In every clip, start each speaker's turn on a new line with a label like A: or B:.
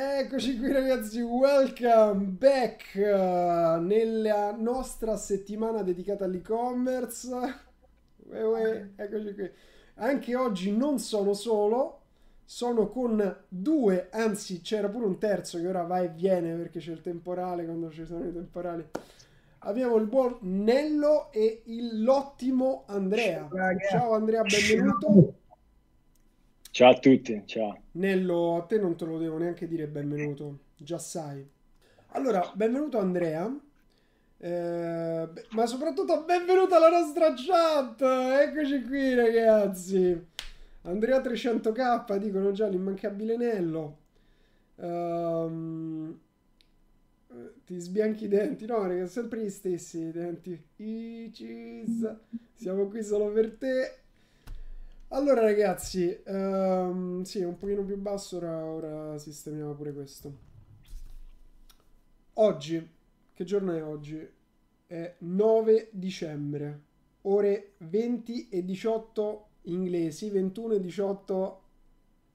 A: Eccoci qui ragazzi, welcome back uh, nella nostra settimana dedicata all'e-commerce. Eccoci qui. Anche oggi non sono solo, sono con due, anzi c'era pure un terzo che ora va e viene perché c'è il temporale quando ci sono i temporali. Abbiamo il buon Nello e l'ottimo Andrea. Ciao Andrea, benvenuto.
B: Ciao a tutti, ciao.
A: Nello, a te non te lo devo neanche dire benvenuto, già sai. Allora, benvenuto Andrea, eh, ma soprattutto benvenuto alla nostra chat, eccoci qui ragazzi. Andrea 300k, dicono già l'immancabile Nello. Um, ti sbianchi i denti, no, ragazzi, sempre gli stessi denti. Icis, siamo qui solo per te. Allora ragazzi, um, sì, un pochino più basso, ora, ora sistemiamo pure questo. Oggi, che giorno è oggi? È 9 dicembre, ore 20 e 18 inglesi, 21 e 18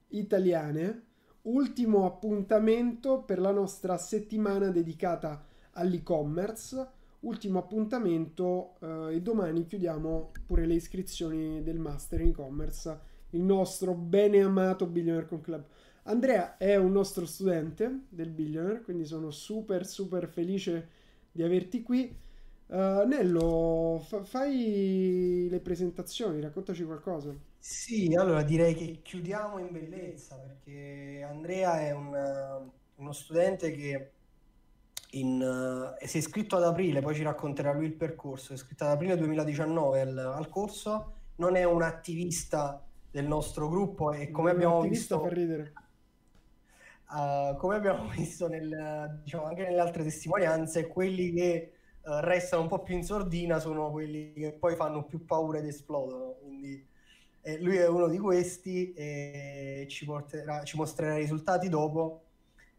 A: italiane. Ultimo appuntamento per la nostra settimana dedicata all'e-commerce ultimo appuntamento eh, e domani chiudiamo pure le iscrizioni del master in e-commerce, il nostro bene amato Billionaire Con Club. Andrea è un nostro studente del Billionaire, quindi sono super super felice di averti qui. Uh, Nello, fa- fai le presentazioni, raccontaci qualcosa.
C: Sì, allora direi che chiudiamo in bellezza perché Andrea è un, uno studente che in, uh, si è iscritto ad aprile, poi ci racconterà lui il percorso, è iscritto ad aprile 2019 al, al corso, non è un attivista del nostro gruppo e come un abbiamo visto...
A: fa ridere.
C: Uh, come abbiamo visto nel, diciamo, anche nelle altre testimonianze, quelli che uh, restano un po' più in sordina sono quelli che poi fanno più paura ed esplodono. Quindi eh, lui è uno di questi e ci, porterà, ci mostrerà i risultati dopo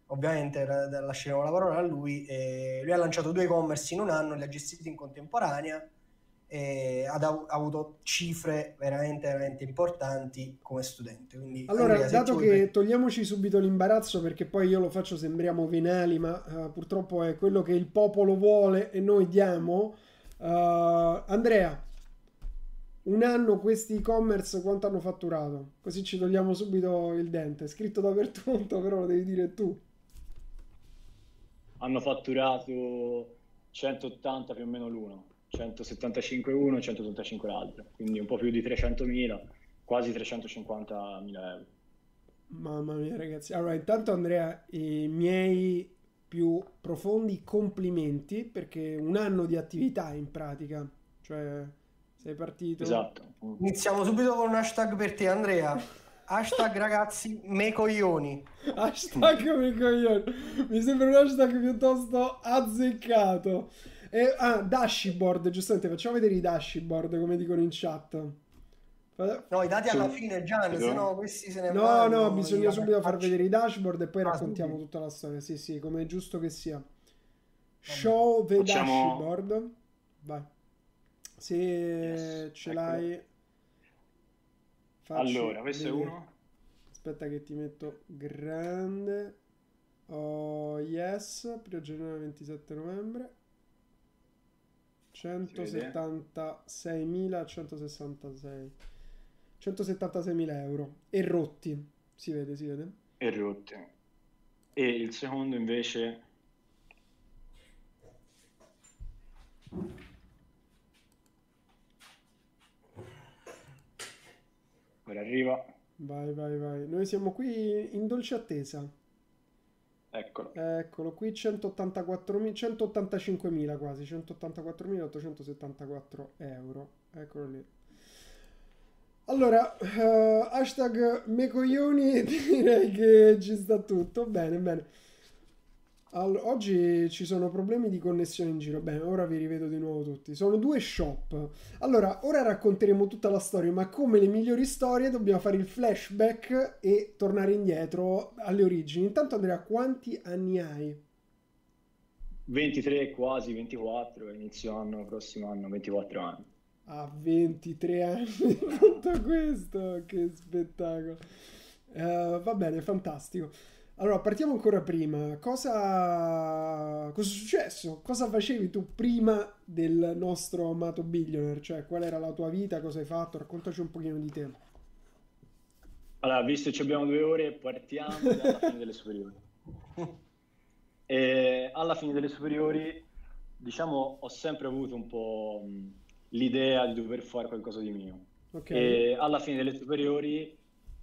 C: ovviamente lasceremo la parola a lui. Eh, lui ha lanciato due e-commerce in un anno, li ha gestiti in contemporanea e ha, ha avuto cifre veramente, veramente importanti come studente. Quindi,
A: allora, Andrea, dato che per... togliamoci subito l'imbarazzo, perché poi io lo faccio, sembriamo venali, ma uh, purtroppo è quello che il popolo vuole e noi diamo. Uh, Andrea, un anno questi e-commerce quanto hanno fatturato? Così ci togliamo subito il dente. È scritto dappertutto, però lo devi dire tu
B: hanno fatturato 180 più o meno l'uno, 175 uno e 185 l'altro, quindi un po' più di 300.000, quasi 350.000 euro.
A: Mamma mia ragazzi, allora intanto Andrea, i miei più profondi complimenti perché un anno di attività in pratica, cioè sei partito...
B: Esatto.
C: Iniziamo subito con un hashtag per te Andrea. Hashtag ragazzi, me coglioni.
A: Hashtag me coglioni. Mi sembra un hashtag piuttosto azzeccato. E, ah, dashboard, giustamente, facciamo vedere i dashboard come dicono in chat.
C: No, i dati alla fine, Gian, se no questi se ne
A: no, vanno. No, bisogna subito far vedere i dashboard e poi ah, raccontiamo subito. tutta la storia. Sì, sì, come è giusto che sia. Show the Facciamo... dashboard. Vai. Se yes, ce ecco. l'hai
B: Faccio allora, questo vedere. è uno.
A: Aspetta che ti metto grande. Oh, yes, primo giornale 27 novembre. 176.166 176.000 euro e rotti si vede si vede
B: e rotti e il secondo invece Ora arriva.
A: Vai, vai, vai. Noi siamo qui in dolce attesa.
B: Eccolo.
A: Eccolo, qui 185.000 quasi, 184.874 euro. Eccolo lì. Allora, uh, hashtag me coglioni, direi che ci sta tutto. Bene, bene. Allora, oggi ci sono problemi di connessione in giro. Bene, ora vi rivedo di nuovo tutti. Sono due shop. Allora, ora racconteremo tutta la storia, ma come le migliori storie dobbiamo fare il flashback e tornare indietro alle origini. Intanto Andrea, quanti anni hai?
B: 23, quasi 24, inizio anno, prossimo anno, 24 anni.
A: A 23 anni, tutto questo, che spettacolo. Uh, va bene, fantastico. Allora, partiamo ancora prima. Cosa... Cosa è successo? Cosa facevi tu prima del nostro amato billionaire? Cioè, qual era la tua vita? Cosa hai fatto? Raccontaci un pochino di te.
B: Allora, visto che abbiamo due ore, partiamo dalla fine delle superiori. E alla fine delle superiori, diciamo, ho sempre avuto un po' mh, l'idea di dover fare qualcosa di mio.
A: Ok.
B: E alla fine delle superiori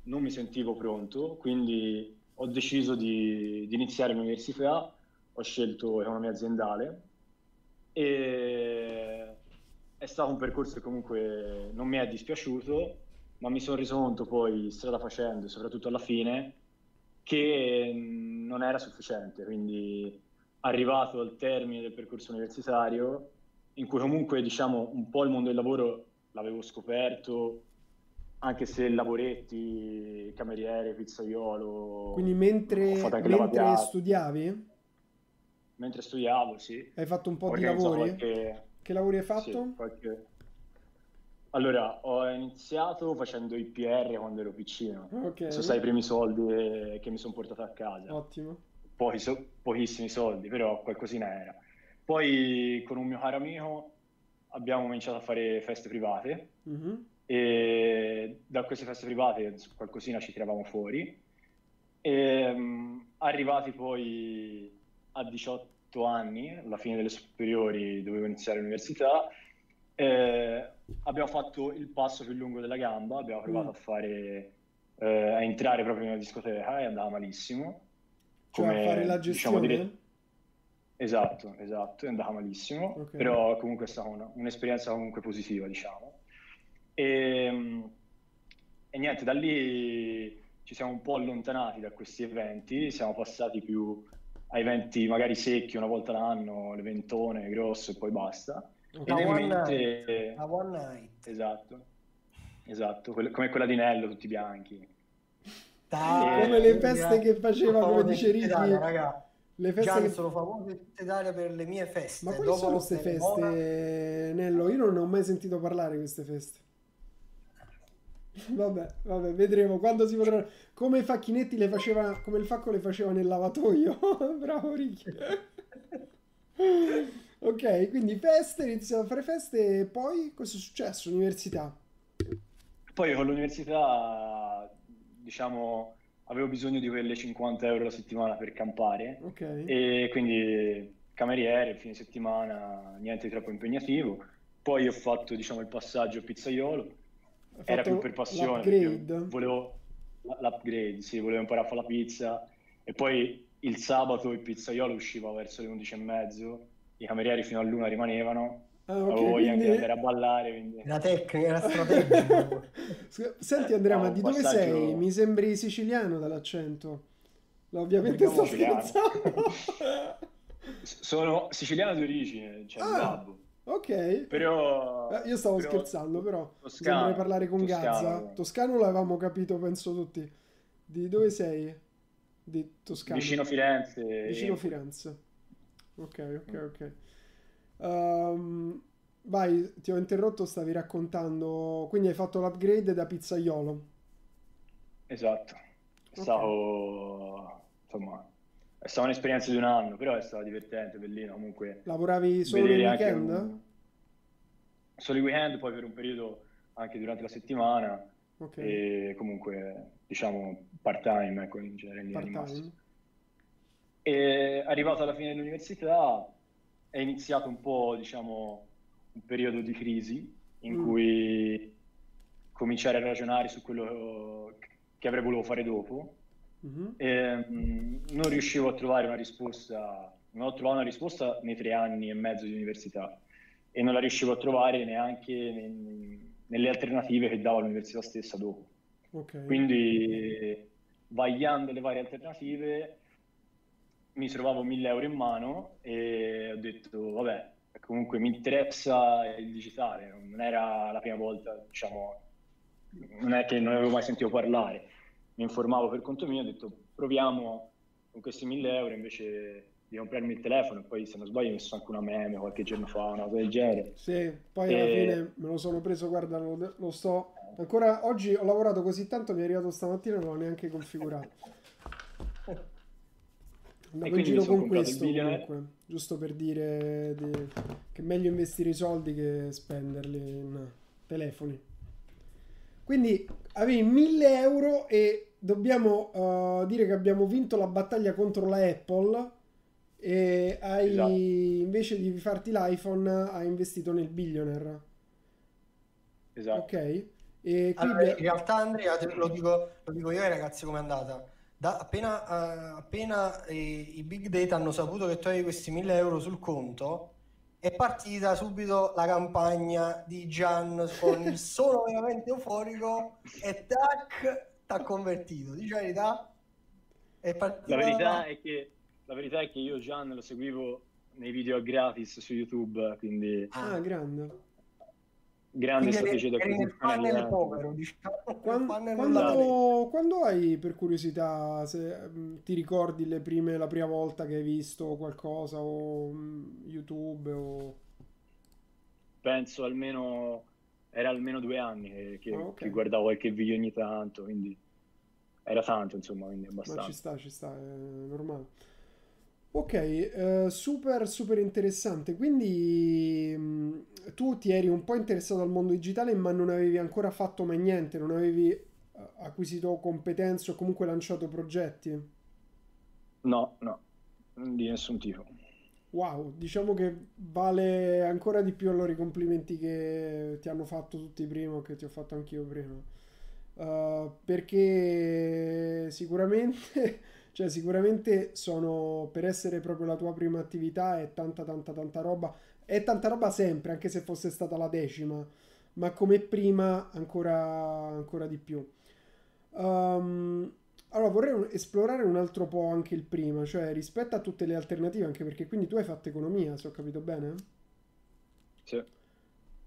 B: non mi sentivo pronto, quindi ho deciso di, di iniziare l'università, ho scelto economia aziendale e è stato un percorso che comunque non mi è dispiaciuto, ma mi sono reso conto poi strada facendo, soprattutto alla fine, che mh, non era sufficiente, quindi arrivato al termine del percorso universitario, in cui comunque diciamo un po' il mondo del lavoro l'avevo scoperto, anche se lavoretti, cameriere, pizzaiolo,
A: Quindi
B: ho
A: mentre, mentre studiavi,
B: mentre studiavo, sì,
A: hai fatto un
B: ho
A: po' di
B: organizzato
A: lavori?
B: qualche...
A: Che lavori hai
B: sì,
A: fatto?
B: qualche- Allora, ho iniziato facendo il PR quando ero piccino.
A: Ok,
B: Sono stati i primi soldi eh, che mi sono portato a casa.
A: ottimo.
B: Pochi so- pochissimi soldi, però qualcosina era. Poi con un mio caro amico abbiamo cominciato a fare feste private
A: Mhm.
B: E da queste feste private qualcosina ci tiravamo fuori. E, mm, arrivati poi a 18 anni, alla fine delle superiori, dovevo iniziare l'università, eh, abbiamo fatto il passo più lungo della gamba, abbiamo provato
A: Mm.
B: a fare, eh, a entrare proprio in una discoteca e andava malissimo.
A: Cioè a fare la
B: diciamo,
A: gestione?
B: dire- Esatto, esatto, è andata malissimo,
A: Ok.
B: però comunque è stata una- un'esperienza comunque positiva, diciamo. E, e niente, da lì ci siamo un po' allontanati da questi eventi, siamo passati più a eventi magari secchi una volta l'anno, l'eventone grosso e poi basta. E
C: A one
B: mente...
C: A one night.
B: Esatto, esatto, quelle- come quella di Nello, tutti bianchi.
C: Dai,
A: Come le feste che faceva, come
C: famose
A: dice Ricky,
C: Italia, raga.
A: le feste
C: Gian
A: che...
C: sono famoso in tutta Italia per le mie feste.
A: Ma quali
C: Dopo
A: sono queste feste, Nello? Io non ne ho mai sentito parlare di queste feste. Vabbè, vabbè, vedremo quando si potranno. Come i facchinetti le faceva, come il facco le faceva nel lavatoio. Bravo Ricky. Ok, quindi feste, iniziamo a fare feste e poi cosa è successo? Università.
B: Poi con l'università, diciamo, avevo bisogno di quelle 50 euro la settimana per campare
A: Ok.
B: e quindi cameriere, fine settimana, niente di troppo impegnativo. Poi ho fatto, diciamo, il passaggio pizzaiolo, era più per passione,
A: l'upgrade.
B: volevo l'upgrade, sì, volevo imparare a fare la pizza e poi il sabato il pizzaiolo usciva verso le 11 e mezzo, i camerieri fino a luna rimanevano,
A: Ah,
B: avevo
A: ok,
B: voglia
A: quindi...
B: andare a ballare, quindi...
C: Era tecnica, era strategico.
A: Scusa, Senti Andrea, ma di dove
B: passaggio-
A: sei? Mi sembri siciliano dall'accento. No, ovviamente sto
B: Siciliano.
A: scherzando.
B: Sono siciliano di origine, cioè
A: Ah.
B: babbo,
A: Ok.
B: però...
A: Eh, Io stavo
B: però
A: scherzando, però
B: toscano,
A: sembra parlare con
B: toscano.
A: Gazza. Toscano l'avevamo capito, penso tutti. Di dove sei? Di Toscano.
B: Vicino Firenze.
A: Vicino Firenze. Ok, ok, ok. Ehm, vai, ti ho interrotto, stavi raccontando. Quindi hai fatto l'upgrade da pizzaiolo.
B: Esatto. Stato... Insomma, è stata un'esperienza di un anno, però è stato divertente, bellino. Comunque,
A: Lavoravi solo
B: anche
A: weekend?
B: un- Solo i weekend, poi per un periodo anche durante la settimana
A: Ok,
B: e comunque, diciamo, part-time, ecco, in genere
A: part-time.
B: E arrivato alla fine dell'università è iniziato un po', diciamo, un periodo di crisi in
A: Mm.
B: cui cominciare a ragionare su quello che avrei voluto fare dopo.
A: Mhm.
B: E, mm, non riuscivo a trovare una risposta, non ho trovato una risposta nei tre anni e mezzo di università e non la riuscivo a trovare neanche nei- nelle alternative che dava l'università stessa dopo.
A: Ok.
B: Quindi, vagliando le varie alternative, mi trovavo 1000 euro in mano e ho detto, vabbè, comunque mi interessa il digitale, non era la prima volta, diciamo, non è che non avevo mai sentito parlare, mi informavo per conto mio, ho detto, proviamo con questi 1000 euro invece di comprarmi il telefono e poi se non sbaglio ho messo anche una meme qualche giorno fa, una cosa del genere.
A: Sì, poi alla
B: E-
A: fine me lo sono preso, guarda, lo, lo sto... Ancora oggi ho lavorato così tanto, mi è arrivato stamattina e non l'ho neanche configurato. Andavo in giro con questo comunque, giusto per dire di... che è meglio investire i soldi che spenderli in telefoni. Quindi avevi 1000 euro e dobbiamo uh, dire che abbiamo vinto la battaglia contro la Apple e hai, esatto. invece di farti l'iPhone hai investito nel billionaire.
B: Esatto.
A: Ok.
C: E allora, in realtà Andrea, lo dico, lo dico io ai ragazzi come è andata. Da, appena, uh, appena eh, i big data hanno saputo che tu avevi questi 1000 euro sul conto, è partita subito la campagna di Gian con il sono veramente euforico e tac, t'ha convertito. Dici la verità?
B: È partita la verità è che la verità è che io Gian lo seguivo nei video gratis su YouTube, quindi...
A: Ah, grande
B: grande Quindi strategia
C: povero, diciamo.
A: quando, quando, quando, hai per curiosità se mm, ti ricordi le prime, la prima volta che hai visto qualcosa o um, YouTube o...
B: penso almeno era almeno due anni che, che, oh, okay. che, guardavo qualche video ogni tanto quindi era tanto insomma quindi abbastanza
A: Ma ci sta ci sta è normale Ok, uh, super super interessante. Quindi mh, mm, tu ti eri un po' interessato al mondo digitale, ma non avevi ancora fatto mai niente, non avevi uh, acquisito competenze o comunque lanciato progetti?
B: No, no, di nessun tipo.
A: Wow, diciamo che vale ancora di più allora i complimenti che ti hanno fatto tutti prima o che ti ho fatto anch'io prima. Uh, perché sicuramente Cioè, sicuramente sono per essere proprio la tua prima attività è tanta, tanta, tanta roba. È tanta roba sempre, anche se fosse stata la decima, ma come prima ancora, ancora di più. Um, allora, vorrei esplorare un altro po' anche il prima, cioè rispetto a tutte le alternative, anche perché quindi tu hai fatto economia, se ho capito bene?
B: Sì.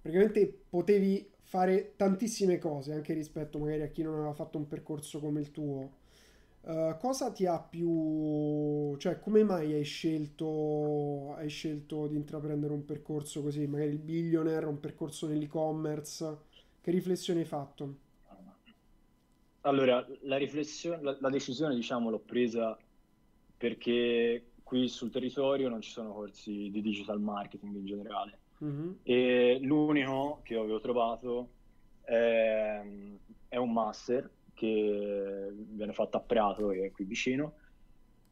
A: Praticamente potevi fare tantissime cose, anche rispetto magari a chi non aveva fatto un percorso come il tuo. Uh, cosa ti ha più... cioè come mai hai scelto, hai scelto di intraprendere un percorso così, magari il billionaire, un percorso nell'e-commerce? Che riflessioni hai fatto?
B: Allora, la riflessione, la, la decisione diciamo l'ho presa perché qui sul territorio non ci sono corsi di digital marketing in generale mm-hmm. e l'unico che avevo trovato è, è un master che viene fatto a Prato, che è qui vicino,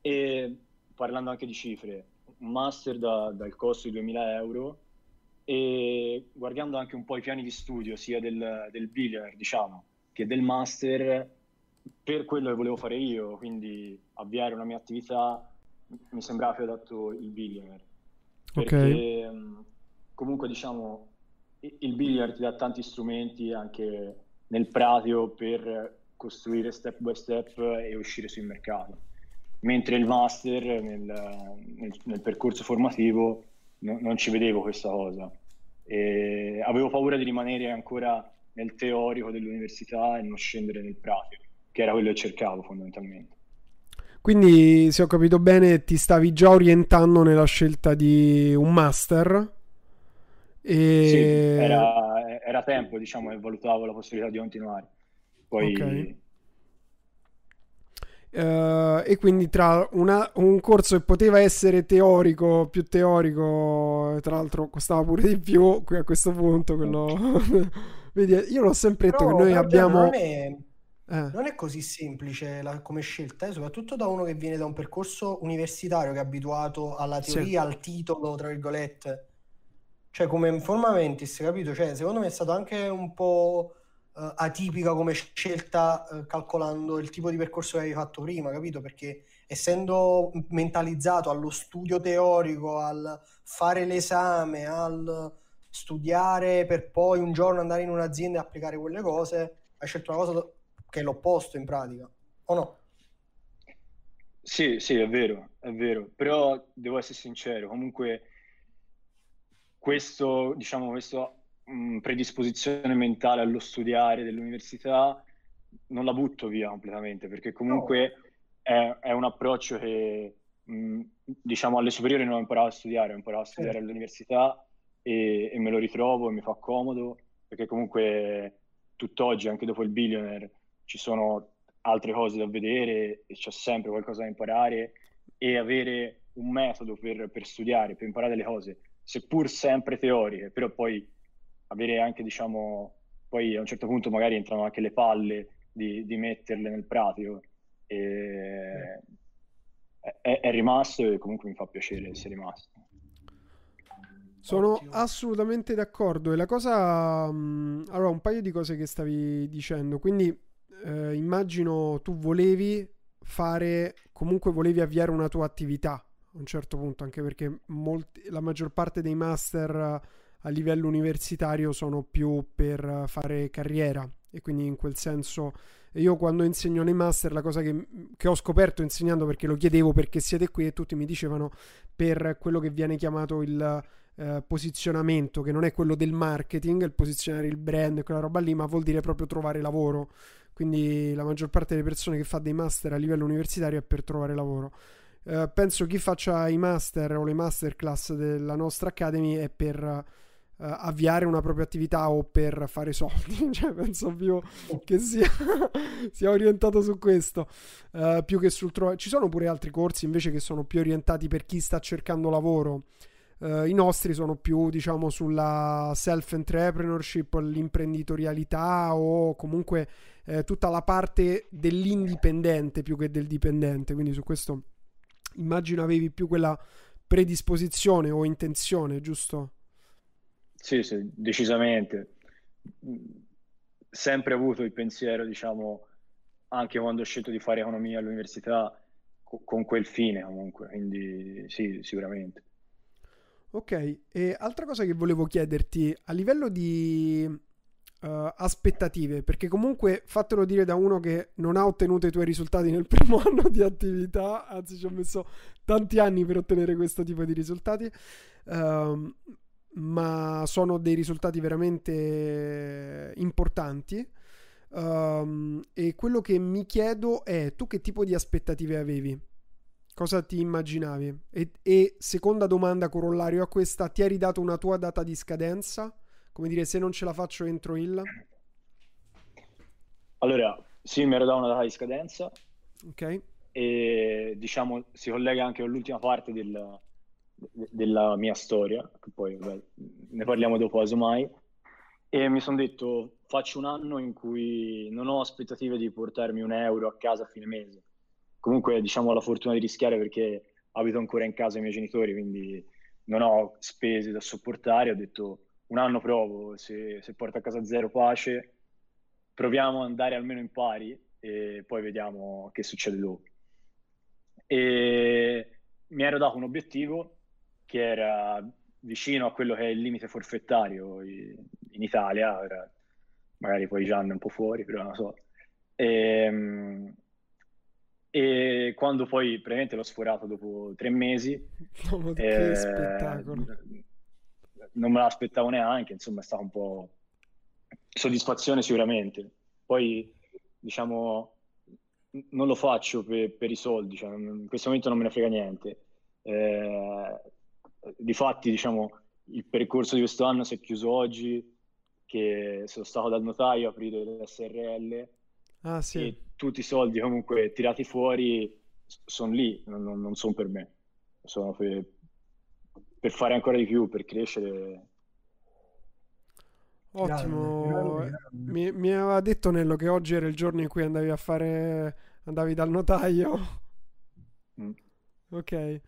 B: e parlando anche di cifre, un master da, dal costo di 2000 euro e guardando anche un po' i piani di studio sia del, del billionaire, diciamo, che del master, per quello che volevo fare io, quindi avviare una mia attività, mi sembrava più adatto il billionaire. Perché okay. Comunque diciamo il billionaire ti dà tanti strumenti anche nel pratico per costruire step by step e uscire sul mercato. Mentre il master nel, nel, nel percorso formativo no, non ci vedevo questa cosa. E avevo paura di rimanere ancora nel teorico dell'università e non scendere nel pratico, che era quello che cercavo fondamentalmente.
A: Quindi, se ho capito bene, ti stavi già orientando nella scelta di un master?
B: E... Sì, era, era tempo, diciamo, e valutavo la possibilità di continuare. Poi... Okay.
A: Uh, e quindi tra una, un corso che poteva essere teorico, più teorico, tra l'altro costava pure di più, qui a questo punto quello... Vedi, io l'ho sempre detto Però, che noi abbiamo...
C: Non è, eh. non è così semplice la, come scelta, eh? soprattutto da uno che viene da un percorso universitario che è abituato alla teoria, sì. al titolo, tra virgolette. Cioè come informamentis, capito? Cioè, secondo me è stato anche un po' uh, atipica come scelta uh, calcolando il tipo di percorso che avevi fatto prima, capito? Perché essendo mentalizzato allo studio teorico, al fare l'esame, al studiare per poi un giorno andare in un'azienda e applicare quelle cose, hai scelto una cosa che è l'opposto in pratica, o no?
B: Sì, sì, è vero, è vero, però devo essere sincero, comunque questo, diciamo, questo mh, predisposizione mentale allo studiare dell'università non la butto via completamente perché comunque no. è, è, un approccio che mh, diciamo alle superiori non ho imparato a studiare, ho imparato a studiare sì. all'università e, e, me lo ritrovo e mi fa comodo perché comunque tutt'oggi anche dopo il billionaire ci sono altre cose da vedere e c'è sempre qualcosa da imparare e avere un metodo per, per studiare, per imparare le cose, seppur sempre teoriche, però poi avere anche, diciamo, poi a un certo punto magari entrano anche le palle di, di metterle nel pratico. E è, è, rimasto e comunque mi fa piacere essere rimasto.
A: Sono Ottimo. assolutamente d'accordo. E la cosa. Mh, allora, un paio di cose che stavi dicendo. Quindi, eh, immagino tu volevi fare. Comunque, volevi avviare una tua attività a un certo punto, anche perché molti, la maggior parte dei master a livello universitario sono più per fare carriera. E quindi in quel senso io quando insegno nei master la cosa che, che, ho scoperto insegnando perché lo chiedevo perché siete qui e tutti mi dicevano per quello che viene chiamato il eh, posizionamento che non è quello del marketing il posizionare il brand quella roba lì ma vuol dire proprio trovare lavoro. Quindi la maggior parte delle persone che fa dei master a livello universitario è per trovare lavoro eh, penso chi faccia i master o le masterclass della nostra academy è per Uh, avviare una propria attività o per fare soldi, cioè penso più che sia, sia orientato su questo, uh, più che sul trovare. Ci sono pure altri corsi invece che sono più orientati per chi sta cercando lavoro. Uh, I nostri sono più, diciamo, sulla self-entrepreneurship, l'imprenditorialità o comunque tutta la parte dell'indipendente più che del dipendente. Quindi su questo immagino avevi più quella predisposizione o intenzione, giusto?
B: Sì, sì, decisamente. Sempre avuto il pensiero, diciamo, anche quando ho scelto di fare economia all'università, con quel fine comunque, quindi sì, sicuramente.
A: Ok, e altra cosa che volevo chiederti, a livello di uh, aspettative, perché comunque fatelo dire da uno che non ha ottenuto i tuoi risultati nel primo anno di attività, anzi ci ho messo tanti anni per ottenere questo tipo di risultati, uh, ma sono dei risultati veramente importanti. Um, e quello che mi chiedo è tu che tipo di aspettative avevi? Cosa ti immaginavi? E, e, seconda domanda corollario a questa, ti eri dato una tua data di scadenza? Come dire, se non ce la faccio entro il...
B: Allora, sì, mi ero dato una data di scadenza.
A: Ok.
B: E diciamo, si collega anche con l'ultima parte del, della mia storia, che poi vabbè, ne parliamo dopo casomai, e mi sono detto faccio un anno in cui non ho aspettative di portarmi un euro a casa a fine mese. Comunque diciamo ho la fortuna di rischiare perché abito ancora in casa i miei genitori, quindi non ho spese da sopportare, ho detto un anno provo, se, se porto a casa zero pace, proviamo ad andare almeno in pari e poi vediamo che succede dopo. E mi ero dato un obiettivo che era vicino a quello che è il limite forfettario in Italia, era, magari poi Gian è un po' fuori, però non lo so. E, ehm, e quando poi praticamente l'ho sforato dopo tre mesi,
A: oh, che eh, spettacolo!
B: Non me l'aspettavo neanche, insomma è stato un po' soddisfazione sicuramente. Poi diciamo non lo faccio per, per i soldi, cioè, in questo momento non me ne frega niente. Eh, Difatti, diciamo, il percorso di questo anno si è chiuso oggi, che sono stato dal notaio a aprire l'SRL
A: ah, sì.
B: e tutti i soldi comunque tirati fuori sono lì, non, non, non sono per me, sono per, per, fare ancora di più, per crescere.
A: Ottimo, grande, grande. Mi, mi, aveva detto Nello che oggi era il giorno in cui andavi a fare, andavi dal notaio. Mm. Ok.
C: E,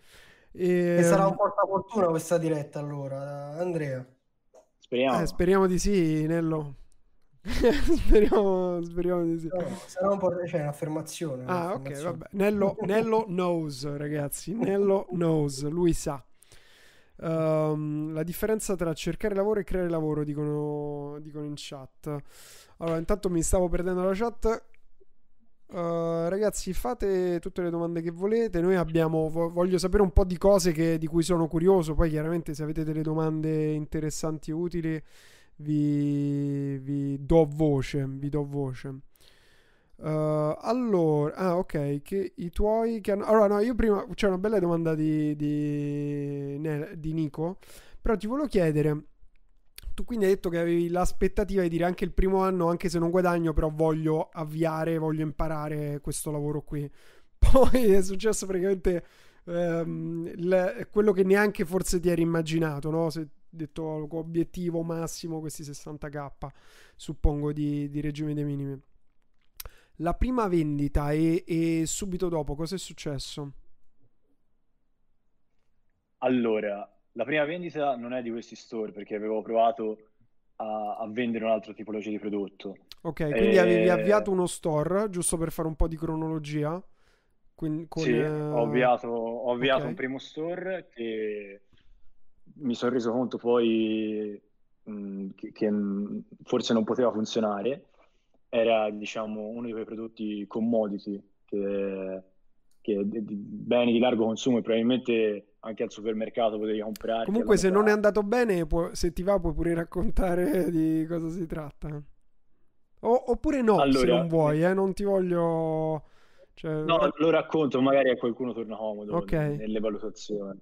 C: e sarà un portafortuna questa diretta allora, Andrea.
B: Speriamo.
A: Eh, speriamo di sì, Nello. speriamo, speriamo, di sì.
C: No, sarà un po' cioè, un'affermazione.
A: Ah, ok, vabbè. Nello, Nello knows, ragazzi. Nello knows, lui sa. Um, la differenza tra cercare lavoro e creare lavoro, dicono, dicono in chat. Allora, intanto mi stavo perdendo la chat. Uh, ragazzi, fate tutte le domande che volete. Noi abbiamo. Voglio sapere un po' di cose che, di cui sono curioso. Poi, chiaramente, se avete delle domande interessanti e utili, vi, vi do voce. Vi do voce. Uh, allora, ah, ok. Che i tuoi che hanno. Allora, no, io prima. C'è una bella domanda di, di, di Nico. Però ti volevo chiedere tu quindi hai detto che avevi l'aspettativa di dire anche il primo anno, anche se non guadagno, però voglio avviare, voglio imparare questo lavoro qui. Poi è successo praticamente ehm, il, quello che neanche forse ti eri immaginato, no? Se detto obiettivo massimo questi 60k, suppongo, di, di regime dei minimi. La prima vendita e, e subito dopo cosa è successo?
B: Allora, la prima vendita non è di questi store perché avevo provato a, a vendere un'altra tipologia di prodotto.
A: Ok, quindi e... avevi avviato uno store, giusto per fare un po' di cronologia?
B: Quindi, con, sì, uh... ho avviato, ho avviato okay. un primo store che mi sono reso conto poi mh, che, che, forse non poteva funzionare. Era, diciamo, uno di quei prodotti commodity che, che di, di beni di largo consumo e probabilmente anche al supermercato potevi comprare.
A: Comunque, se non è andato bene, può, se ti va, puoi pure raccontare di cosa si tratta. O, oppure no, allora, se non vuoi, eh, non ti voglio. Cioè...
B: No, lo racconto, magari a qualcuno torna comodo okay. nelle valutazioni.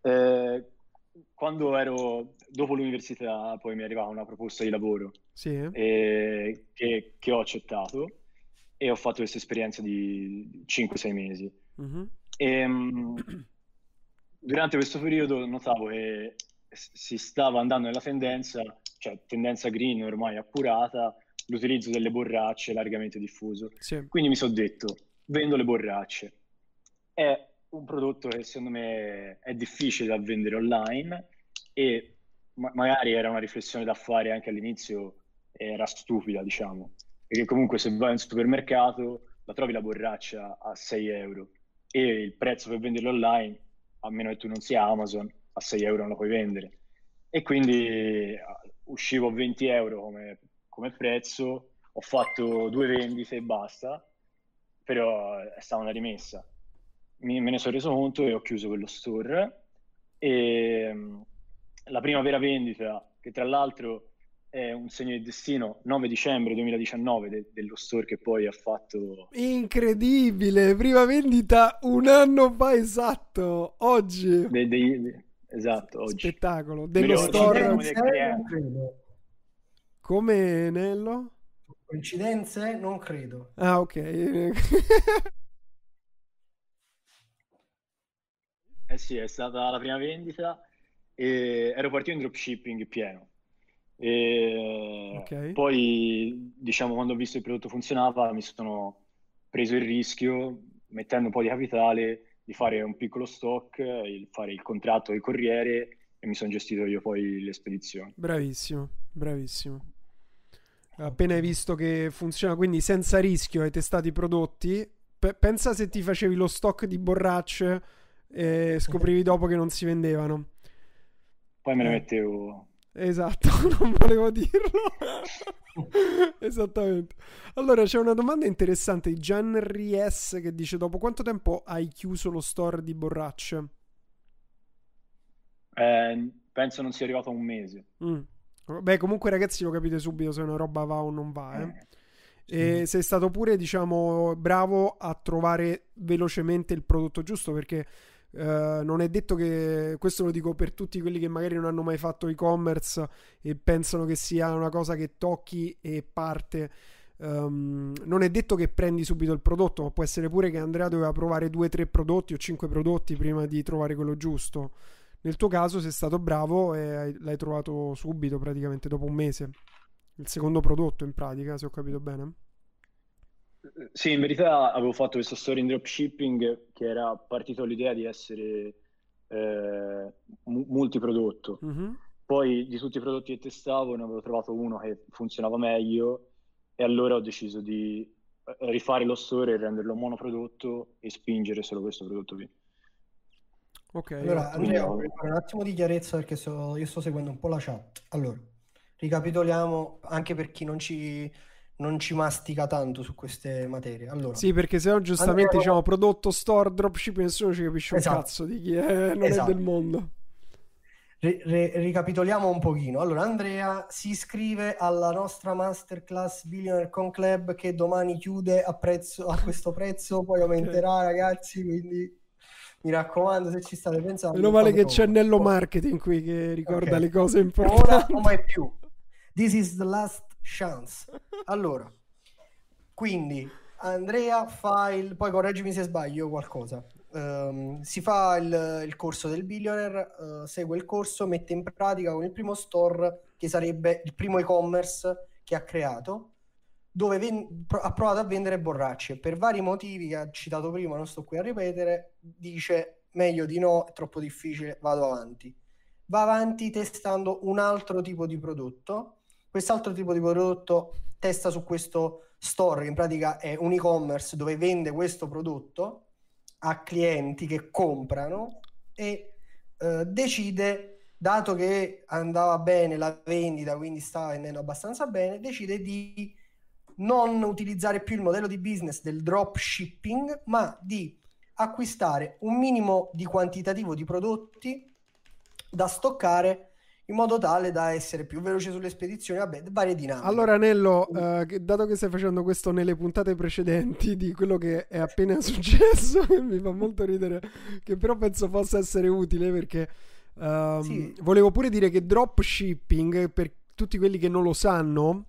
B: Eh, quando ero dopo l'università, poi mi è arrivata una proposta di lavoro
A: sì.
B: eh, che, che, ho accettato e ho fatto questa esperienza di 5-6 mesi. Uh-huh. E, um, durante questo periodo notavo che si stava andando nella tendenza, cioè tendenza green ormai appurata, l'utilizzo delle borracce largamente diffuso.
A: Sì.
B: Quindi mi sono detto, vendo le borracce. È un prodotto che secondo me è difficile da vendere online e ma- magari era una riflessione da fare anche all'inizio, era stupida, diciamo. Perché comunque se vai in supermercato la trovi la borraccia a 6 euro e il prezzo per venderlo online a meno che tu non sia Amazon, a 6 euro non lo puoi vendere. E quindi uscivo a 20 euro come, come prezzo, ho fatto due vendite e basta, però è stata una rimessa. Mi, me ne sono reso conto e ho chiuso quello store. E la prima vera vendita, che tra l'altro è un segno di destino 9 dicembre 2019 de- dello store che poi ha fatto
A: incredibile prima vendita un anno fa esatto oggi.
B: De- de- de- esatto oggi.
A: Spettacolo dello store. come Nello?
C: Coincidenze? Non credo.
A: Ah ok.
B: Eh sì è stata la prima vendita e ero partito in dropshipping pieno e okay. Poi, diciamo, quando ho visto che il prodotto funzionava, mi sono preso il rischio, mettendo un po' di capitale, di fare un piccolo stock, il, fare il contratto del corriere e mi sono gestito io poi le spedizioni.
A: Bravissimo, bravissimo. Appena hai visto che funziona, quindi senza rischio hai testato i prodotti. P- pensa se ti facevi lo stock di borracce e scoprivi dopo che non si vendevano.
B: Poi me ne eh. mettevo
A: Esatto, non volevo dirlo. Esattamente. Allora c'è una domanda interessante di Gian Ries che dice: Dopo quanto tempo hai chiuso lo store di borracce?
B: Eh, penso non sia arrivato a un mese.
A: Mm. Beh, comunque, ragazzi, lo capite subito se una roba va o non va. Eh. Eh, e sei stato pure, diciamo, bravo a trovare velocemente il prodotto giusto perché Uh, non è detto che questo lo dico per tutti quelli che magari non hanno mai fatto e-commerce e pensano che sia una cosa che tocchi e parte. Um, non è detto che prendi subito il prodotto, ma può essere pure che Andrea doveva provare due, tre prodotti o cinque prodotti prima di trovare quello giusto. Nel tuo caso sei stato bravo e l'hai trovato subito, praticamente dopo un mese. Il secondo prodotto, in pratica, se ho capito bene.
B: Sì, in verità avevo fatto questa storia in dropshipping che era partito l'idea di essere eh, multiprodotto. Mm-hmm. Poi di tutti i prodotti che testavo ne avevo trovato uno che funzionava meglio e allora ho deciso di eh, rifare lo store e renderlo monoprodotto e spingere solo questo prodotto qui.
C: Ok. Allora, Andrea, voglio fare un attimo di chiarezza perché so, io sto seguendo un po' la chat. Allora, ricapitoliamo anche per chi non ci non ci mastica tanto su queste materie. Allora,
A: sì, perché se no giustamente diciamo prodotto, store, dropship, nessuno ci capisce esatto. un cazzo di chi è, non esatto. è del mondo.
C: Re, re, ricapitoliamo un pochino. Allora, Andrea si iscrive alla nostra masterclass Billionaire Con Club che domani chiude a, prezzo, a questo prezzo, poi aumenterà, ragazzi, quindi mi raccomando se ci state pensando.
A: Meno male che c'è Nello Marketing qui che ricorda okay. le cose importanti.
C: Ora o mai più. This is the last chance. Allora, quindi Andrea fa il... poi correggimi se sbaglio qualcosa. ehm, si fa il, il corso del billionaire, eh, segue il corso, mette in pratica con il primo store che sarebbe il primo e-commerce che ha creato, dove ven- ha provato a vendere borracce. Per vari motivi che ha citato prima, non sto qui a ripetere, dice meglio di no, è troppo difficile, vado avanti. Va avanti testando un altro tipo di prodotto. Quest'altro tipo di prodotto testa su questo store, che in pratica è un e-commerce dove vende questo prodotto a clienti che comprano e eh, decide, dato che andava bene la vendita, quindi stava vendendo abbastanza bene, decide di non utilizzare più il modello di business del drop shipping, ma di acquistare un minimo di quantitativo di prodotti da stoccare in modo tale da essere più veloce sulle spedizioni, vabbè, varie dinamiche.
A: Allora, Nello, eh, dato che stai facendo questo nelle puntate precedenti di quello che è appena successo, mi fa molto ridere, che però penso possa essere utile perché um, sì. volevo pure dire che dropshipping, per tutti quelli che non lo sanno,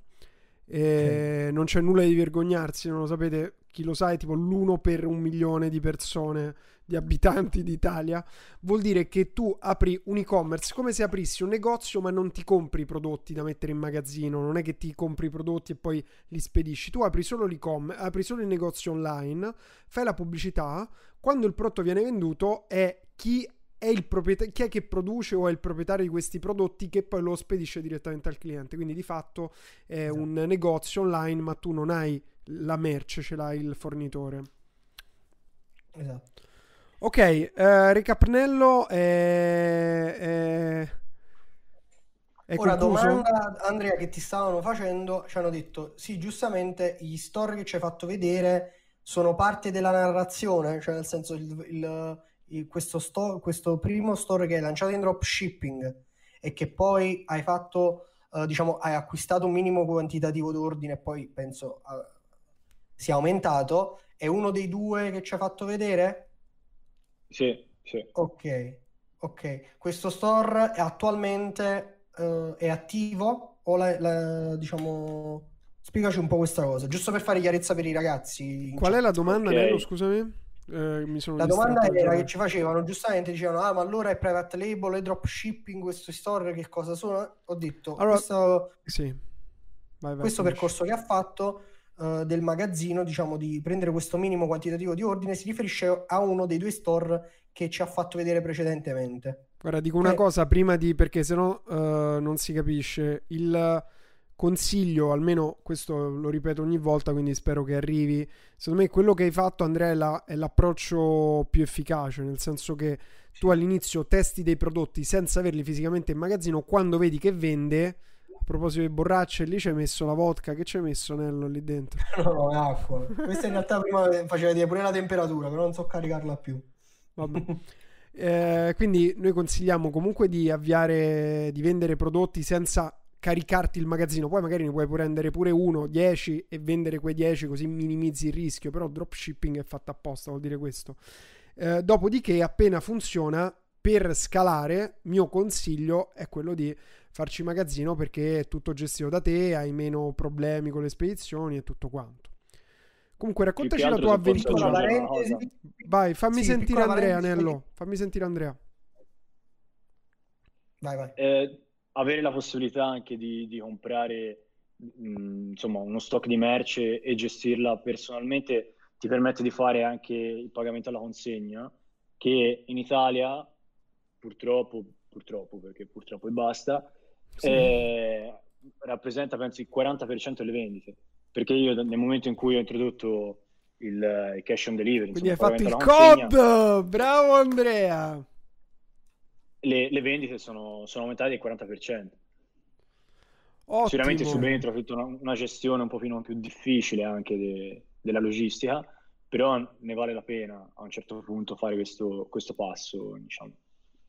A: eh, sì. non c'è nulla di vergognarsi, non lo sapete, chi lo sa è tipo l'uno per un milione di persone di abitanti d'Italia, vuol dire che tu apri un e-commerce come se aprissi un negozio ma non ti compri i prodotti da mettere in magazzino, non è che ti compri i prodotti e poi li spedisci, tu apri solo l'e-commerce, apri solo il negozio online, fai la pubblicità, quando il prodotto viene venduto è chi è il proprietario, chi è che produce o è il proprietario di questi prodotti che poi lo spedisce direttamente al cliente. Quindi di fatto è esatto. un negozio online, ma tu non hai la merce, ce l'ha il fornitore.
C: Esatto.
A: Ok, uh, ricapnello è, è,
C: è Ora, concluso? domanda Andrea che ti stavano facendo, ci hanno detto, sì, giustamente gli story che ci hai fatto vedere sono parte della narrazione, cioè nel senso il, il, il, questo, sto, questo primo store che hai lanciato in dropshipping e che poi hai fatto, uh, diciamo, hai acquistato un minimo quantitativo d'ordine e poi penso uh, sia aumentato, è uno dei due che ci hai fatto vedere?
B: Sì, sì.
C: Ok, ok. Questo store è attualmente uh, è attivo o la, la, diciamo... Spiegaci un po' questa cosa, giusto per fare chiarezza per i ragazzi.
A: Qual è la domanda, okay. Nello, scusami? Eh,
C: la domanda era che ci facevano, giustamente dicevano, ah ma allora è private label e dropshipping, questo store che cosa sono? Ho detto, allora, questo,
A: sì.
C: vai, vai, questo percorso che ha fatto uh, del magazzino, diciamo, di prendere questo minimo quantitativo di ordine, si riferisce a uno dei due store che ci ha fatto vedere precedentemente.
A: Guarda, dico una eh. cosa prima di perché sennò uh, non si capisce. Il consiglio, almeno questo lo ripeto ogni volta, quindi spero che arrivi. Secondo me quello che hai fatto, Andrea, è, la, è l'approccio più efficace, nel senso che tu all'inizio testi dei prodotti senza averli fisicamente in magazzino, quando vedi che vende proposito di borracce, lì ci hai messo la vodka. Che ci hai messo, Nello, lì dentro?
C: No, no, è acqua. Questa in realtà prima faceva vedere pure la temperatura, però non so caricarla più.
A: Vabbè. Eh, quindi noi consigliamo comunque di avviare, di vendere prodotti senza caricarti il magazzino. Poi magari ne puoi prendere pure uno, 10 e vendere quei 10 così minimizzi il rischio. Però dropshipping è fatto apposta, vuol dire questo. Eh, dopodiché, appena funziona, per scalare, mio consiglio è quello di farci magazzino perché è tutto gestito da te, hai meno problemi con le spedizioni e tutto quanto. Comunque raccontaci la tua avventura. Vai, fammi sì, sentire Andrea, Nello. Fammi sentire Andrea.
C: Vai, vai.
B: Eh, avere la possibilità anche di, di comprare mh, mm, insomma, uno stock di merce e gestirla personalmente ti permette di fare anche il pagamento alla consegna, che in Italia purtroppo, purtroppo perché purtroppo e basta, sì. eh, rappresenta penso il 40% delle vendite. Perché io nel momento in cui ho introdotto il, il cash on delivery,
A: quindi insomma, hai fatto il COD, bravo Andrea.
B: Le, le vendite sono, sono, aumentate del 40%. Ottimo. Sicuramente subentra tutta una, una, gestione un pochino più difficile anche de, della logistica, però ne vale la pena a un certo punto fare questo, questo passo, diciamo.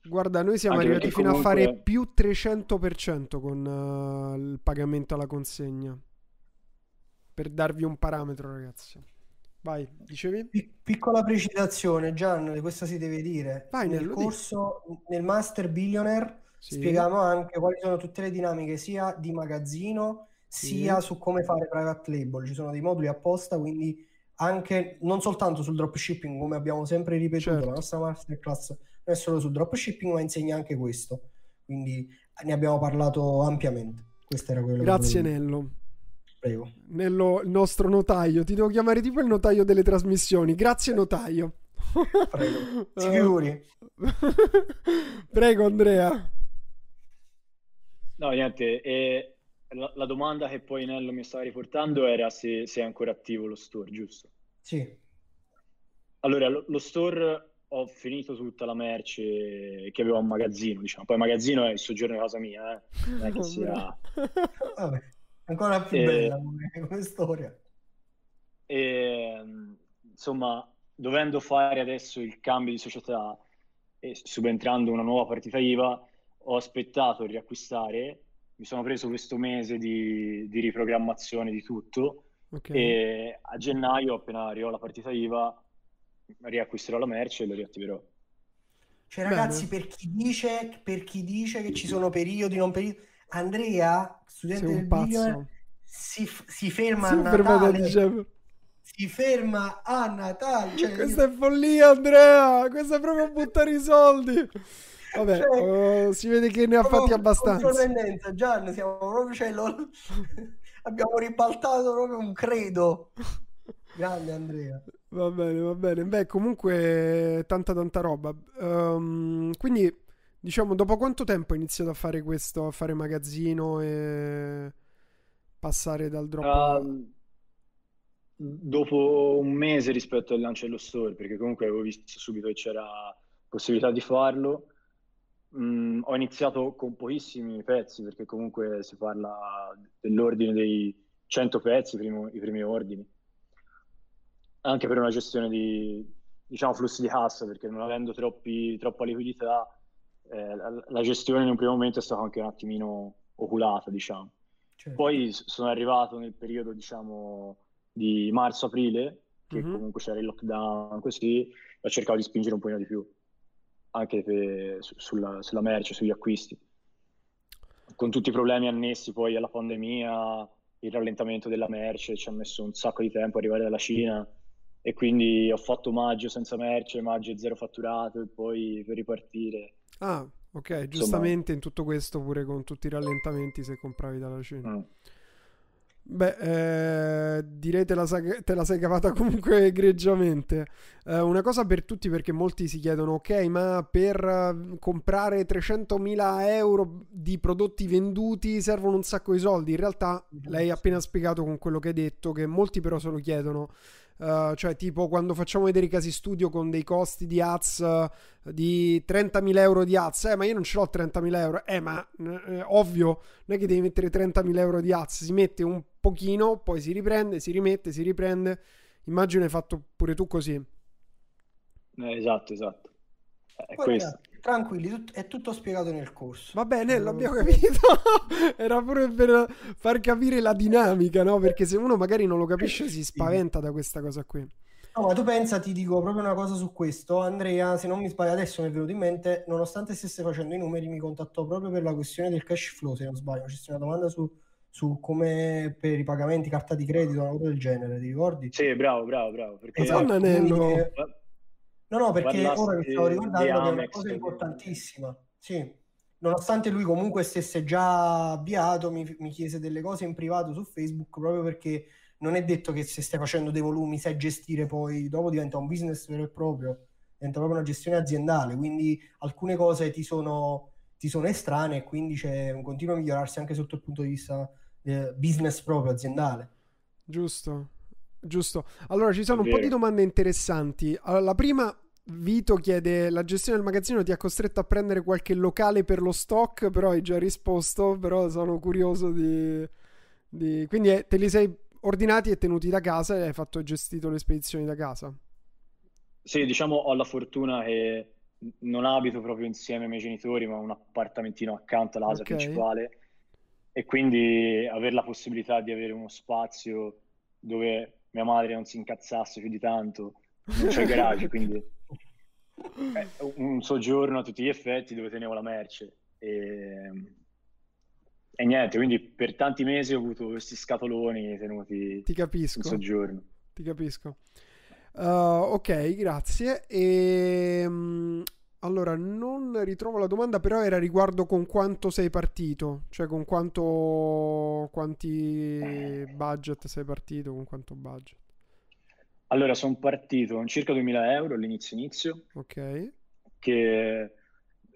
A: Guarda, noi siamo Anche arrivati fino comunque... a fare più 300% con uh, il pagamento alla consegna. Per darvi un parametro, ragazzi. Vai, dicevi?
C: Piccola precisazione, Gian, questo si deve dire.
A: Vai,
C: nel corso, dico. nel Master Billionaire, sì. spieghiamo anche quali sono tutte le dinamiche sia di magazzino sì. sia su come fare private label. Ci sono dei moduli apposta, quindi anche non soltanto sul dropshipping, come abbiamo sempre ripetuto, certo. la nostra masterclass non è solo sul dropshipping, ma insegna anche questo. Quindi ne abbiamo parlato ampiamente. Questo era quello
A: Grazie che Nello. Prego. Nello, il nostro notaio, ti devo chiamare tipo il notaio delle trasmissioni. Grazie notaio.
C: Prego. Sicuri.
A: Prego Andrea.
B: No, niente, e la, la, domanda che poi Nello mi stava riportando era se, se, è ancora attivo lo store, giusto?
C: Sì.
B: Allora, lo, lo, store ho finito tutta la merce che avevo a magazzino, diciamo. Poi magazzino è il soggiorno di casa mia, eh. Non è che sia...
C: Vabbè, ancora più e... bella come storia.
B: E, insomma, dovendo fare adesso il cambio di società e subentrando una nuova partita IVA, ho aspettato di riacquistare, mi sono preso questo mese di, di riprogrammazione di tutto okay. e a gennaio, appena arrivo la partita IVA, riacquisterò la merce e lo riattiverò.
C: Cioè, ragazzi, per chi, dice, per chi dice che ci sono periodi, non periodi, Andrea, studente del video, si, si ferma si a Natale. Si ferma a Natale. Cioè,
A: questa io... è follia, Andrea. Questa è proprio buttare i soldi. Vabbè, cioè, uh, si vede che ne ha fatti abbastanza.
C: Sorprendenza, Gian, siamo proprio, cioè, lo... abbiamo ribaltato proprio un credo. Grande Andrea.
A: Va bene, va bene. Beh, comunque tanta tanta roba. Um, quindi, diciamo, dopo quanto tempo hai iniziato a fare questo, a fare magazzino e passare dal drop? Uh,
B: dopo un mese rispetto al lancio dello store, perché comunque avevo visto subito che c'era possibilità di farlo Mm, ho iniziato con pochissimi pezzi perché comunque si parla dell'ordine dei 100 pezzi, primo, i primi ordini, anche per una gestione di diciamo, flussi di cassa perché non avendo troppi, troppa liquidità eh, la, la, gestione in un primo momento è stata anche un attimino oculata, diciamo. Certo. Poi sono arrivato nel periodo, diciamo, di marzo-aprile, che mm-hmm. comunque c'era il lockdown, così, ho cercato di spingere un pochino di più anche per, sulla, sulla merce, sugli acquisti. Con tutti i problemi annessi poi alla pandemia, il rallentamento della merce, ci ha messo un sacco di tempo arrivare dalla Cina e quindi ho fatto maggio senza merce, maggio zero fatturato e poi per ripartire.
A: Ah, ok, giustamente Insomma... in tutto questo pure con tutti i rallentamenti se compravi dalla Cina. Mm. Beh, eh, direi te la, sei, te la sei cavata comunque egregiamente. Eh, una cosa per tutti perché molti si chiedono, ok, ma per uh, comprare 300.000 euro di prodotti venduti servono un sacco di soldi. In realtà lei ha appena spiegato con quello che hai detto che molti però se lo chiedono. Uh, cioè tipo quando facciamo vedere i casi studio con dei costi di ads uh, di 30.000 euro di ads eh ma io non ce l'ho 30.000 euro. Eh ma eh, ovvio non è che devi mettere 30.000 euro di ads si mette un pochino poi si riprende si rimette si riprende. Immagino hai fatto pure tu così.
B: Eh, esatto esatto
C: è Poi, questo tranquilli, tut- è tutto spiegato nel corso.
A: Va bene, l'abbiamo capito. Era pure per far capire la dinamica, no? Perché se uno magari non lo capisce si spaventa da questa cosa qui.
C: No, ma tu pensa, ti dico proprio una cosa su questo. Andrea, se non mi sbaglio, adesso mi è venuto in mente, nonostante stesse facendo i numeri, mi contattò proprio per la questione del cash flow, se non sbaglio. C'è una domanda su, su come per i pagamenti, carta di credito, una cosa del genere, ti ricordi?
B: Sì, bravo, bravo, bravo.
A: Perché... Esatto, quindi,
C: No, no, perché ora mi stavo ricordando che è una cosa importantissima. Sì, nonostante lui comunque stesse già avviato, mi, mi, chiese delle cose in privato su Facebook proprio perché non è detto che se stai facendo dei volumi sai gestire poi, dopo diventa un business vero e proprio, diventa proprio una gestione aziendale, quindi alcune cose ti sono, ti sono estranee e quindi c'è un continuo migliorarsi anche sotto il punto di vista eh, business proprio aziendale.
A: Giusto, giusto. Allora, ci sono un po' di domande interessanti. Allora, la prima, Vito chiede: La gestione del magazzino ti ha costretto a prendere qualche locale per lo stock? Però hai già risposto. Però sono curioso di. di... Quindi eh, te li sei ordinati e tenuti da casa e hai fatto gestito le spedizioni da casa?
B: Sì, diciamo ho la fortuna che non abito proprio insieme ai miei genitori, ma un appartamentino accanto alla casa okay. principale. E quindi avere la possibilità di avere uno spazio dove mia madre non si incazzasse più di tanto, non c'è il garage, quindi eh, un soggiorno a tutti gli effetti dove tenevo la merce. E, e niente, quindi per tanti mesi ho avuto questi scatoloni tenuti
A: Ti capisco.
B: in soggiorno.
A: ti capisco. Uh, ok, grazie. E, um, allora, non ritrovo la domanda, però era riguardo con quanto sei partito, cioè con quanto quanti budget sei partito, con quanto budget.
B: Allora, sono partito con circa 2000 euro all'inizio inizio.
A: Ok.
B: Che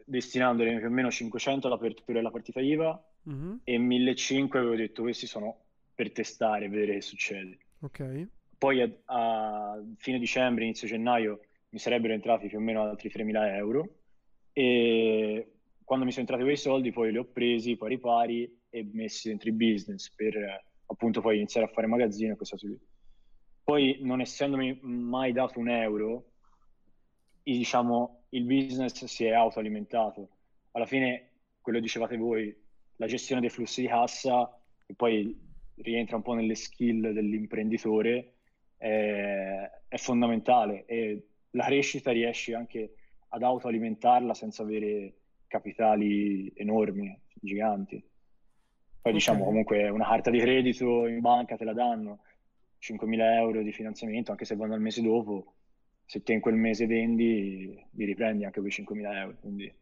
B: destinandoli più o meno 500 all'apertura della partita IVA mm-hmm. e 1500 avevo detto questi sono per testare vedere che succede.
A: Ok.
B: Poi a, a fine dicembre, inizio gennaio mi sarebbero entrati più o meno altri 3.000 euro e quando mi sono entrati quei soldi poi li ho presi pari pari e messi dentro i business per appunto poi iniziare a fare magazzino e questa cose lì. Poi non essendomi mai dato un euro, diciamo il business si è autoalimentato. Alla fine, quello dicevate voi, la gestione dei flussi di cassa, che poi rientra un po' nelle skill dell'imprenditore, è, è fondamentale e la crescita riesci anche ad autoalimentarla senza avere capitali enormi, giganti. Poi okay. diciamo comunque una carta di credito in banca te la danno, 5.000 euro di finanziamento, anche se vanno al mese dopo, se te in quel mese vendi, li riprendi anche quei 5.000 euro. Quindi...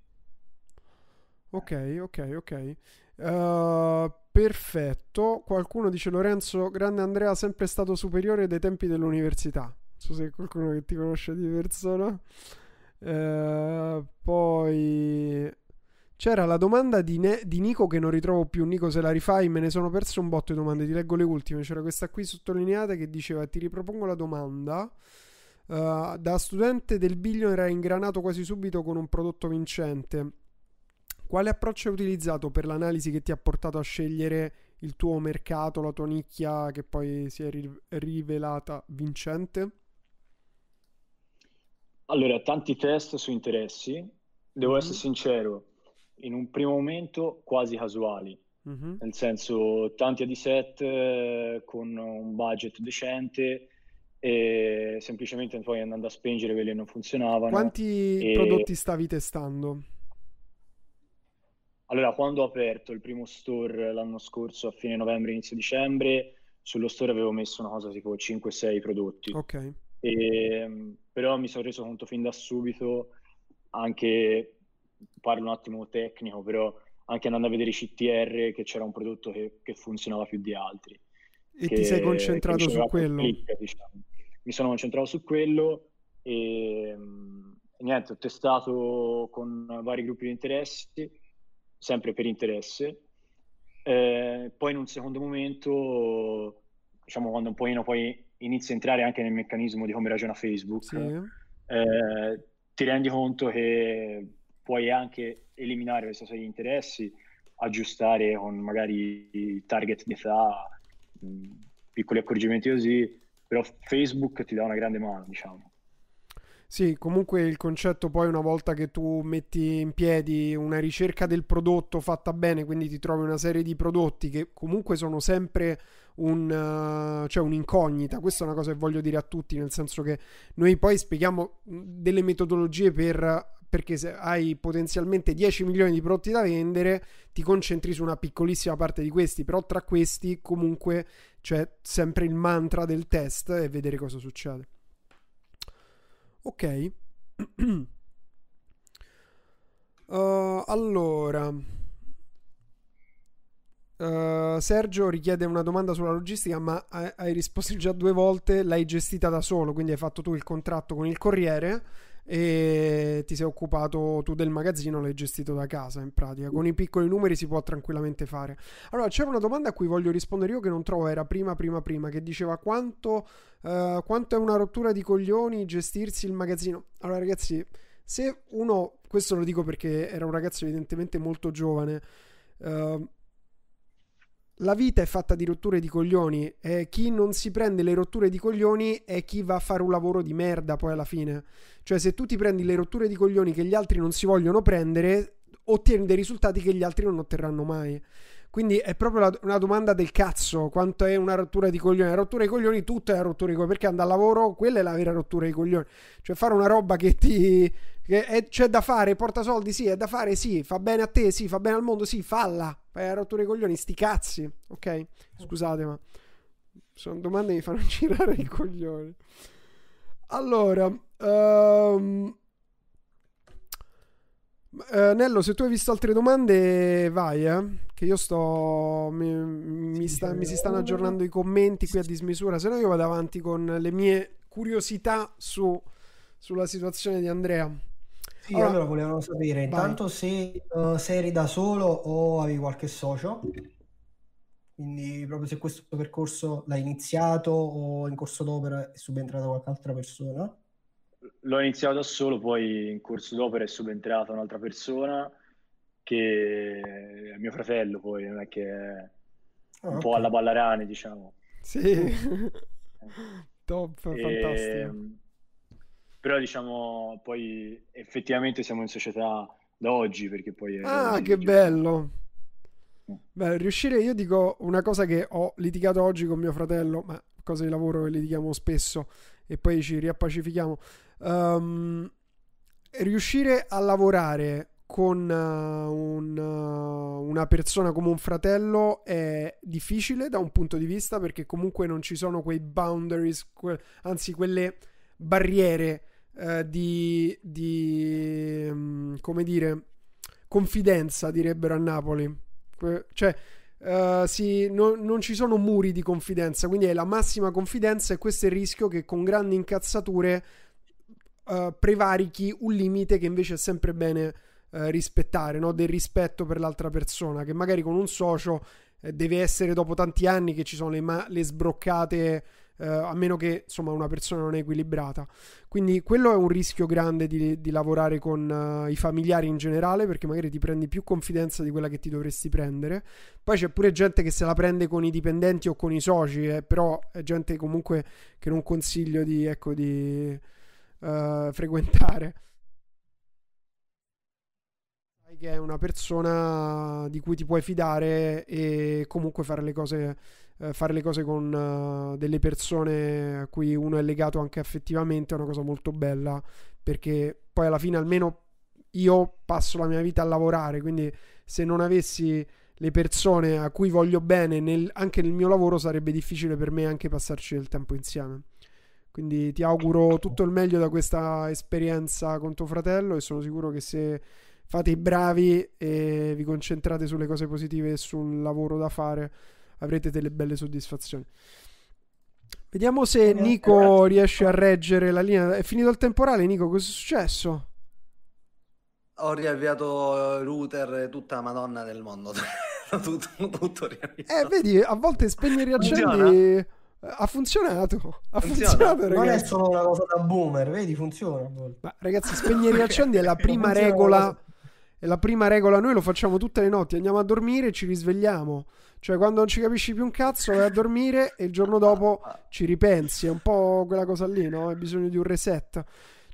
A: Ok, ok, ok. Uh, perfetto. Qualcuno dice Lorenzo, grande Andrea, sempre stato superiore dai tempi dell'università. So se qualcuno che ti conosce di persona. Uh, poi c'era la domanda di, ne- di, Nico che non ritrovo più. Nico, se la rifai, me ne sono perso un botto di domande. Ti leggo le ultime. C'era questa qui sottolineata che diceva: Ti ripropongo la domanda. Uh, da studente del Billion era ingranato quasi subito con un prodotto vincente. Quale approccio hai utilizzato per l'analisi che ti ha portato a scegliere il tuo mercato, la tua nicchia che poi si è ri- rivelata vincente?
B: Allora, tanti test su interessi. Devo mm-hmm. essere sincero, in un primo momento quasi casuali. Mm-hmm. Nel senso, tanti ad set eh, con un budget decente e semplicemente poi andando a spingere quelli che non funzionavano.
A: Quanti e... prodotti stavi testando?
B: Allora, quando ho aperto il primo store l'anno scorso, a fine novembre, inizio dicembre, sullo store avevo messo una cosa tipo 5-6 prodotti.
A: Ok.
B: E, però mi sono reso conto fin da subito, anche, parlo un attimo tecnico, però anche andando a vedere i CTR, che c'era un prodotto che, che funzionava più di altri.
A: E che, ti sei concentrato su quello?
B: Click, diciamo mi sono concentrato su quello e, mm, e, niente, ho testato con vari gruppi di interessi, sempre per interesse. Eh, poi in un secondo momento, diciamo quando un pochino poi inizi a entrare anche nel meccanismo di come ragiona Facebook, sì. eh, ti rendi conto che puoi anche eliminare questa serie di interessi, aggiustare con magari target di età, mh, mm, piccoli accorgimenti così, però Facebook ti dà una grande mano, diciamo.
A: Sì, comunque il concetto poi una volta che tu metti in piedi una ricerca del prodotto fatta bene, quindi ti trovi una serie di prodotti che comunque sono sempre un, uh, cioè un'incognita, questa è una cosa che voglio dire a tutti, nel senso che noi poi spieghiamo delle metodologie per perché se hai potenzialmente 10 milioni di prodotti da vendere, ti concentri su una piccolissima parte di questi, però tra questi comunque c'è sempre il mantra del test e vedere cosa succede. Ok. uh, allora. Uh, Sergio richiede una domanda sulla logistica, ma hai, hai risposto già due volte. L'hai gestita da solo, quindi hai fatto tu il contratto con il corriere e ti sei occupato tu del magazzino, l'hai gestito da casa in pratica. Con i piccoli numeri si può tranquillamente fare. Allora, c'era una domanda a cui voglio rispondere io che non trovo, era prima, prima, prima, che diceva quanto, uh, quanto è una rottura di coglioni gestirsi il magazzino. Allora, ragazzi, se uno, questo lo dico perché era un ragazzo evidentemente molto giovane, uh, la vita è fatta di rotture di coglioni e chi non si prende le rotture di coglioni è chi va a fare un lavoro di merda poi alla fine. Cioè se tu ti prendi le rotture di coglioni che gli altri non si vogliono prendere, ottieni dei risultati che gli altri non otterranno mai. Quindi è proprio una domanda del cazzo, quanto è una rottura di coglioni. La rottura di coglioni, tutto è una rottura di coglioni, perché andare al lavoro, quella è la vera rottura di coglioni. Cioè fare una roba che ti... Che è, c'è da fare, porta soldi, sì, è da fare, sì, fa bene a te, sì, fa bene al mondo, sì, falla. Fai la rottura di coglioni, sti cazzi, ok? Scusate, ma Sono domande che mi fanno girare i coglioni. Allora, um... Uh, Nello, se tu hai visto altre domande, vai, eh? Che io sto. Mi, mi, sta, mi, si stanno aggiornando i commenti qui a dismisura. Se no, io vado avanti con le mie curiosità su, sulla situazione di Andrea.
C: Sì, allora, allora volevano sapere intanto se, uh, se eri da solo o avevi qualche socio. Quindi, proprio se questo percorso l'hai iniziato o in corso d'opera è subentrata qualche altra persona
B: l'ho iniziato da solo, poi in corso d'opera è subentrata un'altra persona che è mio fratello, poi non è che è un oh, po' alla ballarane, diciamo.
A: Sì, top, e... fantastico.
B: Però diciamo, poi effettivamente siamo in società da oggi, perché poi...
A: Ah, che bello! Beh, riuscire, io dico una cosa che ho litigato oggi con mio fratello, ma cose di lavoro che litighiamo spesso e poi ci riappacifichiamo. Um, riuscire a lavorare con uh, un, uh, una persona come un fratello è difficile da un punto di vista perché comunque non ci sono quei boundaries, que- anzi quelle barriere uh, di, di um, come dire, confidenza, direbbero a Napoli. Que- cioè, sì, no, non ci sono muri di confidenza, quindi è la massima confidenza e questo è il rischio che con grandi incazzature prevarichi un limite che invece è sempre bene uh, rispettare, no? del rispetto per l'altra persona, che magari con un socio eh, deve essere dopo tanti anni che ci sono le, ma- le sbroccate, uh, a meno che insomma una persona non è equilibrata. Quindi quello è un rischio grande di, di lavorare con i familiari in generale, perché magari ti prendi più confidenza di quella che ti dovresti prendere. Poi c'è pure gente che se la prende con i dipendenti o con i soci, eh, però è gente comunque che non consiglio di... Ecco, di frequentare. Che è una persona di cui ti puoi fidare e comunque fare le cose, uh, fare le cose con uh, delle persone a cui uno è legato anche affettivamente è una cosa molto bella perché poi alla fine almeno io passo la mia vita a lavorare, quindi se non avessi le persone a cui voglio bene nel, anche nel mio lavoro sarebbe difficile per me anche passarci del tempo insieme. Quindi ti auguro tutto il meglio da questa esperienza con tuo fratello e sono sicuro che se fate i bravi e vi concentrate sulle cose positive e sul lavoro da fare avrete delle belle soddisfazioni. Vediamo se Nico riesce a reggere la linea. È finito il temporale, Nico? Cosa è successo?
D: Ho riavviato router e tutta la madonna del mondo. tutto, tutto riavviato.
A: Eh, vedi, a volte spegni e riaccendi. Funziona? Ha funzionato. Ha funziona. funzionato,
C: Non è solo una cosa da boomer, vedi, funziona.
A: Ma ragazzi, spegnere e riaccendi è la prima regola. È la prima regola, noi lo facciamo tutte le notti, andiamo a dormire e ci risvegliamo. Cioè, quando non ci capisci più un cazzo, vai a dormire e il giorno dopo ci ripensi. È un po' quella cosa lì, no? Hai bisogno di un reset.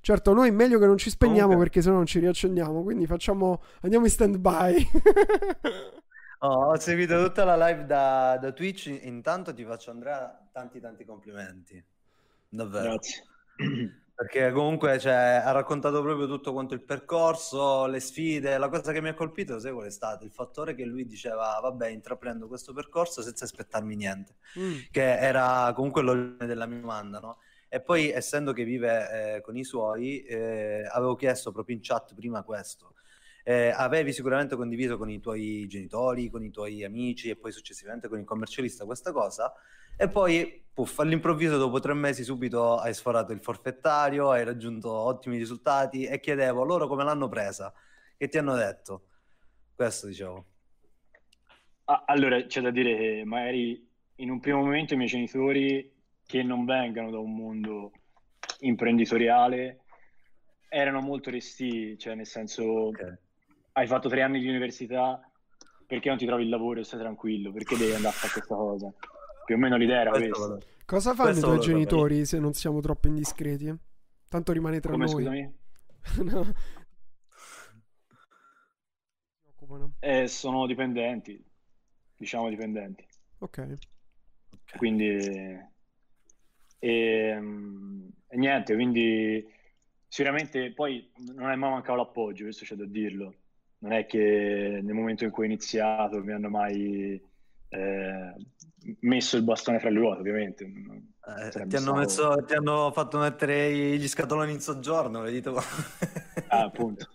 A: Certo, noi è meglio che non ci spegniamo okay. perché sennò non ci riaccendiamo. Quindi facciamo. Andiamo in stand by.
D: Oh, ho seguito tutta la live da, da, Twitch. Intanto ti faccio, Andrea, tanti tanti complimenti. Davvero.
B: Grazie.
D: Perché comunque cioè, ha raccontato proprio tutto quanto il percorso, le sfide. La cosa che mi ha colpito, sai qual è stato? Il fattore che lui diceva, vabbè, intraprendo questo percorso senza aspettarmi niente. Mm. Che era comunque l'ordine della mia domanda, no? E poi, essendo che vive eh, con i suoi, eh, avevo chiesto proprio in chat prima questo eh, avevi sicuramente condiviso con i tuoi genitori, con i tuoi amici e poi successivamente con il commercialista questa cosa e poi puff, all'improvviso dopo tre mesi subito hai sforato il forfettario, hai raggiunto ottimi risultati e chiedevo loro come l'hanno presa, che ti hanno detto? Questo dicevo.
B: Ah, allora c'è da dire che magari in un primo momento i miei genitori che non vengano da un mondo imprenditoriale erano molto resti, cioè nel senso okay hai fatto tre anni di università, perché non ti trovi il lavoro e stai tranquillo? Perché devi andare a fare questa cosa? Più o meno l'idea era questa.
A: Cosa fanno Questo i tuoi genitori sapere. se non siamo troppo indiscreti? Tanto rimane tra Come, noi.
B: Scusami? no. eh, sono dipendenti, diciamo dipendenti.
A: Ok.
B: Quindi... E, ehm, e niente, quindi sicuramente poi non è mai mancato l'appoggio, questo c'è da dirlo non è che nel momento in cui ho iniziato mi hanno mai eh, messo il bastone fra le ruote, ovviamente.
D: Eh, ti, hanno messo, ti, hanno fatto mettere gli scatoloni in soggiorno, vedi tu?
B: ah, appunto.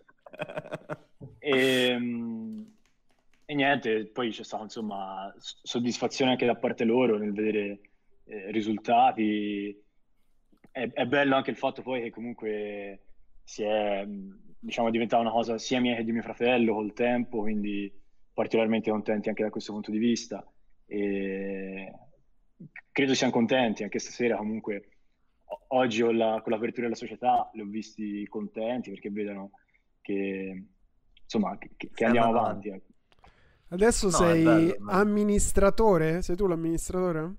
B: e, ehm, e, niente, poi c'è stata insomma soddisfazione anche da parte loro nel vedere eh, risultati. È, è, bello anche il fatto poi che comunque si è diciamo diventata una cosa sia mia che di mio fratello col tempo, quindi particolarmente contenti anche da questo punto di vista. E credo siano contenti anche stasera comunque oggi la, con l'apertura della società li ho visti contenti perché vedono che insomma che, che andiamo avanti. Ecco.
A: Adesso no, sei bello, amministratore? Sei tu l'amministratore?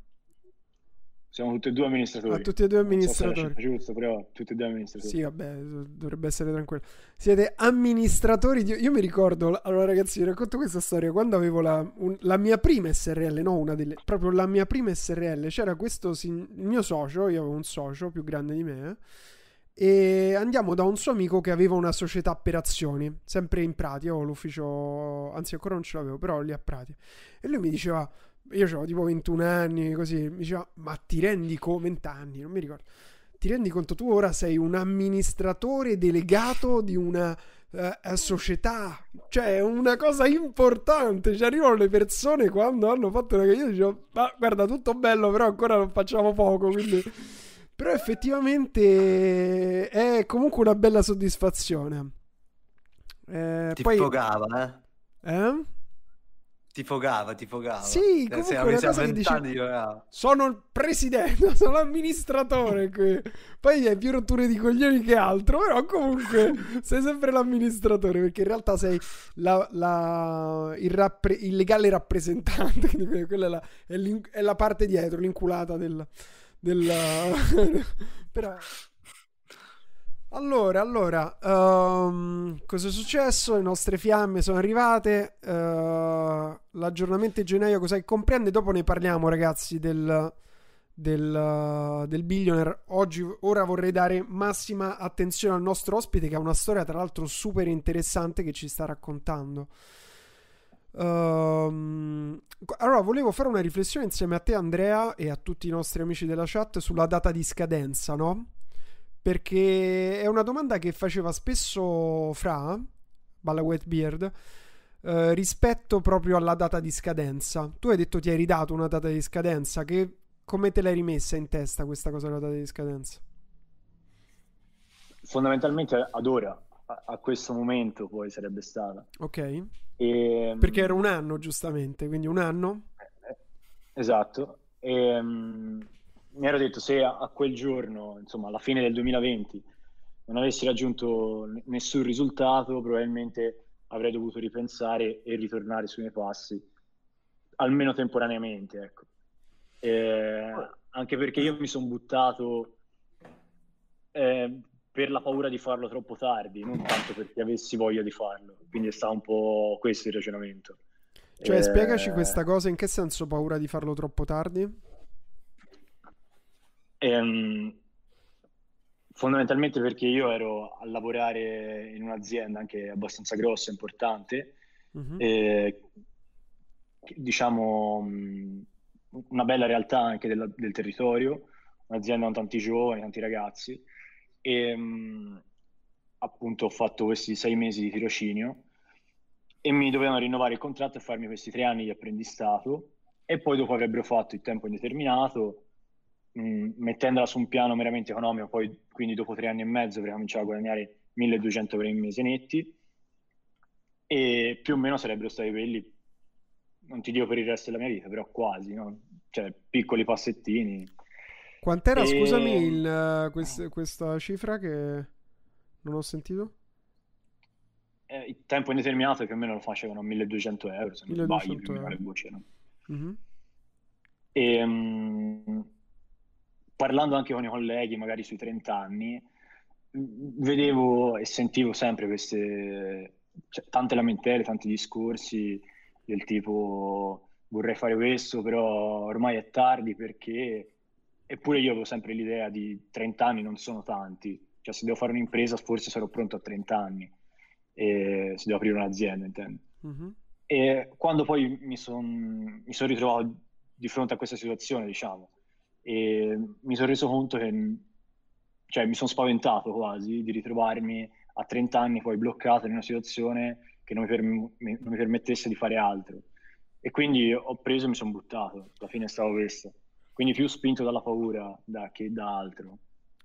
B: Siamo tutti e due amministratori.
A: Ah, tutti e due amministratori.
B: So giusto, però tutti e due amministratori.
A: Sì, vabbè, dovrebbe essere tranquillo. Siete amministratori di... Io mi ricordo, allora ragazzi, vi racconto questa storia. Quando avevo la, un, la mia prima SRL, no una delle... proprio la mia prima SRL, c'era questo, il mio socio, io avevo un socio più grande di me, e andiamo da un suo amico che aveva una società per azioni, sempre in Prati, io l'ufficio, anzi ancora non ce l'avevo, però lì a Prati. E lui mi diceva io avevo tipo 21 anni, così, mi diceva, ma ti rendi conto, 20 anni, non mi ricordo, ti rendi conto tu ora sei un amministratore delegato di una uh, società, cioè è una cosa importante, ci arrivano le persone quando hanno fatto una... Io dicevo, ma guarda, tutto bello, però ancora non facciamo poco, quindi... Però effettivamente è comunque una bella soddisfazione.
D: Eh, ti poi... fogava,
A: eh? Eh?
D: Ti fogava, ti fogava.
A: Sì, cioè, comunque una cosa che dice, sono il presidente, sono l'amministratore qui. Poi hai più rotture di coglioni che altro, però comunque sei sempre l'amministratore perché in realtà sei la, la, il, rappre, il, legale rappresentante, quella è la, è, è la, parte dietro, l'inculata del... del però... Allora, allora, um, cosa è successo? Le nostre fiamme sono arrivate. Uh, l'aggiornamento di gennaio cosa comprende? Dopo ne parliamo, ragazzi, del, del, uh, del billionaire. Oggi, ora vorrei dare massima attenzione al nostro ospite, che ha una storia, tra l'altro, super interessante che ci sta raccontando. Um, allora, volevo fare una riflessione insieme a te, Andrea, e a tutti i nostri amici della chat sulla data di scadenza, no? Perché è una domanda che faceva spesso Fra, Balla Whitebeard, eh, rispetto proprio alla data di scadenza. Tu hai detto ti hai ridato una data di scadenza, che come te l'hai rimessa in testa questa cosa della data di scadenza?
B: Fondamentalmente ad ora, a, a questo momento poi sarebbe stata.
A: Ok. E... Ehm, Perché era un anno giustamente, quindi un anno?
B: Eh, esatto. E, um mi ero detto se a, a, quel giorno, insomma alla fine del 2020, non avessi raggiunto n- nessun risultato, probabilmente avrei dovuto ripensare e ritornare sui miei passi, almeno temporaneamente. Ecco. Eh, anche perché io mi sono buttato eh, per la paura di farlo troppo tardi, non tanto perché avessi voglia di farlo. Quindi è stato un po' questo il ragionamento.
A: Cioè, eh... spiegaci questa cosa, in che senso paura di farlo troppo tardi?
B: Ehm, fondamentalmente perché io ero a lavorare in un'azienda anche abbastanza grossa, importante, uh-huh. e, diciamo una bella realtà anche della, del territorio, un'azienda con tanti giovani, tanti ragazzi, e appunto ho fatto questi sei mesi di tirocinio e mi dovevano rinnovare il contratto e farmi questi tre anni di apprendistato e poi dopo avrebbero fatto il tempo indeterminato mh, mm, mettendola su un piano meramente economico, poi quindi dopo tre anni e mezzo avrei cominciato a guadagnare 1200 euro in mese netti e più o meno sarebbero stati quelli, non ti dico per il resto della mia vita, però quasi, no? cioè piccoli passettini.
A: Quant'era, e... scusami, il, quest, questa cifra che non ho sentito?
B: Eh, il tempo indeterminato più o meno lo facevano 1200 euro, se non 1200 sbaglio, più o meno le voci. No? Mm-hmm. E, um, parlando anche con i colleghi, magari sui 30 anni, vedevo e sentivo sempre queste cioè, tante lamentele, tanti discorsi del tipo vorrei fare questo, però ormai è tardi perché eppure io avevo sempre l'idea di 30 anni non sono tanti, cioè se devo fare un'impresa forse sarò pronto a 30 anni, e se devo aprire un'azienda intendo. Mm-hmm. E quando poi mi sono mi son ritrovato di fronte a questa situazione, diciamo, e mi sono reso conto che, cioè, mi sono spaventato quasi di ritrovarmi a 30 anni poi bloccato in una situazione che non mi, per, non mi permettesse di fare altro. E quindi ho preso e mi sono buttato, alla fine è stato questo. Quindi più spinto dalla paura da, che da altro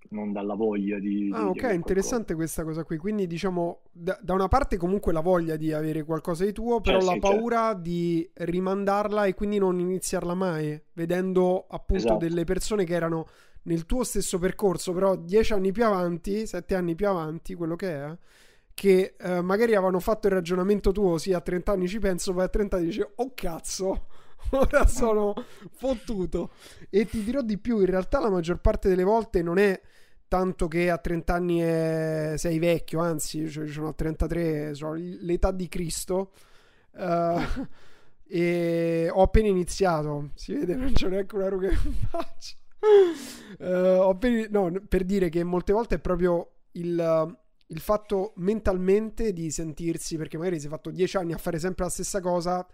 B: non dalla voglia di...
A: Ah,
B: di
A: ok, interessante questa cosa qui. Quindi diciamo, da, da, una parte comunque la voglia di avere qualcosa di tuo, però cioè, la sì, paura certo. di rimandarla e quindi non iniziarla mai, vedendo appunto esatto. delle persone che erano nel tuo stesso percorso, però dieci anni più avanti, sette anni più avanti, quello che è, che eh, magari avevano fatto il ragionamento tuo, sì, a 30 anni ci penso, poi a 30 anni dici, oh cazzo, ora sono fottuto. E ti dirò di più, in realtà la maggior parte delle volte non è tanto che a 30 anni è... sei vecchio, anzi, cioè, sono a 33, sono l'età di Cristo. Uh, e ho appena iniziato, si vede, non c'è neanche una ruga in faccia. Uh, appena... no, per dire che molte volte è proprio il, il fatto mentalmente di sentirsi, perché magari è fatto 10 anni a fare sempre la stessa cosa,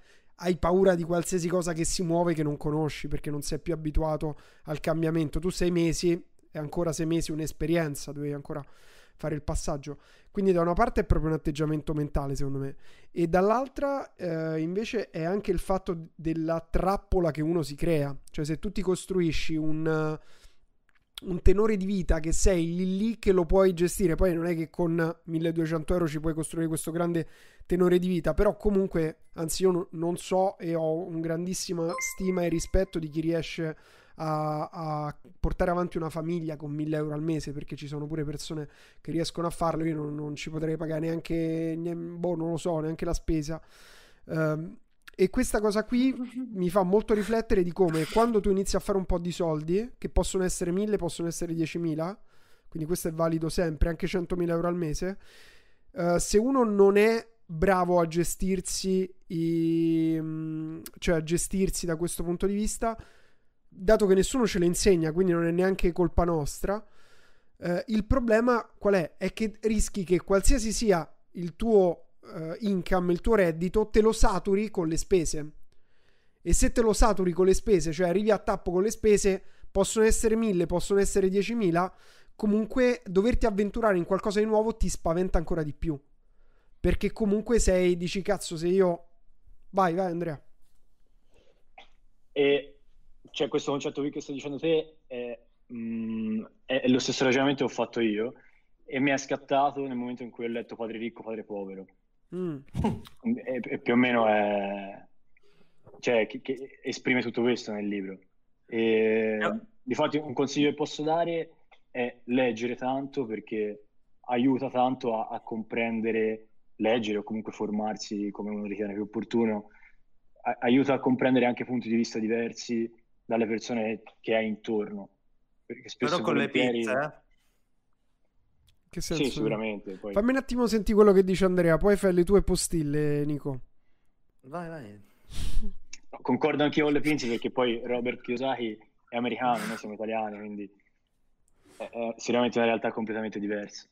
A: hai paura di qualsiasi cosa che si muove che non conosci perché non sei più abituato al cambiamento. Tu sei mesi è ancora sei mesi un'esperienza, dovevi ancora fare il passaggio. Quindi da una parte è proprio un atteggiamento mentale, secondo me, e dall'altra eh, invece è anche il fatto della trappola che uno si crea. Cioè se tu ti costruisci un, un tenore di vita che sei lì lì che lo puoi gestire, poi non è che con 1200 euro ci puoi costruire questo grande tenore di vita, però comunque, anzi io non so e ho un grandissima stima e rispetto di chi riesce a a, a, portare avanti una famiglia con 1000 euro al mese perché ci sono pure persone che riescono a farlo. Io non, non ci potrei pagare neanche, boh, non lo so, neanche la spesa. Um, e questa cosa qui mi fa molto riflettere di come quando tu inizi a fare un po' di soldi, che possono essere 1000, possono essere 10.000, quindi questo è valido sempre, anche 100.000 euro al mese, uh, se uno non è bravo a gestirsi, i, cioè a gestirsi da questo punto di vista, dato che nessuno ce le insegna, quindi non è neanche colpa nostra, eh, il problema qual è? È che rischi che qualsiasi sia il tuo eh, income, il tuo reddito, te lo saturi con le spese. E se te lo saturi con le spese, cioè arrivi a tappo con le spese, possono essere mille, possono essere diecimila, comunque doverti avventurare in qualcosa di nuovo ti spaventa ancora di più. Perché comunque sei, dici cazzo, se io... Vai, vai Andrea.
B: E cioè, questo concetto qui che stai dicendo te è, mh, mm, è, è, lo stesso ragionamento che ho fatto io e mi è scattato nel momento in cui ho letto Padre ricco, Padre povero. Mm. E, e, più o meno è... Cioè, che, che esprime tutto questo nel libro. E, no. Difatti un consiglio che posso dare è leggere tanto perché aiuta tanto a, a comprendere, leggere o comunque formarsi come uno ritiene più opportuno, a, aiuta a comprendere anche punti di vista diversi dalle persone che hai intorno.
D: Perché spesso Però con volentieri... le pizze? Eh?
A: Che senso?
B: Sì, sicuramente. Poi...
A: Fammi un attimo sentire quello che dice Andrea, poi fai le tue postille, Nico.
D: Vai, vai.
B: Concordo anche io con le pinze perché poi Robert Kiyosaki è americano, noi siamo italiani, quindi è, è sicuramente una realtà completamente diversa.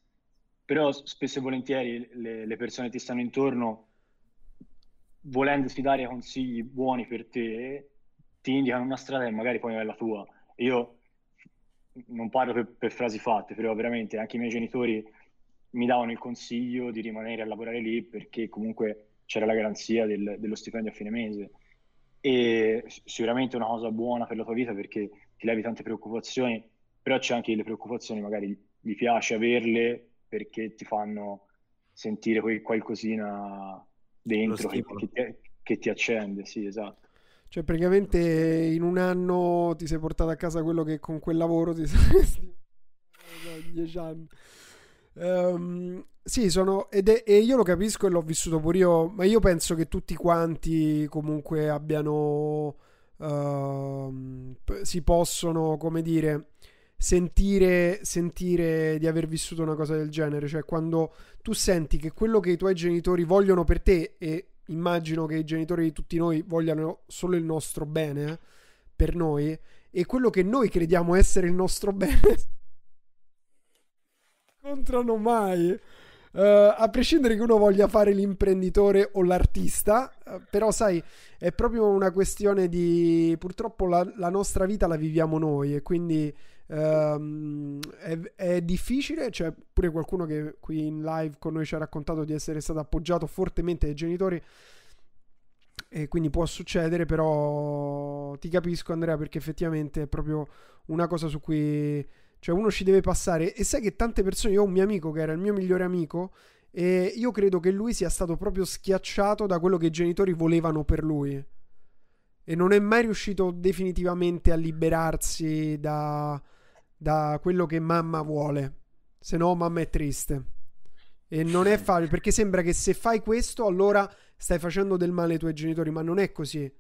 B: Però spesso e volentieri le, le persone che ti stanno intorno, volendoti dare consigli buoni per te, ti indicano una strada e magari poi non è la tua. Io non parlo per, per, frasi fatte, però veramente anche i miei genitori mi davano il consiglio di rimanere a lavorare lì perché comunque c'era la garanzia del, dello stipendio a fine mese. E sicuramente è una cosa buona per la tua vita perché ti levi tante preoccupazioni, però c'è anche le preoccupazioni, magari gli piace averle perché ti fanno sentire quel qualcosina dentro che, che, ti, che ti accende, sì, esatto.
A: Cioè, praticamente in un anno ti sei portato a casa quello che con quel lavoro ti saresti. Dieci anni. Um, sì, sono. Ed è, e io lo capisco e l'ho vissuto pure io. Ma io penso che tutti quanti comunque abbiano. Uh, si possono, come dire. Sentire, sentire di aver vissuto una cosa del genere, cioè quando tu senti che quello che i tuoi genitori vogliono per te e immagino che i genitori di tutti noi vogliano solo il nostro bene eh, per noi e quello che noi crediamo essere il nostro bene incontrano mai. Uh, a prescindere che uno voglia fare l'imprenditore o l'artista, uh, però sai, è proprio una questione di... Purtroppo la, la nostra vita la viviamo noi e quindi um, è, è, difficile. C'è pure qualcuno che qui in live con noi ci ha raccontato di essere stato appoggiato fortemente dai genitori e quindi può succedere, però ti capisco Andrea perché effettivamente è proprio una cosa su cui cioè uno ci deve passare e sai che tante persone, io ho un mio amico che era il mio migliore amico e io credo che lui sia stato proprio schiacciato da quello che i genitori volevano per lui e non è mai riuscito definitivamente a liberarsi da, da quello che mamma vuole, se no mamma è triste. E non è facile perché sembra che se fai questo allora stai facendo del male ai tuoi genitori, ma non è così.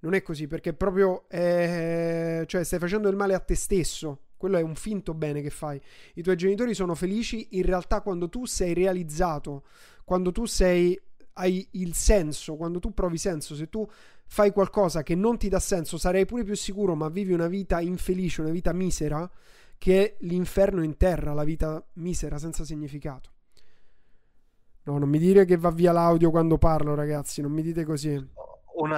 A: Non è così perché proprio è... cioè stai facendo del male a te stesso. Quello è un finto bene che fai. I tuoi genitori sono felici in realtà quando tu sei realizzato, quando tu sei hai il senso, quando tu provi senso, se tu fai qualcosa che non ti dà senso, sarei pure più sicuro, ma vivi una vita infelice, una vita misera, che è l'inferno in terra, la vita misera senza significato. No, non mi dire che va via l'audio quando parlo, ragazzi, non mi dite così.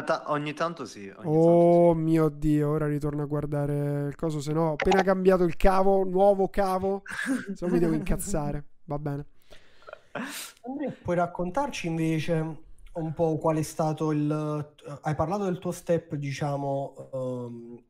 D: Ta- ogni tanto sì. Ogni
A: oh
D: tanto
A: sì. mio dio, ora ritorno a guardare il coso, se no ho appena cambiato il cavo, nuovo cavo, se no mi devo incazzare. Va bene.
C: Andrea, puoi raccontarci invece un po' qual è stato il... Hai parlato del tuo step, diciamo, um,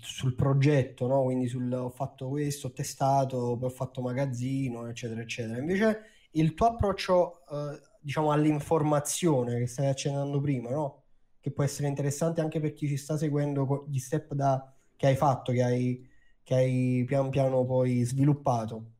C: sul progetto, no? Quindi sul ho fatto questo, ho testato, poi ho fatto magazzino, eccetera, eccetera. Invece il tuo approccio, eh, diciamo, all'informazione che stai accennando prima, no? Che può essere interessante anche per chi ci sta seguendo gli step da, che hai fatto, che hai, che hai pian piano poi sviluppato.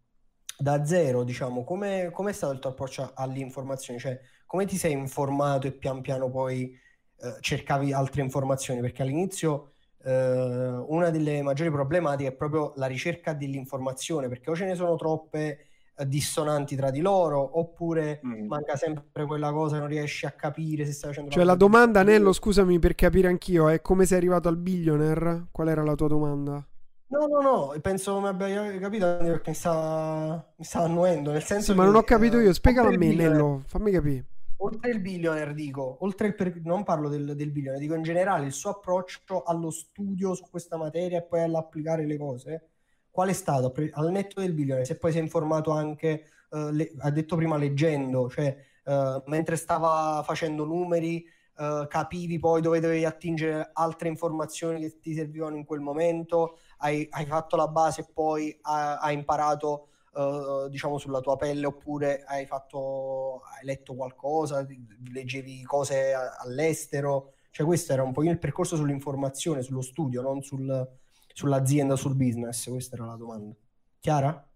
C: Da zero, diciamo, come è stato il tuo approccio all'informazione? Cioè, come ti sei informato e pian piano poi eh, cercavi altre informazioni? Perché all'inizio eh, una delle maggiori problematiche è proprio la ricerca dell'informazione, perché o ce ne sono troppe dissonanti tra di loro oppure mm. manca sempre quella cosa non riesci a capire se stai facendo
A: cioè la domanda Nello scusami per capire anch'io è come sei arrivato al billionaire? Qual era la tua domanda?
C: No no no penso mi abbia capito perché mi sta, mi sta annuendo nel senso
A: sì, ma non ho capito io spiegalo a me Nello fammi capire
C: oltre il billionaire dico oltre il non parlo del, del billionaire dico in generale il suo approccio allo studio su questa materia e poi all'applicare le cose qual è stato al netto del bilione? Se poi si è informato anche, uh, le, ha detto prima leggendo, cioè uh, mentre stava facendo numeri, uh, capivi poi dove dovevi attingere altre informazioni che ti servivano in quel momento, hai, hai fatto la base e poi hai imparato. Uh, diciamo sulla tua pelle oppure hai fatto hai letto qualcosa leggevi cose all'estero cioè questo era un po' il percorso sull'informazione sullo studio non sul, sull'azienda, sul business? Questa era la domanda. Chiara?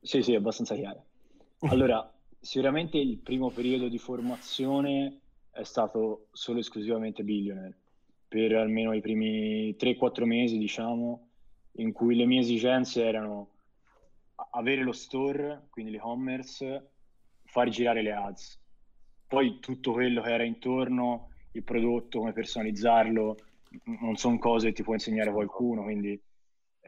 B: Sì, sì, abbastanza chiara. Allora, sicuramente il primo periodo di formazione è stato solo e esclusivamente billionaire, per almeno i primi 3-4 mesi, diciamo, in cui le mie esigenze erano avere lo store, quindi l'e-commerce, far girare le ads. Poi tutto quello che era intorno, il prodotto, come personalizzarlo, non sono cose che ti può insegnare qualcuno, quindi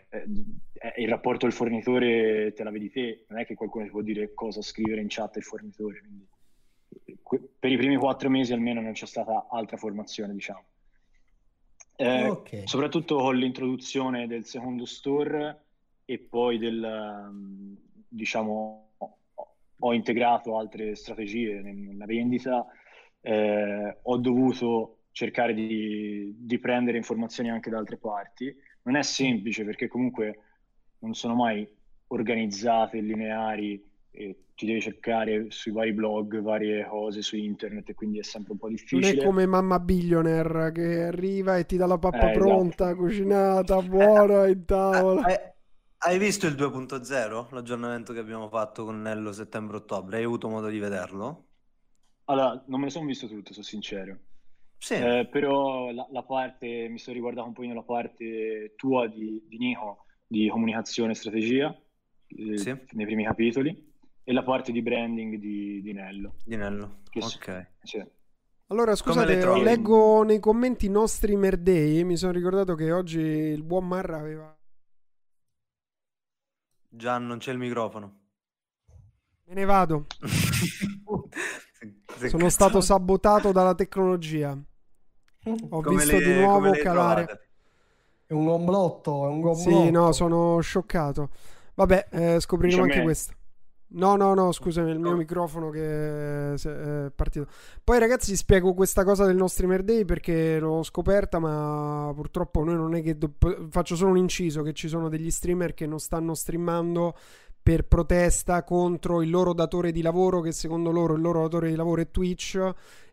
B: eh, eh, il rapporto al fornitore te la vedi te, non è che qualcuno ti può dire cosa scrivere in chat al fornitore. Quindi, per i primi quattro mesi almeno non c'è stata altra formazione, diciamo. Eh, okay. Soprattutto con l'introduzione del secondo store e poi del, diciamo, ho integrato altre strategie nella vendita, eh, ho dovuto cercare di, di, prendere informazioni anche da altre parti. Non è semplice perché comunque non sono mai organizzate, lineari, e ti devi cercare sui vari blog, varie cose su internet e quindi è sempre un po' difficile.
A: Non è come mamma billionaire che arriva e ti dà la pappa eh, pronta, esatto. cucinata, buona in tavola.
D: Eh, hai visto il 2.0, l'aggiornamento che abbiamo fatto con Nello settembre-ottobre? Hai avuto modo di vederlo?
B: Allora, non me lo sono visto tutto, sono sincero. Sì. Eh, però la, la, parte, mi sono riguardato un po' la parte tua di, di Nico, di comunicazione e strategia, eh, sì. nei primi capitoli, e la parte di branding di, di Nello.
D: Di Nello, ok. Sì.
A: Allora, scusate, leggo nei commenti i nostri merdei, mi sono ricordato che oggi il buon Marra aveva...
D: Gian, non c'è il microfono.
A: Me ne vado. Sono stato sabotato dalla tecnologia. Ho
D: Come
A: visto
D: le-
A: di nuovo calare.
D: trovate?
C: È un complotto, è un complotto.
A: Sì, no, sono scioccato. Vabbè, eh, scopriremo anche
B: me.
A: questo. No, no, no, scusami, il mio
D: No.
A: microfono che è partito. Poi ragazzi spiego questa cosa del no streamer day perché l'ho scoperta, ma purtroppo noi non è che do- faccio solo un inciso che ci sono degli streamer che non stanno streamando per protesta contro il loro datore di lavoro che secondo loro il loro datore di lavoro è Twitch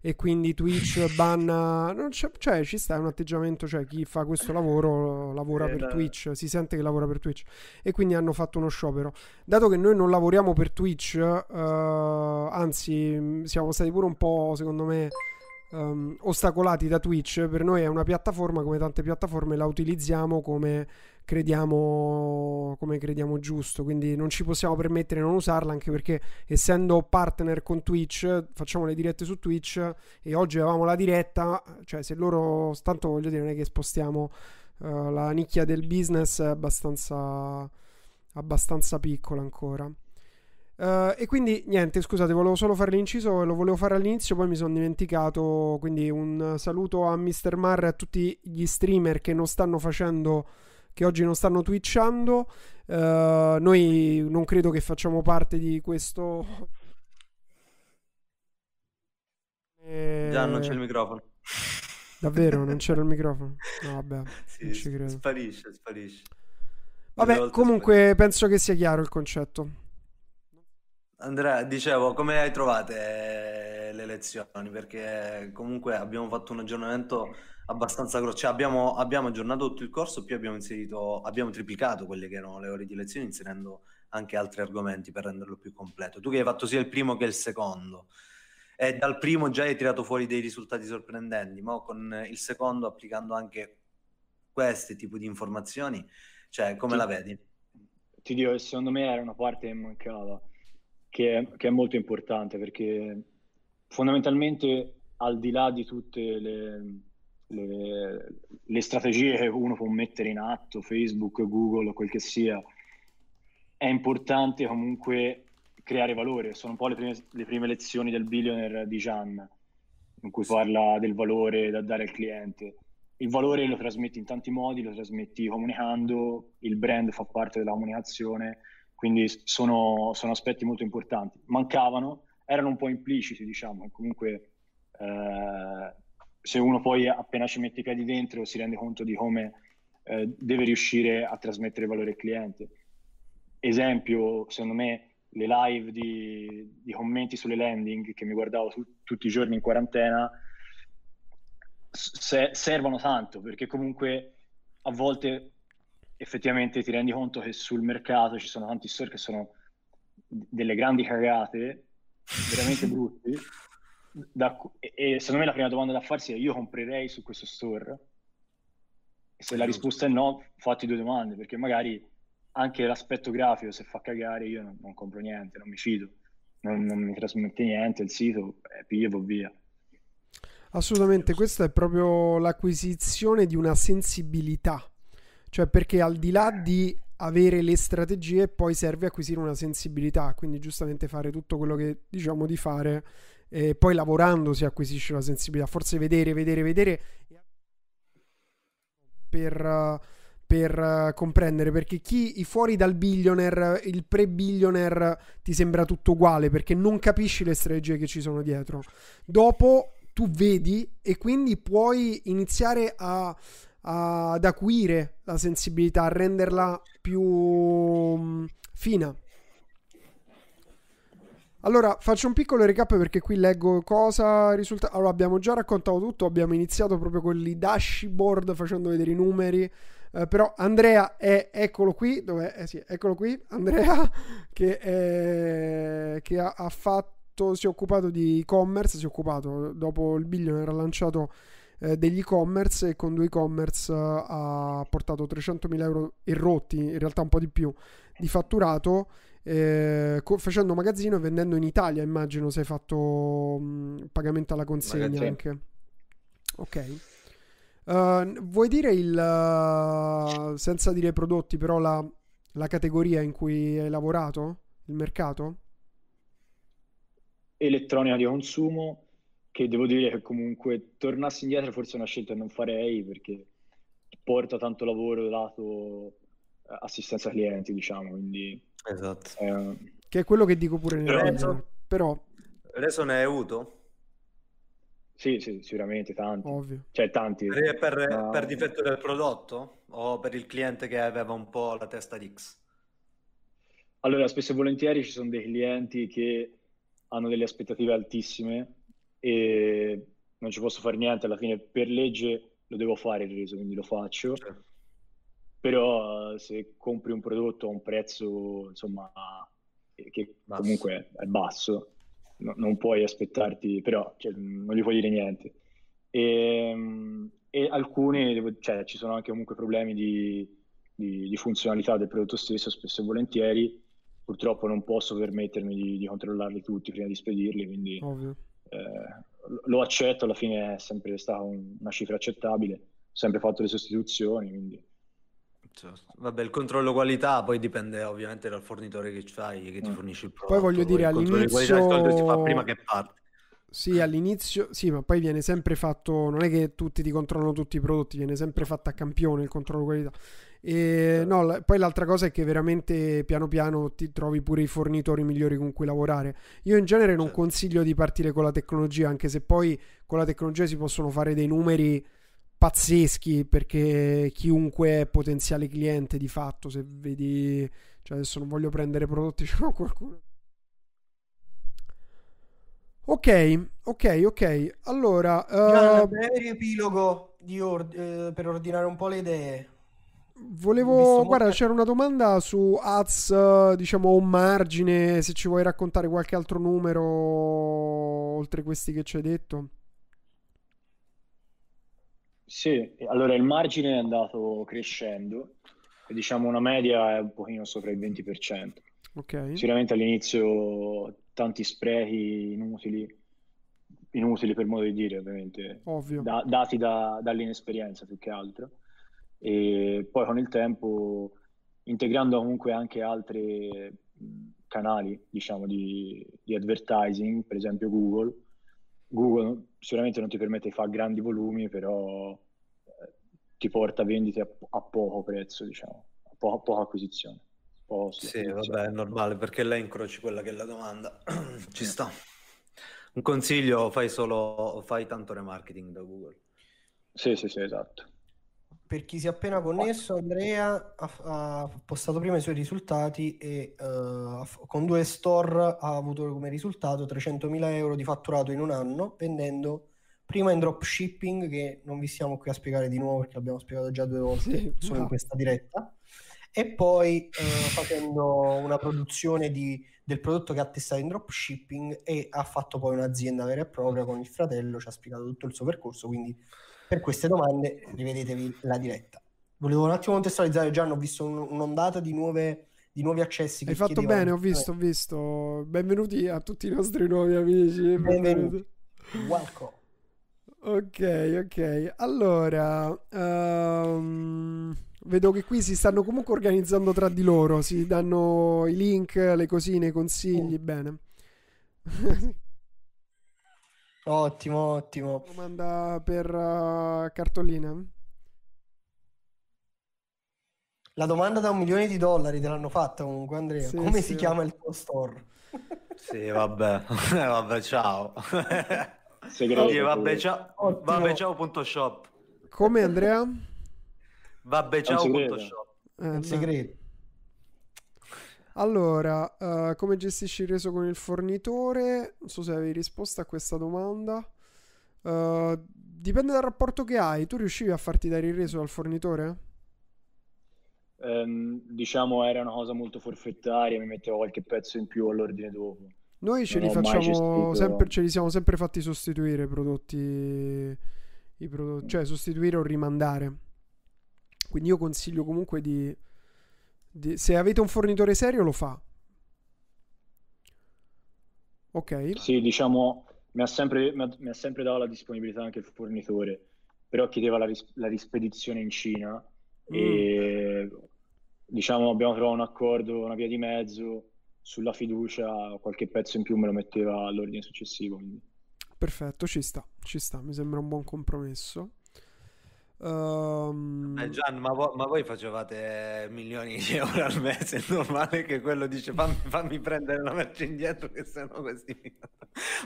A: e quindi Twitch banna cioè ci sta un atteggiamento cioè chi fa questo lavoro lavora
D: Eh,
A: per
D: la-
A: Twitch si sente che lavora per Twitch. E quindi hanno fatto uno sciopero. Dato che noi non lavoriamo per Twitch eh, anzi siamo stati pure un po' secondo me ehm, ostacolati da Twitch per noi è una piattaforma come tante piattaforme la utilizziamo come crediamo come crediamo giusto quindi non ci possiamo permettere di non usarla anche perché essendo partner con Twitch facciamo le dirette su Twitch e oggi avevamo la diretta cioè se loro tanto voglio dire non è che spostiamo eh, la nicchia del business è abbastanza abbastanza piccola ancora Eh, e quindi niente, scusate, volevo solo fare l'inciso, lo volevo fare all'inizio, poi mi sono dimenticato. Quindi un saluto a Mr. Mar e a tutti gli streamer che non stanno facendo, che oggi non stanno twitchando. Eh, noi non credo che facciamo parte di questo. Eh,
D: Già non c'è il microfono.
A: Davvero, non c'era il microfono? No, vabbè,
D: Sì,
A: ci credo.
D: sparisce, sparisce.
A: Vabbè, comunque penso che sia chiaro il concetto.
D: Andrea, dicevo, come hai trovate le lezioni? Perché comunque abbiamo fatto un aggiornamento abbastanza grosso, cioè abbiamo, abbiamo aggiornato tutto il corso, più abbiamo inserito, abbiamo triplicato quelle che erano le ore di lezione, inserendo anche altri argomenti per renderlo più completo. Tu che hai fatto sia il primo che il secondo, e dal primo già hai tirato fuori dei risultati sorprendenti, ma con il secondo applicando anche questi tipi di informazioni, cioè come
B: Sì.
D: la vedi?
B: ti dico che secondo me era una parte che mancava, che che è molto importante perché fondamentalmente al di là di tutte le, le- le strategie che uno può mettere in atto, Facebook, Google quel che sia, è importante comunque creare valore. Sono un po' le prime, le prime lezioni del billionaire di Gian, in cui parla del valore da dare al cliente. Il valore lo trasmetti in tanti modi, lo trasmetti comunicando, il brand fa parte della comunicazione, quindi sono, sono aspetti molto importanti. Mancavano, erano un po' impliciti, diciamo, e comunque eh, se uno poi appena ci mette i piedi dentro si rende conto di come eh, deve riuscire a trasmettere valore al cliente. Esempio, secondo me, le live di, di commenti sulle landing che mi guardavo tu- tutti i giorni in quarantena se- servono tanto perché comunque a volte effettivamente ti rendi conto che sul mercato ci sono tanti store che sono delle grandi cagate veramente brutti da e, e secondo me la prima domanda da farsi è io comprerei su questo store? E se la risposta è no fatti due domande perché magari anche l'aspetto grafico se fa cagare io non, non compro niente non mi fido non, non mi trasmette niente il sito eh, piglio e via.
A: Assolutamente, questa è proprio l'acquisizione di una sensibilità, cioè perché al di là di avere le strategie poi serve acquisire una sensibilità, quindi giustamente fare tutto quello che diciamo di fare e poi lavorando si acquisisce la sensibilità, forse vedere, vedere, vedere per, per comprendere perché chi i fuori dal billionaire, il pre-billionaire ti sembra tutto uguale perché non capisci le strategie che ci sono dietro. Dopo tu vedi e quindi puoi iniziare a- ad acuire la sensibilità, a renderla più mm, fina. Allora, faccio un piccolo recap perché qui leggo cosa risulta. Allora, abbiamo già raccontato tutto. Abbiamo iniziato proprio con i dashboard facendo vedere i numeri. Eh, però Andrea è eccolo qui. Dov'è? Eh sì, eccolo qui. Andrea che, è- che ha, ha fatto, si è occupato di e-commerce. Si è occupato dopo il billionaire ha lanciato eh, degli e-commerce e con due e-commerce eh, ha portato 300.000 euro e rotti, in realtà un po' di più, di fatturato eh, co- facendo magazzino e vendendo in Italia. Immagino se hai fatto mh, pagamento alla consegna
B: Magazzino.
A: anche. Ok. Uh, vuoi dire il uh, senza dire prodotti, però la, la categoria in cui hai lavorato? Il mercato?
B: elettronica di consumo che devo dire che comunque tornassi indietro forse è una scelta che non farei perché porta tanto lavoro lato eh, assistenza clienti, diciamo, quindi...
D: Esatto.
A: Eh, che è quello che dico pure nel
D: Reso, però... Reso ne hai avuto?
B: Sì, sì, sicuramente tanti.
A: Ovvio.
B: Cioè tanti.
D: Per, per, ma... per, difetto del prodotto o per il cliente che aveva un po' la testa di X?
B: Allora, spesso e volentieri ci sono dei clienti che hanno delle aspettative altissime e non ci posso fare niente, alla fine per legge lo devo fare il reso, quindi lo faccio. Certo. Però se compri un prodotto a un prezzo, insomma, che basso. comunque è basso, no, non puoi aspettarti, però cioè, non gli puoi dire niente. E, ehm, e alcuni, cioè, ci sono anche comunque problemi di, di, di, funzionalità del prodotto stesso, spesso e volentieri. Purtroppo non posso permettermi di, di controllarli tutti prima di spedirli, quindi eh, lo accetto, alla fine è sempre stata un, una cifra accettabile, ho sempre fatto le sostituzioni, quindi
D: Certo. Vabbè, il controllo qualità poi dipende ovviamente dal fornitore che fai, che ti mm. fornisce il prodotto.
A: Poi voglio dire,
D: poi
A: all'inizio...
D: si fa prima che parte.
A: Sì, all'inizio, sì, ma poi viene sempre fatto, non è che tutti ti controllano tutti i prodotti, viene sempre fatto a campione il controllo qualità. E no, poi l'altra cosa è che veramente piano piano ti trovi pure i fornitori migliori con cui lavorare. Io in genere non certo. consiglio di partire con la tecnologia, anche se poi con la tecnologia si possono fare dei numeri pazzeschi perché chiunque è potenziale cliente di fatto, se vedi, cioè adesso non voglio prendere prodotti, l'ho qualcuno. Ok, ok, ok. Allora,
C: uh, breve riepilogo ord- eh, per ordinare un po' le idee.
A: Volevo, guarda, molte... c'era una domanda su ads, diciamo, un margine, se ci vuoi raccontare qualche altro numero oltre questi che ci hai detto.
B: Sì, allora il margine è andato crescendo, diciamo una media è un pochino sopra il 20%.
A: Okay.
B: Sicuramente all'inizio tanti sprechi inutili, inutili per modo di dire ovviamente, da, dati da, dall'inesperienza più che altro. E poi con il tempo, integrando comunque anche altri canali, diciamo, di, di advertising, per esempio Google, Google sicuramente non ti permette di fare grandi volumi, però eh, ti porta vendite a, a, poco prezzo, diciamo, a, po- a poca acquisizione.
D: Po- sì, vabbè, è normale perché lei incroci quella che è la domanda. Ci sta. Un consiglio, fai solo, fai tanto remarketing da Google.
B: Sì, sì, sì, esatto
C: per chi si è appena connesso, Andrea ha, ha postato prima i suoi risultati e uh, con due store ha avuto come risultato 300.000 euro di fatturato in un anno vendendo prima in dropshipping che non vi stiamo qui a spiegare di nuovo perché l'abbiamo spiegato già due volte sì, solo no. in questa diretta e poi uh, facendo una produzione di, del prodotto che ha testato in dropshipping e ha fatto poi un'azienda vera e propria con il fratello ci ha spiegato tutto il suo percorso quindi per queste domande rivedetevi la diretta. Volevo un attimo contestualizzare, Gianni, ho visto un, un'ondata di, nuove, di nuovi accessi.
A: Hai fatto chiedevano. bene, ho visto, ho visto. Benvenuti a tutti i nostri nuovi amici.
C: Benvenuti. Welcome.
A: Ok, ok. Allora, um, vedo che qui si stanno comunque organizzando tra di loro, si danno i link, le cosine, i consigli, oh. bene.
C: Ottimo, ottimo.
A: Domanda per uh, cartolina?
C: La domanda da un milione di dollari te l'hanno fatta comunque, Andrea. Sì, Come sì. si chiama il tuo store?
D: Sì, vabbè, vabbè, ciao. Segreto. Sì, vabbè, ciao. Vabbè, ciao.shop.
A: Come Andrea?
D: Vabbè, ciao.shop.
C: Eh, un segreto.
A: Allora, uh, come gestisci il reso con il fornitore? Non so se avevi risposto a questa domanda. Uh, dipende dal rapporto che hai. Tu riuscivi a farti dare il reso dal fornitore?
B: Um, diciamo era una cosa molto forfettaria, mi mettevo qualche pezzo in più all'ordine dopo.
A: Noi ce li facciamo sempre, ce li siamo sempre fatti sostituire i prodotti, i prodotti, cioè sostituire o rimandare. Quindi io consiglio comunque di se avete un fornitore serio lo fa. Ok.
B: Sì, diciamo, mi ha sempre, mi ha, sempre dato la disponibilità anche il fornitore, però chiedeva la, ris- la rispedizione in Cina mm. e diciamo abbiamo trovato un accordo, una via di mezzo sulla fiducia qualche pezzo in più me lo metteva all'ordine successivo. Quindi.
A: Perfetto, ci sta, ci sta, mi sembra un buon compromesso. Um...
D: Eh Gian, ma, vo- ma, voi facevate milioni di euro al mese, è normale che quello dice fammi, fammi prendere la merce indietro che sennò questi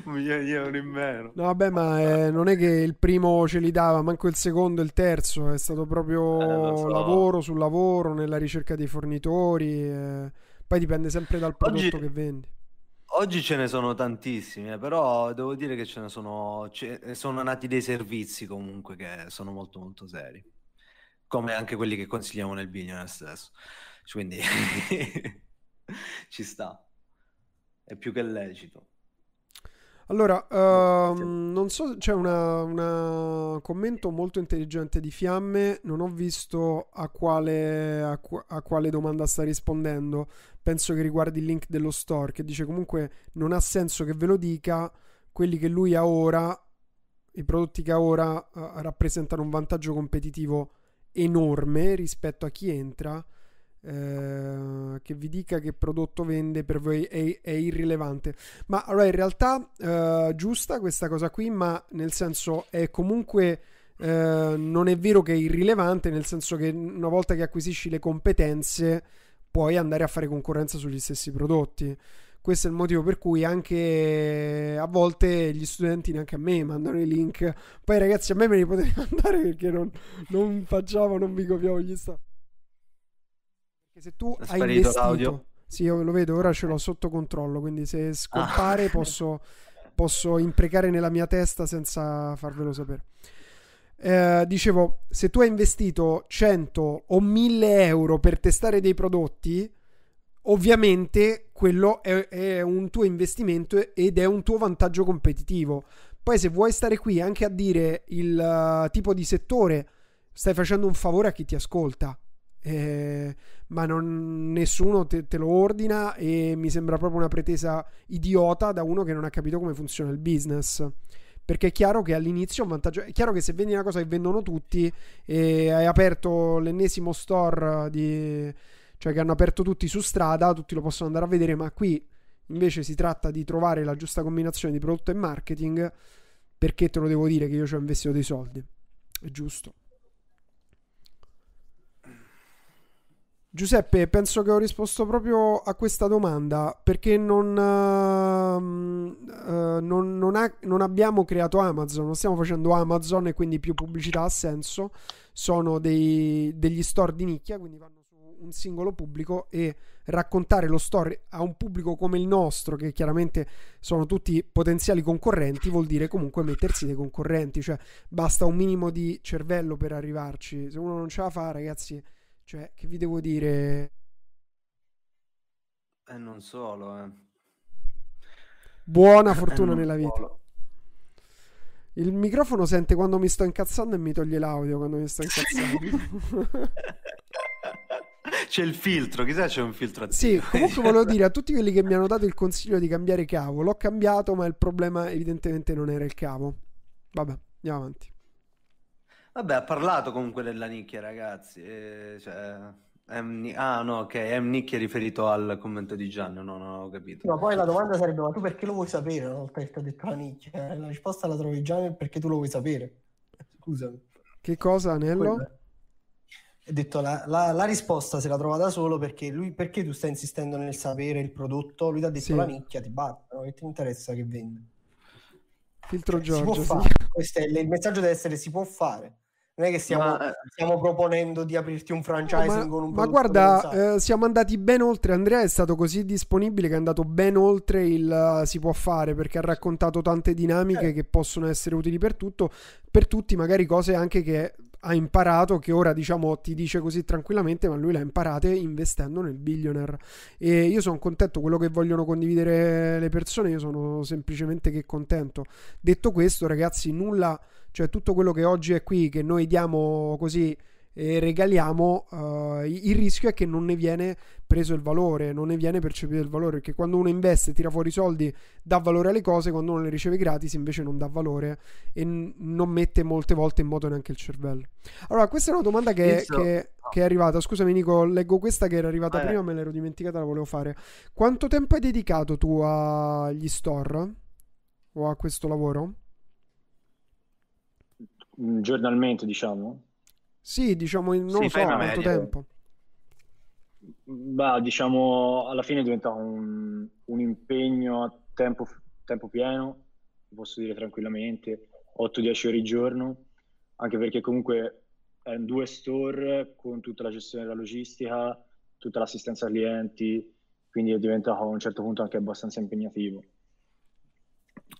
D: un milione di euro in meno.
A: No vabbè ma eh, non è che il primo ce li dava, manco il secondo e il terzo, è stato proprio eh, so. lavoro sul lavoro, nella ricerca dei fornitori, eh. poi dipende sempre dal prodotto Oggi... che vendi.
D: Oggi ce ne sono tantissimi, eh, però devo dire che ce ne sono, ce, sono nati dei servizi comunque che sono molto molto seri, come anche quelli che consigliamo nel billionaire stesso. Quindi ci sta, è più che lecito.
A: Allora, uh, non so, c'è un commento molto intelligente di Fiamme, non ho visto a quale, a, a quale, domanda sta rispondendo, penso che riguardi il link dello store, che dice comunque non ha senso che ve lo dica, quelli che lui ha ora, i prodotti che ha ora uh, rappresentano un vantaggio competitivo enorme rispetto a chi entra eh, che vi dica che prodotto vende per voi è, è irrilevante. Ma allora in realtà eh, giusta questa cosa qui, ma nel senso è comunque eh, non è vero che è irrilevante, nel senso che una volta che acquisisci le competenze puoi andare a fare concorrenza sugli stessi prodotti. Questo è il motivo per cui anche a volte gli studenti, neanche a me, mandano i link. Poi ragazzi, a me me li potete mandare perché non, non facciamo, non vi copiavo gli stati. Se tu hai investito... l'audio. Sì, io lo vedo, ora ce l'ho sotto controllo, quindi se scompare ah. posso, posso imprecare nella mia testa senza farvelo sapere. Eh, dicevo, se tu hai investito 100 o 1000 euro per testare dei prodotti, ovviamente quello è, è, un tuo investimento ed è un tuo vantaggio competitivo. Poi se vuoi stare qui anche a dire il uh, tipo di settore, stai facendo un favore a chi ti ascolta eh, ma non, nessuno te, te, lo ordina e mi sembra proprio una pretesa idiota da uno che non ha capito come funziona il business. Perché è chiaro che all'inizio un vantaggio. È chiaro che se vendi una cosa che vendono tutti e hai aperto l'ennesimo store di, cioè che hanno aperto tutti su strada, tutti lo possono andare a vedere, ma qui invece si tratta di trovare la giusta combinazione di prodotto e marketing. Perché te lo devo dire che io ci ho investito dei soldi? È giusto. Giuseppe, penso che ho risposto proprio a questa domanda perché non, uh, uh, non, non, ha, non, abbiamo creato Amazon, non stiamo facendo Amazon e quindi più pubblicità ha senso. Sono dei, degli store di nicchia, quindi vanno su un singolo pubblico e raccontare lo store a un pubblico come il nostro, che chiaramente sono tutti potenziali concorrenti, vuol dire comunque mettersi dei concorrenti, cioè basta un minimo di cervello per arrivarci. Se uno non ce la fa, ragazzi cioè, che vi devo dire?
D: E eh, non solo, eh.
A: Buona fortuna nella vita. Solo. Il microfono sente quando mi sto incazzando e mi toglie l'audio quando mi sto incazzando.
D: c'è il filtro, chissà c'è un filtro
A: attivo. Sì, comunque volevo dire a tutti quelli che mi hanno dato il consiglio di cambiare cavo, l'ho cambiato, ma il problema evidentemente non era il cavo. Vabbè, andiamo avanti.
D: Vabbè, ha parlato comunque della nicchia, ragazzi. Eh, cioè, M... Ah, no, ok. M. Nicchia è riferito al commento di Gianni, no, non ho capito.
C: No, poi la domanda sarebbe: ma tu perché lo vuoi sapere una volta che ti ho detto la nicchia? Eh, la risposta la trovi già perché tu lo vuoi sapere. Scusami.
A: Che cosa, Anello? Ho
C: detto la, la, la, risposta se la trova da solo perché lui perché tu stai insistendo nel sapere il prodotto? Lui ti ha detto sì. la nicchia, ti batte, no? che ti interessa che vende?
A: Filtro cioè, Giorgio.
C: Sì. Questo è il messaggio deve essere si può fare. Non è che stiamo, ma, eh, stiamo proponendo di aprirti un franchising
A: ma,
C: con un
A: Ma guarda, eh, siamo andati ben oltre. Andrea è stato così disponibile che è andato ben oltre il uh, si può fare perché ha raccontato tante dinamiche eh. che possono essere utili per tutto, per tutti, magari cose anche che ha imparato che ora diciamo ti dice così tranquillamente, ma lui l'ha imparate investendo nel billionaire. E io sono contento, quello che vogliono condividere le persone, io sono semplicemente che contento. Detto questo, ragazzi, nulla cioè tutto quello che oggi è qui, che noi diamo così e regaliamo, uh, il rischio è che non ne viene preso il valore, non ne viene percepito il valore, perché quando uno investe, tira fuori i soldi, dà valore alle cose, quando uno le riceve gratis invece non dà valore e n- non mette molte volte in moto neanche il cervello. Allora, questa è una domanda che, che, che è arrivata, scusami Nico, leggo questa che era arrivata eh. prima, me l'ero dimenticata, la volevo fare. Quanto tempo hai dedicato tu agli store o a questo lavoro?
B: Giornalmente, diciamo.
A: Sì, diciamo, non sì, so quanto media. tempo.
B: Beh, diciamo, alla fine diventa un, un impegno a tempo, tempo pieno, posso dire tranquillamente, 8-10 ore al giorno, anche perché comunque è due store con tutta la gestione della logistica, tutta l'assistenza ai clienti, quindi diventa a un certo punto anche abbastanza impegnativo.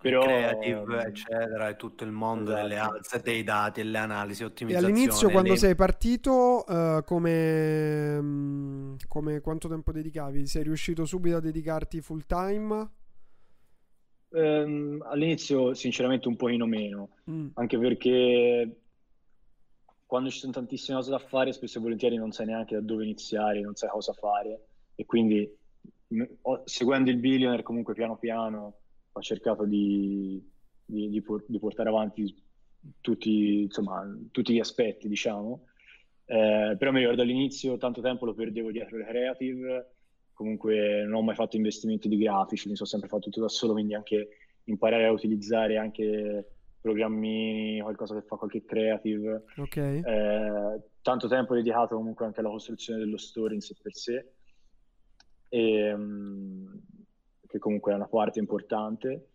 D: Però... creative, eccetera, e tutto il mondo esatto. delle alze, dei dati e le analisi, ottimizzazione.
A: E all'inizio, quando le... sei partito, uh, come, mm, come, quanto tempo dedicavi? Sei riuscito subito a dedicarti full time?
B: Um, all'inizio, sinceramente, un pochino meno, mm. anche perché quando ci sono tantissime cose da fare, spesso e volentieri non sai neanche da dove iniziare, non sai cosa fare, e quindi seguendo il billionaire comunque piano piano ho cercato di, di, di, di portare avanti tutti, insomma, tutti, gli aspetti, diciamo. Eh, però mi ricordo all'inizio tanto tempo lo perdevo dietro le creative, comunque non ho mai fatto investimenti di grafici, mi sono sempre fatto tutto da solo, quindi anche imparare a utilizzare anche programmini, qualcosa che fa qualche creative.
A: Okay.
B: Eh, tanto tempo dedicato comunque anche alla costruzione dello store in sé per sé. E, um, che comunque è una parte importante,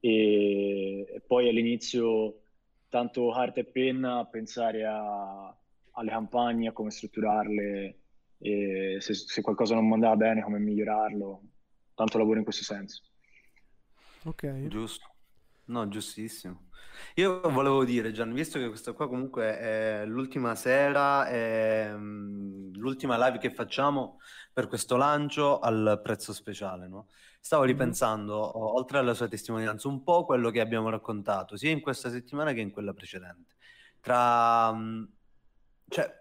B: e, e poi all'inizio tanto carta e penna a pensare a, alle campagne, a come strutturarle, e se, se qualcosa non andava bene, come migliorarlo, tanto lavoro in questo senso.
A: Ok.
D: Giusto. No, giustissimo. Io volevo dire, Gian, visto che questa qua comunque è l'ultima sera, è mm, l'ultima live che facciamo per questo lancio al prezzo speciale, no? Stavo ripensando, oltre alla sua testimonianza, un po' quello che abbiamo raccontato, sia in questa settimana che in quella precedente. Tra... Mm, cioè,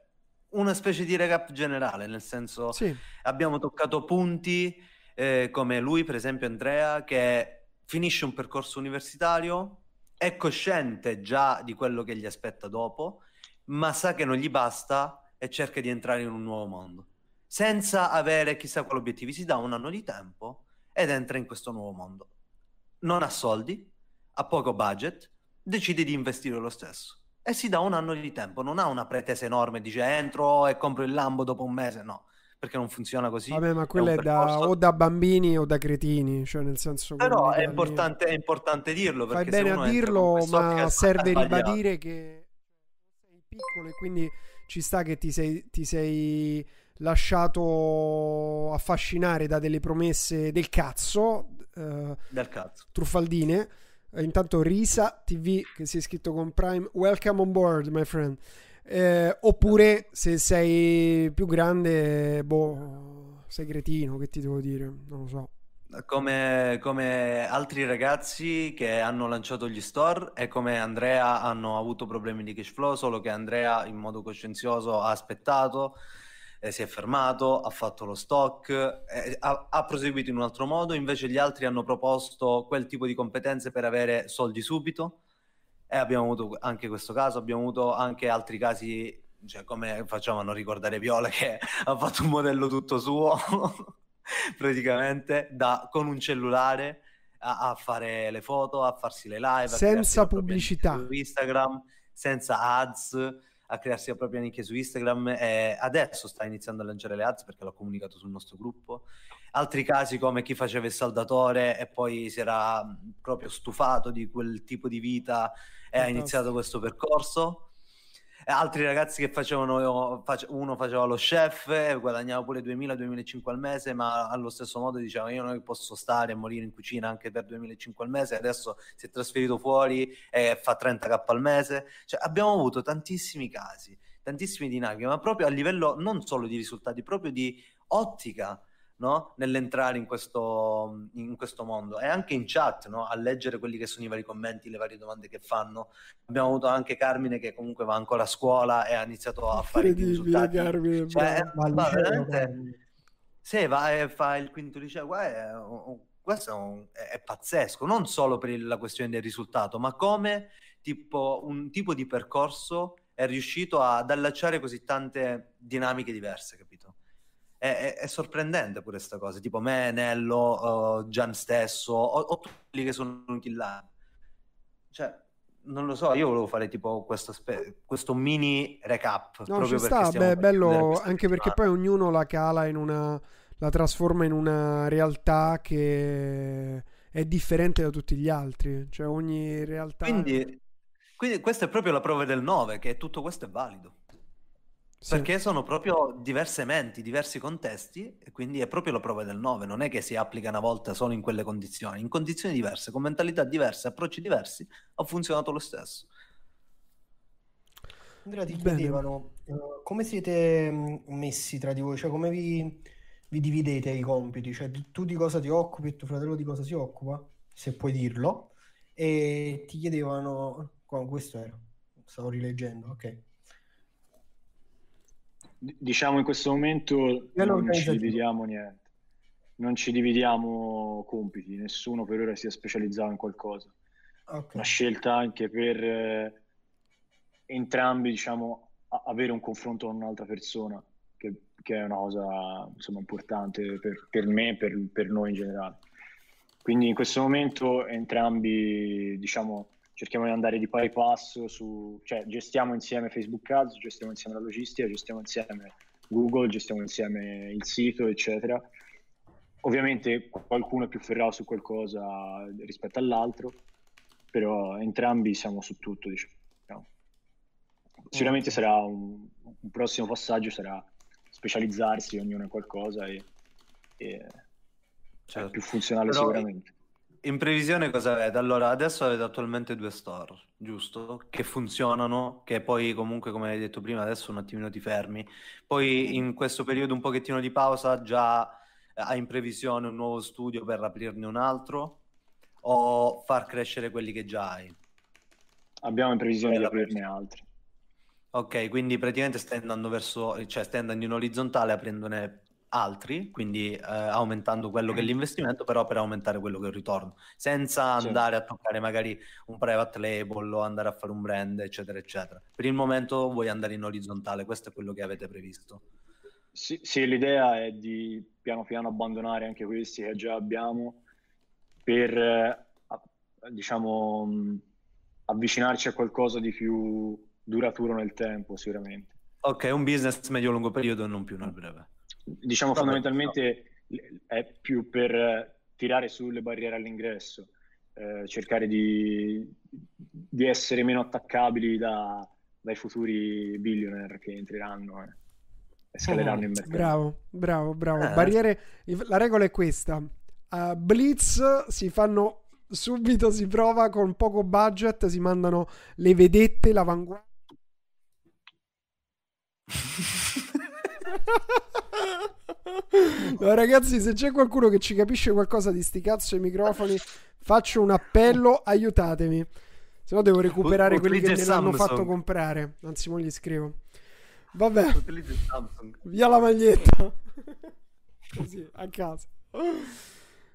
D: una specie di recap generale, nel senso
A: sì.
D: abbiamo toccato punti eh, come lui, per esempio Andrea, che finisce un percorso universitario, è cosciente già di quello che gli aspetta dopo, ma sa che non gli basta e cerca di entrare in un nuovo mondo, senza avere chissà quali obiettivi. Si dà un anno di tempo ed entra in questo nuovo mondo. Non ha soldi, ha poco budget, decide di investire lo stesso e si dà un anno di tempo, non ha una pretesa enorme, dice entro e compro il Lambo dopo un mese, no, perché non funziona così.
A: Vabbè, ma quello è, è da, o da bambini o da cretini, cioè nel senso...
D: Però è importante, è importante, dirlo.
A: Fai bene a dirlo, ma serve ribadire che sei piccolo e quindi ci sta che ti sei, ti sei lasciato affascinare da delle promesse del cazzo,
D: eh, del cazzo.
A: truffaldine. Eh, intanto Risa TV che si è iscritto con Prime, welcome on board, my friend. Eh, oppure se sei più grande, boh, sei cretino, che ti devo dire, non lo so.
D: Come, come, altri ragazzi che hanno lanciato gli store e come Andrea hanno avuto problemi di cash flow, solo che Andrea in modo coscienzioso ha aspettato eh, si è fermato, ha fatto lo stock, eh, ha, ha, proseguito in un altro modo, invece gli altri hanno proposto quel tipo di competenze per avere soldi subito. E abbiamo avuto anche questo caso, abbiamo avuto anche altri casi, cioè come facciamo a non ricordare Viola che ha fatto un modello tutto suo, praticamente, da, con un cellulare a, a, fare le foto, a farsi le live,
A: senza pubblicità.
D: su Instagram, senza ads a crearsi la propria nicchia su Instagram e adesso sta iniziando a lanciare le ads perché l'ho comunicato sul nostro gruppo. Altri casi come chi faceva il saldatore e poi si era proprio stufato di quel tipo di vita e ha iniziato questo percorso altri ragazzi che facevano, uno faceva lo chef, guadagnava pure 2000-2005 al mese, ma allo stesso modo diceva io non posso stare e morire in cucina anche per 2005 al mese, adesso si è trasferito fuori e fa 30k al mese. Cioè, abbiamo avuto tantissimi casi, tantissime dinamiche, ma proprio a livello non solo di risultati, proprio di ottica no? nell'entrare in questo, in questo, mondo e anche in chat no? a leggere quelli che sono i vari commenti, le varie domande che fanno. Abbiamo avuto anche Carmine che comunque va ancora a scuola e ha iniziato a fare i risultati.
A: Carmine, cioè,
D: va veramente... Se va e fa il quinto liceo, è, questo è, un, è, pazzesco, non solo per la questione del risultato, ma come tipo, un tipo di percorso è riuscito ad allacciare così tante dinamiche diverse, capito? È, è, è sorprendente pure questa cosa, tipo me, Nello, uh, Gian stesso, o, o tutti quelli che sono venuti là. Cioè, non lo so, io volevo fare tipo questo, spe- questo mini recap.
A: No, ci sta, beh, bello, anche perché poi ognuno la cala in una... la trasforma in una realtà che è differente da tutti gli altri. Cioè ogni realtà...
D: Quindi quindi questa è proprio la prova del 9, che tutto questo è valido. Sì. Perché sono proprio diverse menti, diversi contesti, e quindi è proprio la prova del 9. Non è che si applica una volta solo in quelle condizioni. In condizioni diverse, con mentalità diverse, approcci diversi, ha funzionato lo stesso.
C: Andrea, ti Bene. chiedevano uh, come siete mm, messi tra di voi, cioè come vi, vi dividete i compiti, cioè tu di cosa ti occupi e tuo fratello di cosa si occupa, se puoi dirlo, e ti chiedevano questo era, stavo rileggendo, ok.
B: Diciamo in questo momento non ci dividiamo niente, non ci dividiamo compiti, nessuno per ora si è specializzato in qualcosa. Okay. Una scelta anche per eh, entrambi, diciamo, avere un confronto con un'altra persona, che, che è una cosa insomma, importante per, per me e per, per noi in generale. Quindi in questo momento entrambi, diciamo, cerchiamo di andare di pari passo su, cioè gestiamo insieme Facebook Ads, gestiamo insieme la logistica, gestiamo insieme Google, gestiamo insieme il sito, eccetera. Ovviamente qualcuno è più ferrato su qualcosa rispetto all'altro, però entrambi siamo su tutto, diciamo. Sicuramente sarà un, un prossimo passaggio, sarà specializzarsi ognuno in qualcosa e, e certo. è più funzionale però sicuramente
D: in previsione cosa avete? Allora, adesso avete attualmente due store, giusto? Che funzionano, che poi comunque, come hai detto prima, adesso un attimino ti fermi. Poi in questo periodo un pochettino di pausa già hai in previsione un nuovo studio per aprirne un altro o far crescere quelli che già hai?
B: Abbiamo in previsione di aprirne altri.
D: Ok, quindi praticamente stai andando verso, cioè stai andando in orizzontale aprendone altri, quindi eh, aumentando quello che è l'investimento, però per aumentare quello che è il ritorno, senza andare a toccare magari un private label o andare a fare un brand, eccetera, eccetera. Per il momento vuoi andare in orizzontale, questo è quello che avete previsto.
B: Sì, sì l'idea è di piano piano abbandonare anche questi che già abbiamo per, eh, diciamo, avvicinarci a qualcosa di più duraturo nel tempo, sicuramente.
D: Ok, un business medio-lungo periodo e non più nel breve
B: diciamo Vabbè, fondamentalmente no. è più per tirare sulle barriere all'ingresso, eh, cercare di, di, essere meno attaccabili da, dai futuri billionaire che entreranno eh, e scaleranno in mercato.
A: Bravo, bravo, bravo. Eh. Barriere, la regola è questa. A Blitz si fanno subito, si prova con poco budget, si mandano le vedette, l'avanguardia. No, ragazzi, se c'è qualcuno che ci capisce qualcosa di sti cazzo ai microfoni, faccio un appello, aiutatemi. Se no devo recuperare U- quelli che me l'hanno fatto comprare. Anzi, mo gli scrivo. Vabbè. Via la maglietta. Così, a casa.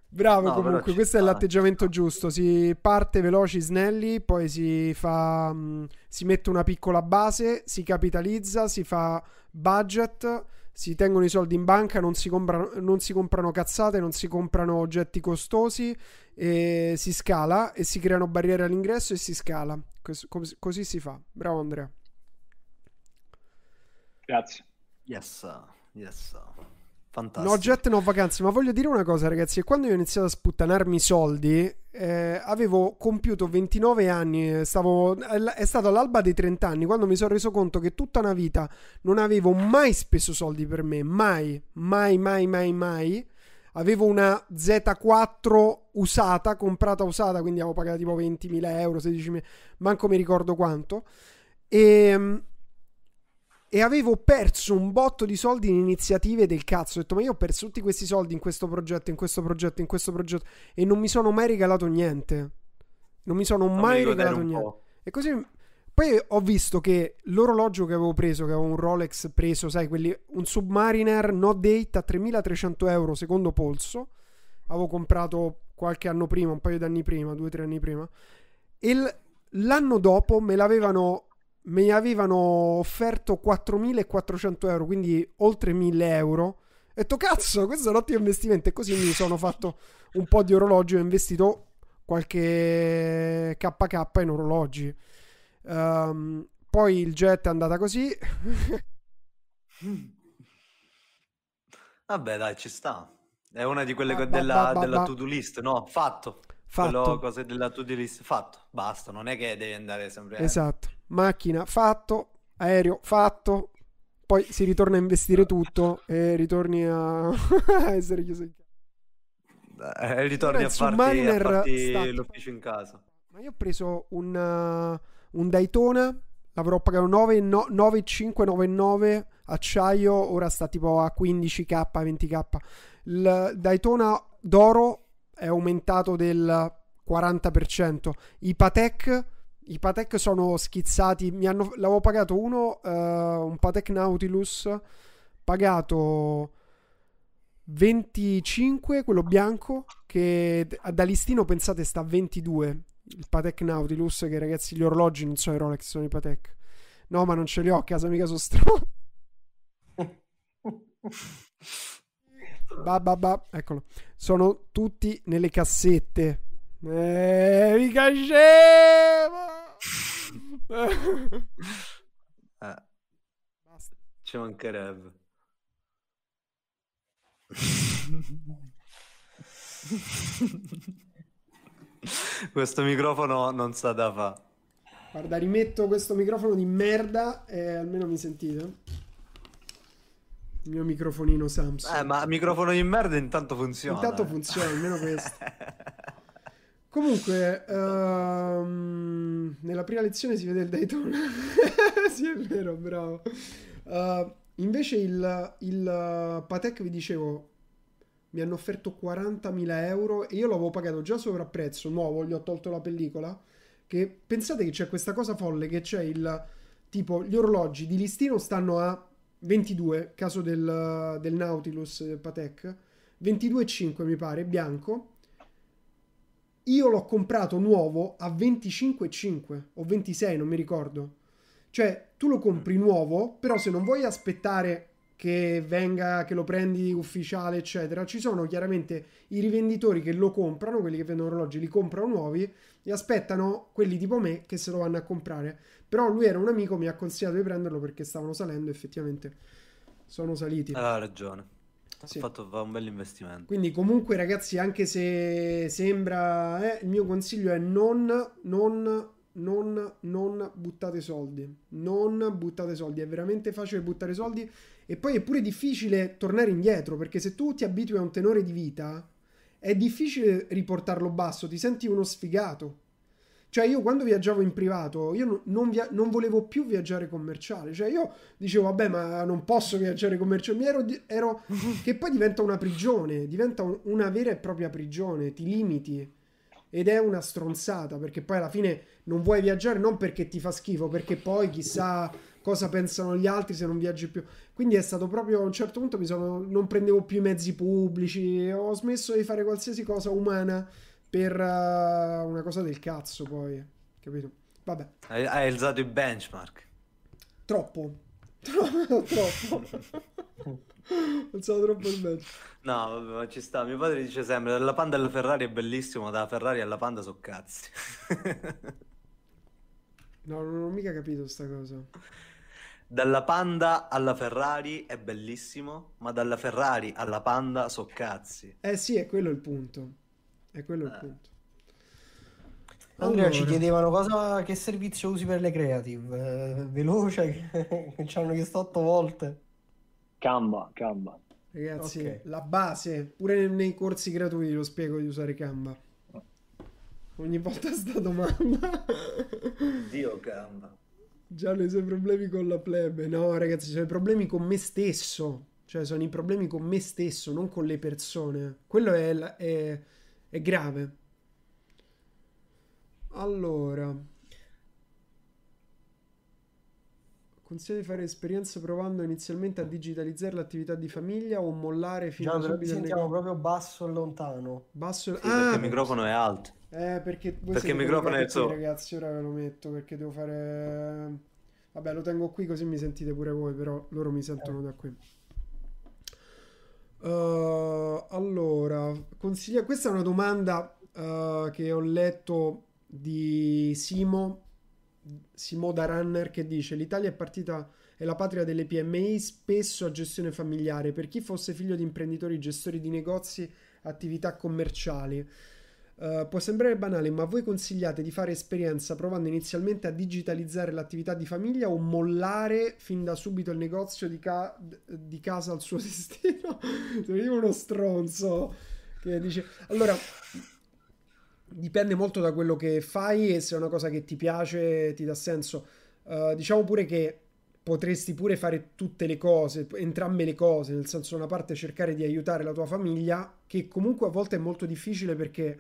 A: Bravo no, comunque, questo sta, è l'atteggiamento giusto. Si parte veloci, snelli, poi si fa. Um, si mette una piccola base, si capitalizza, si fa budget si tengono i soldi in banca, non si comprano, non si comprano cazzate, non si comprano oggetti costosi, e si scala e si creano barriere all'ingresso e si scala. Cos- cos- così si fa. Bravo Andrea.
B: Grazie.
D: Yes, yes. Fantastico.
A: No jet, no vacanze. Ma voglio dire una cosa, ragazzi. Quando io ho iniziato a sputtanarmi i soldi, eh, avevo compiuto 29 anni. Stavo, è stato all'alba dei 30 anni quando mi sono reso conto che tutta una vita non avevo mai speso soldi per me. Mai, mai, mai, mai, mai. Avevo una Z4 usata, comprata usata, quindi avevo pagato tipo 20.000 euro, 16.000, manco mi ricordo quanto. E ehm, e avevo perso un botto di soldi in iniziative del cazzo. Ho detto, ma io ho perso tutti questi soldi in questo progetto, in questo progetto, in questo progetto e non mi sono mai regalato niente. Non mi sono
D: Fammi
A: mai
D: godere
A: regalato niente.
D: po'.
A: E così poi ho visto che l'orologio che avevo preso, che avevo un Rolex preso, sai, quelli, un Submariner No Date a 3300 euro secondo polso. Avevo comprato qualche anno prima, un paio d'anni prima, due o tre anni prima. E l'anno dopo me l'avevano mi avevano offerto 4.400 euro, quindi oltre 1.000 euro. Ho detto, cazzo, questo è un ottimo investimento. E così mi sono fatto un po' di orologi. Ho investito qualche KK in orologi. Ehm, poi il jet è andata così.
D: Vabbè, dai, ci sta. È una di quelle
A: Ba-
D: della,
A: ba- ba-
D: della to-do list, no? Fatto.
A: Fatto.
D: Quello, cose della to-do list, fatto. Basta, non è che devi andare sempre...
A: Esatto. Macchina fatto, aereo fatto. Poi si ritorna a investire tutto e ritorni a essere chiuso in casa.
D: Eh, ritorni
A: Ora
D: a farti, a farti l'ufficio in casa.
A: Ma io ho preso un, uh, un Daytona, l'avrò pagato 9, no- 9,599 acciaio, ora sta tipo a 15k, 20k. Il Daytona d'oro è aumentato del 40%. I Patek, i Patek sono schizzati, mi hanno, l'avevo pagato uno, uh, un Patek Nautilus, pagato 25, quello bianco, che da listino pensate sta a 22. Il Patek Nautilus, che ragazzi gli orologi non sono i Rolex, sono i Patek. No, ma non ce li ho a casa, mica sono stronzo. Ba, ba, ba, eccolo. Sono tutti nelle cassette. Eh, mica scemo!
D: Eh,
A: Basta.
D: ci mancherebbe. Questo microfono non sa da fa.
A: Guarda, rimetto questo microfono di merda e almeno mi sentite. Il mio microfonino Samsung.
D: Eh, ma microfono di merda intanto funziona.
A: Intanto funziona, almeno questo. Comunque, ehm, nella prima lezione si vede il Daytona. sì, è vero, bravo. Uh, invece il, il Patek, vi dicevo, mi hanno offerto 40.000 euro e io l'avevo pagato già sovrapprezzo, nuovo, gli ho tolto la pellicola. Che pensate che c'è questa cosa folle che c'è il tipo gli orologi di listino stanno a 22, caso del, del Nautilus del Patek, 22,5 mi pare, bianco. Io l'ho comprato nuovo a 25,5 o 26, non mi ricordo. Cioè, tu lo compri nuovo, però se non vuoi aspettare che venga, che lo prendi ufficiale, eccetera, ci sono chiaramente i rivenditori che lo comprano, quelli che vendono orologi, li comprano nuovi e aspettano quelli tipo me che se lo vanno a comprare. Però lui era un amico, mi ha consigliato di prenderlo perché stavano salendo, effettivamente sono saliti.
D: Ha ragione.
A: Sì.
D: Ha fatto fa un bel investimento.
A: Quindi comunque ragazzi, anche se sembra, eh, il mio consiglio è non, non, non, non buttate soldi. Non buttate soldi. È veramente facile buttare soldi e poi è pure difficile tornare indietro perché se tu ti abitui a un tenore di vita è difficile riportarlo basso, ti senti uno sfigato. Cioè io quando viaggiavo in privato, io non, via- non volevo più viaggiare commerciale. Cioè io dicevo, vabbè, ma non posso viaggiare commerciale. Mi ero, di- ero- che poi diventa una prigione, diventa un- una vera e propria prigione, ti limiti. Ed è una stronzata, perché poi alla fine non vuoi viaggiare non perché ti fa schifo, perché poi chissà cosa pensano gli altri se non viaggi più. Quindi è stato proprio a un certo punto mi sono, non prendevo più i mezzi pubblici, ho smesso di fare qualsiasi cosa umana per eh, una cosa del cazzo poi, capito? Vabbè,
D: Hai, hai alzato i benchmark.
A: troppo. troppo. Alzato troppo il match.
D: No, vabbè, ma ci sta. Mio padre dice sempre: dalla Panda alla Ferrari è bellissimo, dalla Ferrari alla Panda so cazzi.
A: No, non ho mica capito sta cosa.
D: Dalla Panda alla Ferrari è bellissimo, ma dalla Ferrari alla Panda so cazzi.
A: Eh sì, è quello il punto. È quello il
D: Eh.
A: punto.
C: Andrea ci chiedevano cosa, che servizio usi per le creative. Eh, veloce, che ci hanno chiesto otto volte.
B: Canva, Canva.
A: Ragazzi,
C: Ok.
A: la base, pure nei corsi gratuiti lo spiego di usare Canva. Ogni volta sta domanda.
D: Dio Canva.
A: Già nei suoi problemi con la plebe. No, ragazzi, sono i problemi con me stesso. Cioè, sono i problemi con me stesso, non con le persone. Quello è, è, è grave. Allora. Consiglio di fare esperienza provando inizialmente a digitalizzare l'attività di famiglia o mollare fino
C: Già,
A: a subito
C: sentiamo
A: negozio?
C: proprio basso e lontano.
A: Basso.
D: Sì,
A: ah,
D: perché il microfono è alto.
A: Eh, perché voi
D: Perché il microfono è
A: qui, ragazzi, ora ve lo metto perché devo fare... Vabbè, lo tengo qui così mi sentite pure voi, però loro mi sentono da qui. Uh, allora, consiglia... questa è una domanda uh, che ho letto di Simo, Simo da Runner, che dice l'Italia è partita, è la patria delle PMI, spesso a gestione familiare, per chi fosse figlio di imprenditori, gestori di negozi, attività commerciali. Uh, può sembrare banale, ma voi consigliate di fare esperienza provando inizialmente a digitalizzare l'attività di famiglia o mollare fin da subito il negozio di, ca- di casa al suo destino? Io uno stronzo che dice... Allora, dipende molto da quello che fai e se è una cosa che ti piace, ti dà senso. Uh, diciamo pure che potresti pure fare tutte le cose, entrambe le cose, nel senso una parte cercare di aiutare la tua famiglia, che comunque a volte è molto difficile perché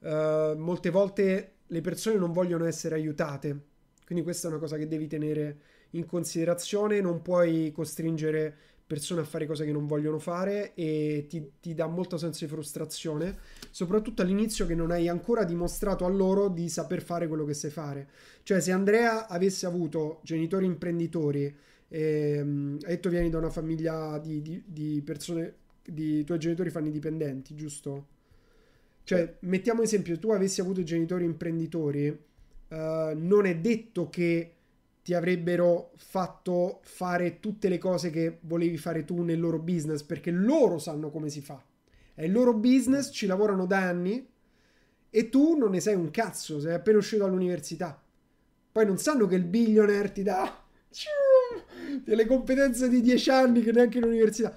A: Uh, molte volte le persone non vogliono essere aiutate, quindi questa è una cosa che devi tenere in considerazione, non puoi costringere persone a fare cose che non vogliono fare e ti, ti dà molto senso di frustrazione, soprattutto all'inizio che non hai ancora dimostrato a loro di saper fare quello che sai fare. Cioè se Andrea avesse avuto genitori imprenditori, ehm, hai detto vieni da una famiglia di, di, di persone, i tuoi genitori fanno i dipendenti, giusto? Cioè, mettiamo esempio, tu avessi avuto genitori imprenditori, uh, non è detto che ti avrebbero fatto fare tutte le cose che volevi fare tu nel loro business, perché loro sanno come si fa. È il loro business, ci lavorano da anni e tu non ne sai un cazzo, sei appena uscito dall'università. Poi non sanno che il billionaire ti dà delle competenze di 10 anni che neanche in università.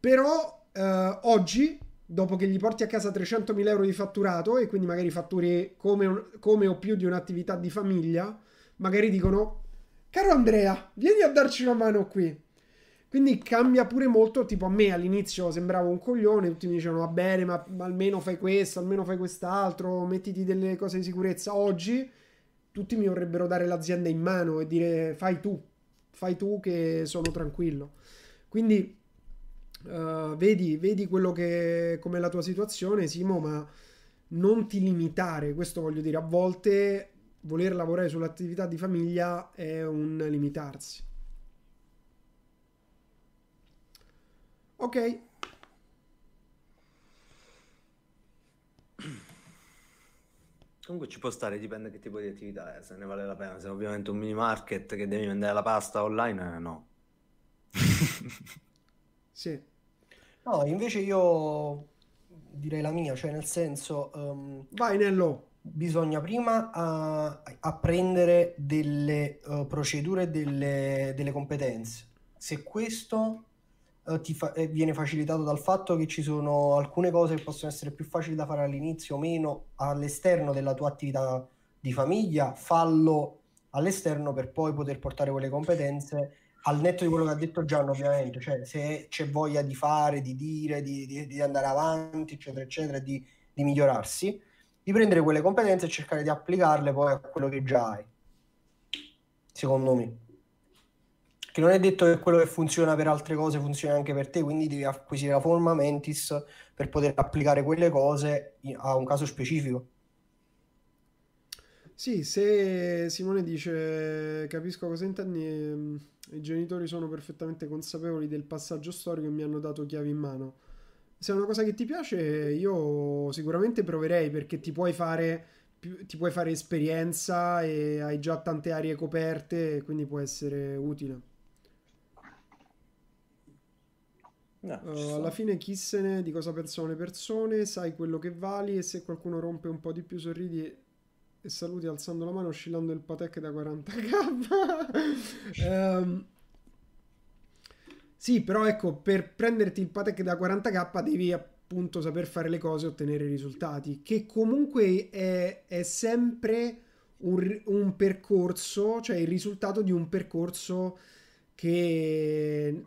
A: Però uh, oggi dopo che gli porti a casa 300.000 euro di fatturato e quindi magari fatturi come, come, o più di un'attività di famiglia, magari dicono, caro Andrea, vieni a darci una mano qui. Quindi cambia pure molto, tipo a me all'inizio sembravo un coglione, tutti mi dicevano va bene, ma almeno fai questo, almeno fai quest'altro, mettiti delle cose di sicurezza. Oggi tutti mi vorrebbero dare l'azienda in mano e dire fai tu, fai tu che sono tranquillo. Quindi Uh, vedi, vedi quello che come la tua situazione, Simo, ma non ti limitare. Questo voglio dire, a volte voler lavorare sull'attività di famiglia è un limitarsi. Ok.
D: Comunque ci può stare, dipende che tipo di attività è, se ne vale la pena. Se è ovviamente un mini market che devi vendere la pasta online, eh, no.
A: sì.
C: No, invece io direi la mia, cioè nel senso... Um,
A: Vai Nello!
C: Bisogna prima uh, apprendere delle uh, procedure e delle, delle, competenze. Se questo ti fa- eh, viene facilitato dal fatto che ci sono alcune cose che possono essere più facili da fare all'inizio o meno all'esterno della tua attività di famiglia, fallo all'esterno per poi poter portare quelle competenze al netto di quello che ha detto Gianni, ovviamente, cioè se c'è voglia di fare, di dire, di, di, di andare avanti, eccetera, eccetera, di, di, migliorarsi, di prendere quelle competenze e cercare di applicarle poi a quello che già hai. Secondo me. Che non è detto che quello che funziona per altre cose funziona anche per te, quindi devi acquisire la forma mentis per poter applicare quelle cose a un caso specifico.
A: Sì, se Simone dice capisco cosa intendi, ehm, i genitori sono perfettamente consapevoli del passaggio storico e mi hanno dato chiavi in mano. Se è una cosa che ti piace, io sicuramente proverei perché ti puoi fare, ti puoi fare esperienza e hai già tante aree coperte, quindi può essere utile.
D: No,
A: Uh, alla fine chi se ne di cosa pensano le persone, sai quello che vali e se qualcuno rompe un po' di più sorridi e saluti alzando la mano oscillando il Patek da 40k. um, sì, però ecco, per prenderti il Patek da 40k devi appunto saper fare le cose e ottenere risultati, che comunque è, è sempre un, un percorso, cioè il risultato di un percorso che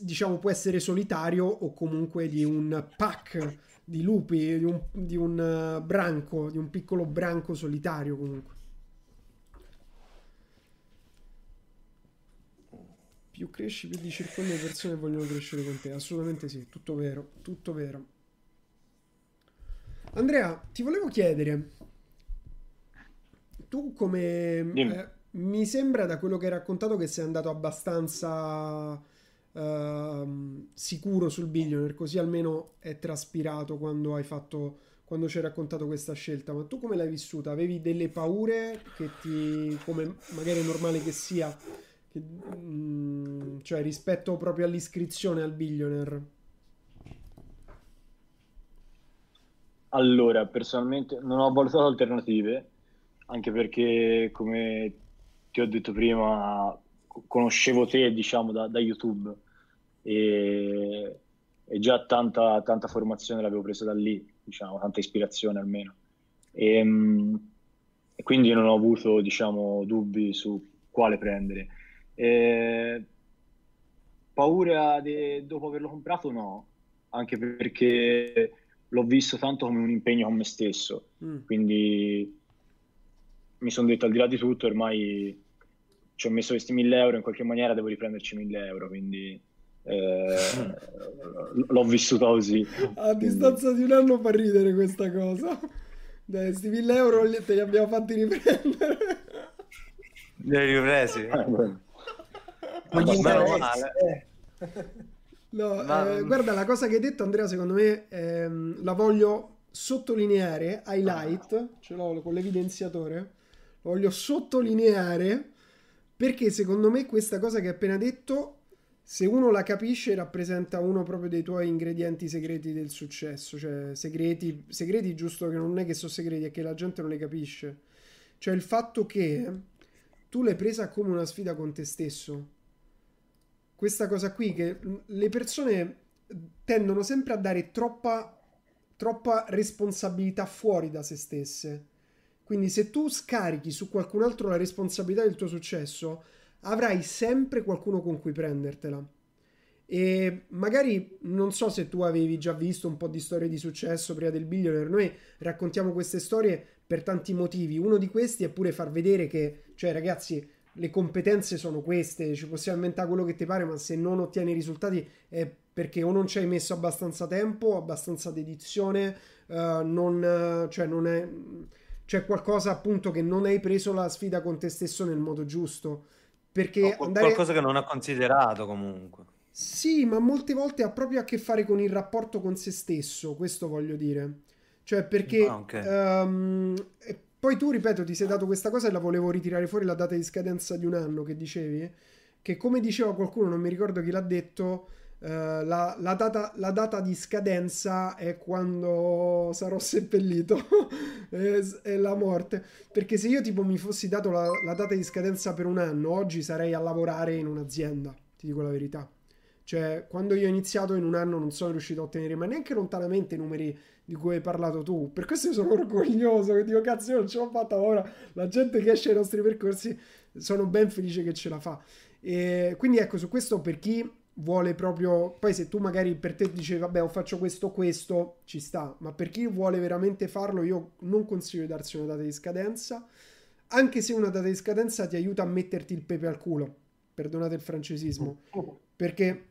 A: diciamo può essere solitario o comunque di un pack di lupi, di un, di un eh, branco, di un piccolo branco solitario comunque. Più cresci, più ti circondi le persone che vogliono crescere con te. Assolutamente sì, tutto vero, tutto vero. Andrea, ti volevo chiedere, tu come... Eh, mi sembra da quello che hai raccontato che sei andato abbastanza uh, sicuro sul billionaire, così almeno è traspirato quando hai fatto quando ci hai raccontato questa scelta, ma tu come l'hai vissuta? Avevi delle paure che ti, come magari è normale che sia, che, mm, cioè rispetto proprio all'iscrizione al billionaire?
B: Allora, personalmente non ho valutato alternative, anche perché, come ti ho detto prima, conoscevo te, diciamo, da, da YouTube e, e, già tanta, tanta formazione l'avevo presa da lì, diciamo, tanta ispirazione almeno. E, ehm, e quindi non ho avuto, diciamo, dubbi su quale prendere. E, paura de, dopo averlo comprato no, anche perché l'ho visto tanto come un impegno con me stesso, mm. quindi mi sono detto al di là di tutto ormai ci ho messo questi 1000 euro in qualche maniera devo riprenderci 1000 euro quindi eh, l'ho vissuta così.
A: A distanza di un anno fa ridere questa cosa. Dai questi 1000 euro te li abbiamo fatti riprendere.
D: Li hai ripresi? Eh,
C: non gli interessa
A: No, Ma... eh, guarda, la cosa che hai detto, Andrea, secondo me ehm, la voglio sottolineare, highlight, ce l'ho con l'evidenziatore, voglio sottolineare perché secondo me questa cosa che hai appena detto, se uno la capisce, rappresenta uno proprio dei tuoi ingredienti segreti del successo, cioè segreti, segreti giusto che non è che sono segreti, è che la gente non le capisce. Cioè il fatto che tu l'hai presa come una sfida con te stesso questa cosa qui che le persone tendono sempre a dare troppa, troppa responsabilità fuori da se stesse. Quindi se tu scarichi su qualcun altro la responsabilità del tuo successo, avrai sempre qualcuno con cui prendertela. E magari non so se tu avevi già visto un po' di storie di successo prima del billionaire. Noi raccontiamo queste storie per tanti motivi. Uno di questi è pure far vedere che, cioè, ragazzi, le competenze sono queste, ci possiamo inventare quello che ti pare, ma se non ottieni risultati è perché o non ci hai messo abbastanza tempo, abbastanza dedizione, uh, non, cioè non è, c'è qualcosa appunto che non hai preso la sfida con te stesso nel modo giusto. Perché
D: o andare... qualcosa che non ha considerato comunque.
A: Sì, ma molte volte ha proprio a che fare con il rapporto con se stesso, questo voglio dire. Cioè, perché ah, okay. um, poi tu, ripeto, ti sei dato questa cosa e la volevo ritirare fuori la data di scadenza di un anno che dicevi, che come diceva qualcuno, non mi ricordo chi l'ha detto, uh, la, la, data, la, data, di scadenza è quando sarò seppellito, è, è, la morte. Perché se io tipo mi fossi dato la, la data di scadenza per un anno, oggi sarei a lavorare in un'azienda, ti dico la verità. Cioè, quando io ho iniziato in un anno non sono riuscito a ottenere, ma neanche lontanamente i numeri di cui hai parlato tu. Per questo sono orgoglioso, che dico, cazzo, io non ce l'ho fatta ora. La gente che esce ai nostri percorsi, sono ben felice che ce la fa. E quindi ecco, su questo per chi vuole proprio... Poi se tu magari per te dici, vabbè, faccio questo, questo, ci sta. Ma per chi vuole veramente farlo, io non consiglio di darsi una data di scadenza. Anche se una data di scadenza ti aiuta a metterti il pepe al culo. Perdonate il francesismo. Perché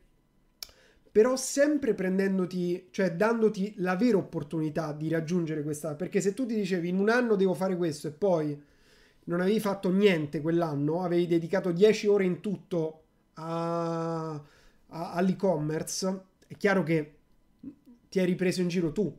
A: però sempre prendendoti, cioè dandoti la vera opportunità di raggiungere questa, perché se tu ti dicevi in un anno devo fare questo e poi non avevi fatto niente quell'anno, avevi dedicato 10 ore in tutto a, all'e-commerce, è chiaro che ti hai ripreso in giro tu,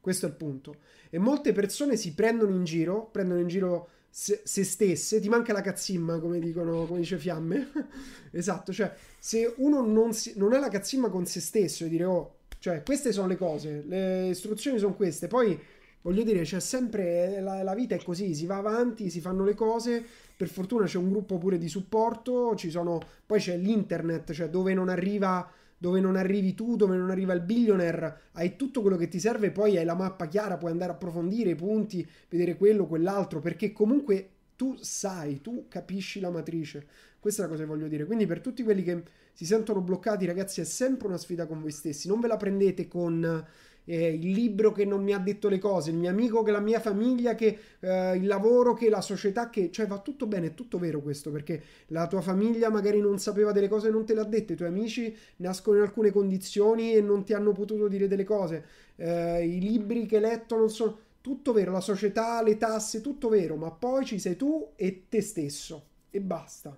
A: questo è il punto. E molte persone si prendono in giro, prendono in giro se, se, stesse, ti manca la cazzimma, come dicono, come dice Fiamme. esatto, cioè, se uno non, si, non ha la cazzimma con se stesso e dire, oh, cioè, queste sono le cose, le istruzioni sono queste, poi voglio dire, c'è sempre la, la, vita è così, si va avanti, si fanno le cose. Per fortuna c'è un gruppo pure di supporto, sono, poi c'è l'internet, cioè dove non arriva dove non arrivi tu, dove non arriva il billionaire, hai tutto quello che ti serve, poi hai la mappa chiara, puoi andare a approfondire i punti, vedere quello, quell'altro, perché comunque tu sai, tu capisci la matrice. Questa è la cosa che voglio dire. Quindi per tutti quelli che si sentono bloccati, ragazzi, è sempre una sfida con voi stessi. Non ve la prendete con eh, il libro che non mi ha detto le cose, il mio amico che la mia famiglia, che eh, il lavoro, che la società, che cioè va tutto bene, è tutto vero questo, perché la tua famiglia magari non sapeva delle cose e non te l'ha dette, i tuoi amici nascono in alcune condizioni e non ti hanno potuto dire delle cose, eh, i libri che hai letto non sono... Tutto vero, la società, le tasse, tutto vero, ma poi ci sei tu e te stesso e basta.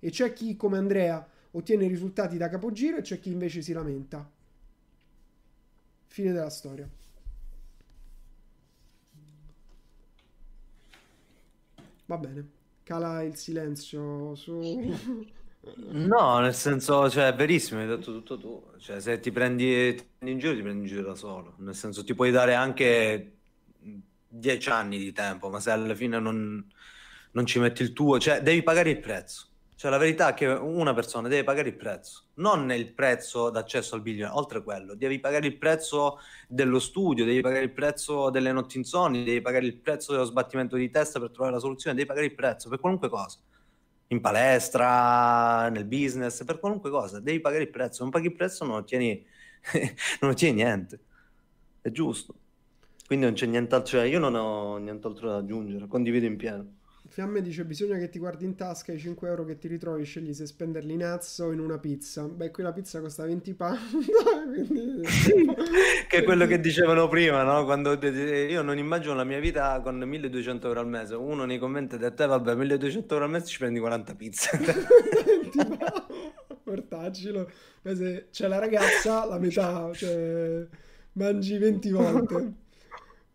A: E c'è chi come Andrea ottiene risultati da capogiro e c'è chi invece si lamenta. Fine della storia. Va bene, cala il silenzio su...
D: No, nel senso, cioè, è verissimo, hai detto tutto tu. Cioè, se ti prendi, ti prendi in giro, ti prendi in giro da solo. Nel senso, ti puoi dare anche dieci anni di tempo, ma se alla fine non, non ci metti il tuo, cioè, devi pagare il prezzo. Cioè, la verità è che una persona deve pagare il prezzo, non il prezzo d'accesso al biglione, oltre quello, devi pagare il prezzo dello studio, devi pagare il prezzo delle notti insonni, devi pagare il prezzo dello sbattimento di testa per trovare la soluzione, devi pagare il prezzo per qualunque cosa. In palestra, nel business, per qualunque cosa, devi pagare il prezzo. Non paghi il prezzo, non ottieni, non ottieni niente. È giusto. Quindi non c'è nient'altro, cioè io non ho nient'altro da aggiungere, condivido in pieno.
A: Fiamme dice bisogna che ti guardi in tasca i 5 euro che ti ritrovi, scegli se spenderli in azzo o in una pizza. Beh, qui la pizza costa 20 pound. quindi...
D: che è quello che dicevano prima, no? Quando io non immagino la mia vita con 1200 euro al mese. Uno nei commenti ha detto, eh, vabbè, 1200 euro al mese ci prendi 40 pizze.
A: Portaccelo. Se c'è la ragazza, la metà, cioè mangi 20 volte.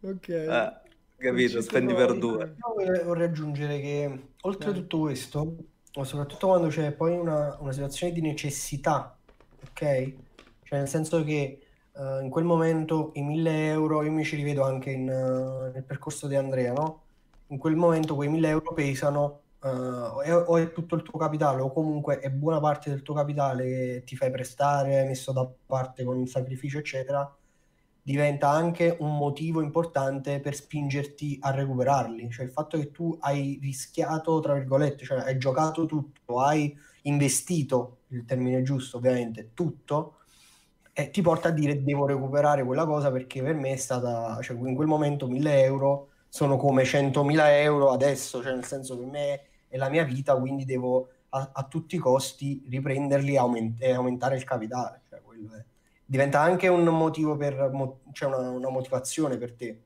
A: Ok.
D: Eh capito? Spendi per due.
C: Io vorrei aggiungere che oltre a tutto questo, soprattutto quando c'è poi una, una situazione di necessità, ok? Cioè nel senso che uh, in quel momento i 1000 euro, io mi ci rivedo anche in, uh, nel percorso di Andrea, no? In quel momento quei 1000 euro pesano uh, o è tutto il tuo capitale o comunque è buona parte del tuo capitale che ti fai prestare, hai messo da parte con il sacrificio, eccetera diventa anche un motivo importante per spingerti a recuperarli. Cioè il fatto che tu hai rischiato, tra virgolette, cioè hai giocato tutto, hai investito, il termine giusto ovviamente, tutto, e ti porta a dire devo recuperare quella cosa perché per me è stata, cioè in quel momento 1000 euro sono come 100.000 euro adesso, cioè nel senso per me è la mia vita, quindi devo a, a tutti i costi riprenderli e, aument- aumentare il capitale. Cioè, quello è diventa anche un motivo per, cioè una, una motivazione per te.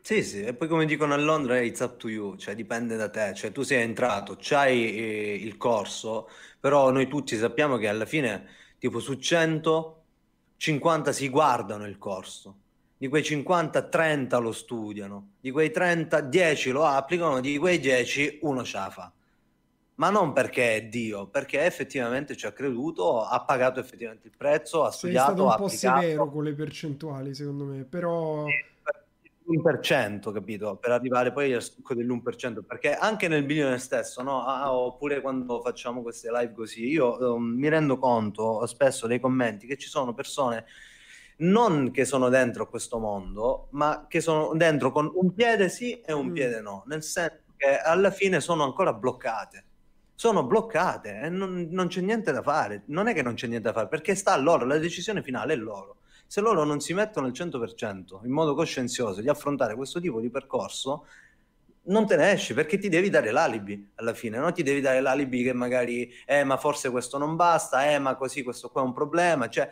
D: Sì, sì, e poi come dicono a Londra, it's up to you, cioè dipende da te, cioè tu sei entrato, c'hai eh, il corso, però noi tutti sappiamo che alla fine, tipo su 100, 50 si guardano il corso, di quei 50, 30 lo studiano, di quei 30, 10 lo applicano, di quei 10 uno ce la fa ma non perché è Dio, perché effettivamente ci ha creduto, ha pagato effettivamente il prezzo, ha
A: Sei
D: studiato,
A: stato un po'
D: applicato.
A: severo con le percentuali, secondo me, però
D: l'1%, capito? Per arrivare poi al succo dell'1%, perché anche nel milione stesso, no? Ah, oppure quando facciamo queste live così, io um, mi rendo conto spesso dei commenti che ci sono persone non che sono dentro questo mondo, ma che sono dentro con un piede sì e un
A: Mm.
D: piede no, nel senso che alla fine sono ancora bloccate. Sono bloccate e non, non c'è niente da fare. Non è che non c'è niente da fare, perché sta a loro, la decisione finale è loro. Se loro non si mettono al 100% in modo coscienzioso di affrontare questo tipo di percorso, non te ne esci perché ti devi dare l'alibi alla fine, no? Ti devi dare l'alibi che magari, eh, ma forse questo non basta, eh, ma così questo qua è un problema. Cioè,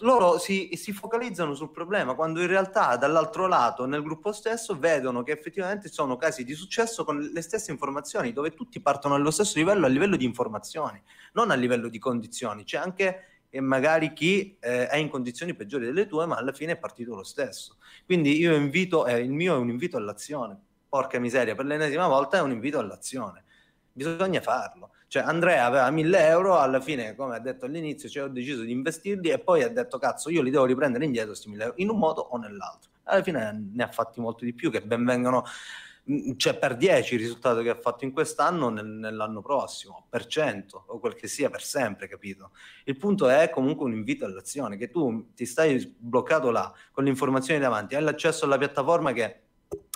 D: loro si, si focalizzano sul problema quando in realtà dall'altro lato, nel gruppo stesso, vedono che effettivamente sono casi di successo con le stesse informazioni, dove tutti partono allo stesso livello, a livello di informazioni, non a livello di condizioni. C'è anche e magari chi eh, è in condizioni peggiori delle tue, ma alla fine è partito lo stesso. Quindi io invito, eh, il mio è un invito all'azione. Porca miseria, per l'ennesima volta è un invito all'azione. Bisogna farlo. Cioè, Andrea aveva 1000 euro, alla fine, come ha detto all'inizio, cioè, ho deciso di investirli e poi ha detto, cazzo, io li devo riprendere indietro questi 1000 euro, in un modo o nell'altro. Alla fine ne ha fatti molto di più, che ben vengano cioè per 10 il risultato che ha fatto in quest'anno nel, nell'anno prossimo, per 100 o quel che sia per sempre, capito? Il punto è comunque un invito all'azione, che tu ti stai bloccato là con le informazioni davanti, hai l'accesso alla piattaforma che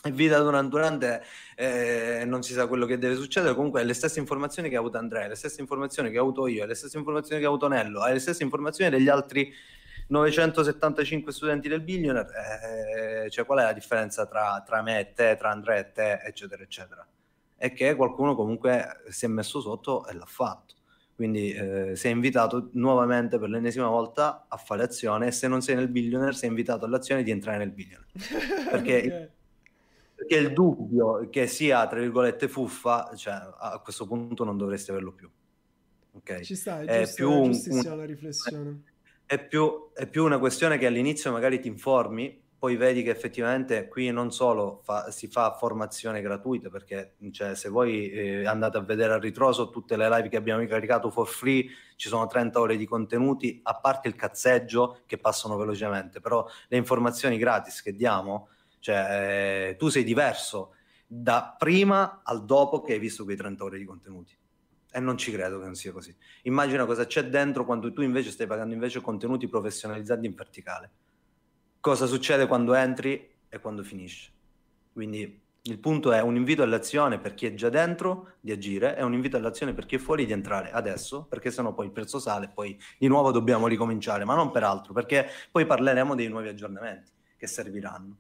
D: è vita durante, durante eh, non si sa quello che deve succedere, comunque le stesse informazioni che ha avuto Andrea, le stesse informazioni che ho avuto io, le stesse informazioni che ha avuto Nello, le stesse informazioni degli altri 975 studenti del Billionaire, eh, cioè qual è la differenza tra, tra, me e te, tra Andrea e te, eccetera, eccetera? È che qualcuno comunque si è messo sotto e l'ha fatto. Quindi eh, sei invitato nuovamente per l'ennesima volta a fare azione e se non sei nel Billionaire sei invitato all'azione di entrare nel Billionaire. Perché... okay perché il dubbio che sia, tra virgolette, fuffa, cioè, a questo punto non dovresti averlo più. Okay?
A: Ci sta, è, giusto, più è giustissima un, la riflessione.
D: È più, è più, una questione che all'inizio magari ti informi, poi vedi che effettivamente qui non solo fa, si fa formazione gratuita, perché cioè, se voi eh, andate a vedere a ritroso tutte le live che abbiamo caricato for free, ci sono 30 ore di contenuti, a parte il cazzeggio che passano velocemente, però le informazioni gratis che diamo cioè, eh, tu sei diverso da prima al dopo che hai visto quei 30 ore di contenuti. E non ci credo che non sia così. Immagina cosa c'è dentro quando tu invece stai pagando invece contenuti professionalizzati in verticale. Cosa succede quando entri e quando finisce. Quindi il punto è un invito all'azione per chi è già dentro di agire e un invito all'azione per chi è fuori di entrare adesso, perché sennò poi il prezzo sale e poi di nuovo dobbiamo ricominciare, ma non per altro, perché poi parleremo dei nuovi aggiornamenti che serviranno.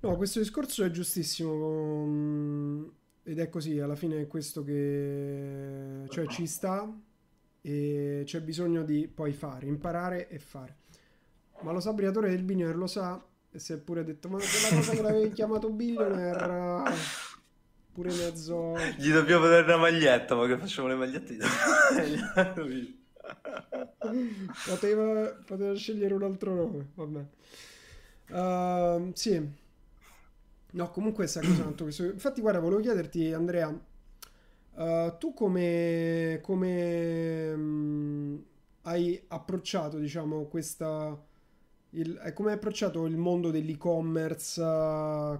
A: No, questo discorso è giustissimo mm, ed è così, alla fine è questo che cioè ci sta e c'è bisogno di poi fare, imparare e fare. Ma lo sabriatore del billionaire lo sa e si è pure detto ma quella cosa che l'avevi chiamato billionaire pure mezzo...
D: Gli dobbiamo dare una maglietta, ma che facciamo le magliette?
A: poteva, poteva scegliere un altro nome, vabbè. Uh, sì, No, comunque sta cosa tanto questo. Infatti, guarda, volevo chiederti, Andrea, uh, tu come, come um, hai approcciato, diciamo, questa... Il, eh, come hai approcciato il mondo dell'e-commerce? Uh,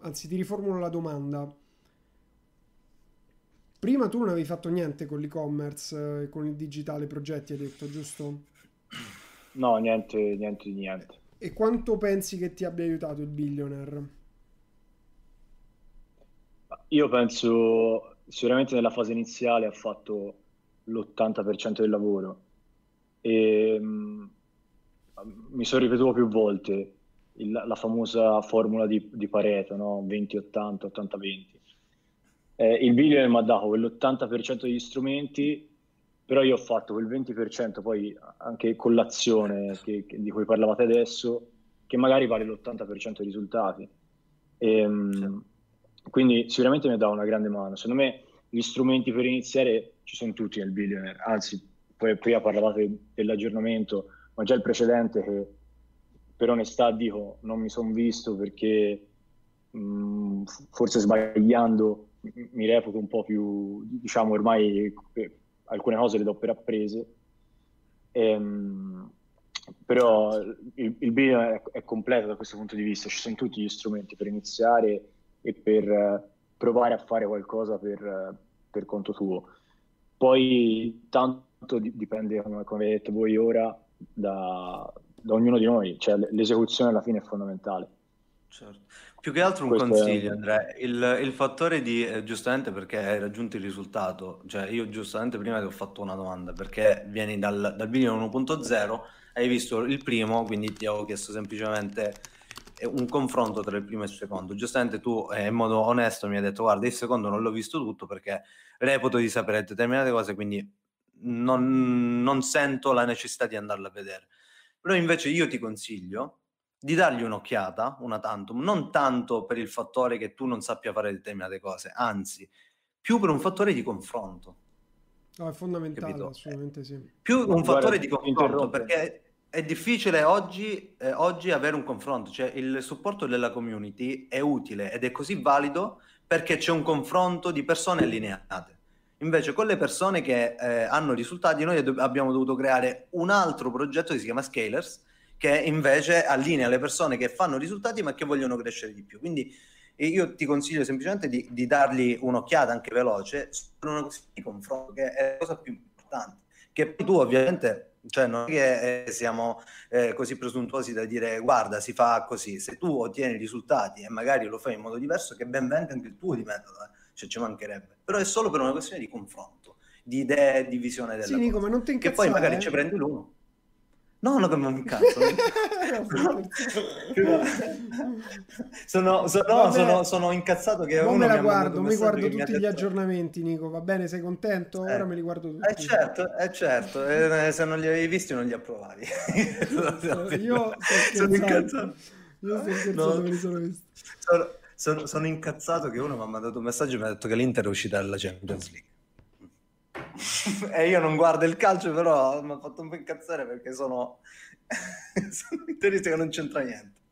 A: anzi, ti riformulo la domanda. Prima tu non avevi fatto niente con l'e-commerce, eh, con il digitale progetti, hai detto, giusto?
B: No, niente, niente di niente.
A: E quanto pensi che ti abbia aiutato il billionaire?
B: Io penso sicuramente nella fase iniziale ha fatto l'80% del lavoro e mh, mi sono ripetuto più volte il, la famosa formula di, di Pareto, no? 20-80, 80-20. Eh, il billionaire mi ha dato quell'80% degli strumenti, però io ho fatto quel 20% poi anche con l'azione che, che, di cui parlavate adesso, che magari vale l'80% dei risultati. E, mh, quindi sicuramente mi ha dato una grande mano. Secondo me gli strumenti per iniziare ci sono tutti nel billionaire, anzi, poi prima parlavate dell'aggiornamento, ma già il precedente che per onestà dico non mi sono visto perché mh, forse sbagliando mi reputo un po' più, diciamo ormai alcune cose le do per apprese. Ehm, però il, il è, è completo da questo punto di vista, ci sono tutti gli strumenti per iniziare e per eh, provare a fare qualcosa per, eh, per conto tuo. Poi tanto dipende, come, come avete detto voi ora, da, da, ognuno di noi, cioè l'esecuzione alla fine è fondamentale.
D: Certo. Più che altro un Questo consiglio, è... Andrea, il, il, fattore di, eh, giustamente perché hai raggiunto il risultato, cioè io giustamente prima ti ho fatto una domanda, perché vieni dal, dal video 1.0, hai visto il primo, quindi ti ho chiesto semplicemente un confronto tra il primo e il secondo. Giustamente tu eh, in modo onesto mi hai detto guarda il secondo non l'ho visto tutto perché reputo di sapere determinate cose, quindi non, non sento la necessità di andarla a vedere. Però invece io ti consiglio di dargli un'occhiata, una tantum, non tanto per il fattore che tu non sappia fare determinate cose, anzi, più per un fattore di confronto.
A: No, è fondamentale, Capito? assolutamente sì.
D: Più un Guarda, fattore di confronto, perché è difficile oggi, eh, oggi, avere un confronto, cioè il supporto della community è utile ed è così valido perché c'è un confronto di persone allineate. Invece con le persone che eh, hanno risultati noi do- abbiamo dovuto creare un altro progetto che si chiama Scalers che invece allinea le persone che fanno risultati ma che vogliono crescere di più. Quindi E io ti consiglio semplicemente di, di dargli un'occhiata anche veloce su una questione di confronto, che è la cosa più importante. Che tu ovviamente cioè non è che eh, siamo eh, così presuntuosi da dire guarda si fa così, se tu ottieni risultati e magari lo fai in modo diverso che ben venga anche il tuo di metodo, eh. cioè ci mancherebbe, però è solo per una questione di confronto, di idee di visione della
A: sì, Nico, ma non ti
D: che poi magari ci prendi l'uno. No, non mi incazzo. sono, sono, no, sono, sono, incazzato che
A: non me la guardo, mi guardo tutti gli detto... aggiornamenti, Nico. Va bene, sei contento? Eh. Ora me li guardo tutti.
D: Eh certo, eh certo. Eh, se non li avevi visti non li approvavi.
A: Io sono incazzato. Io sto scherzando, no. sono visti.
D: Sono, sono, sono incazzato che uno mi ha mandato un messaggio e mi ha detto che l'Inter è uscita dalla Champions League e io non guardo il calcio, però mi ha fatto un po' incazzare perché sono, sono interista che non c'entra niente.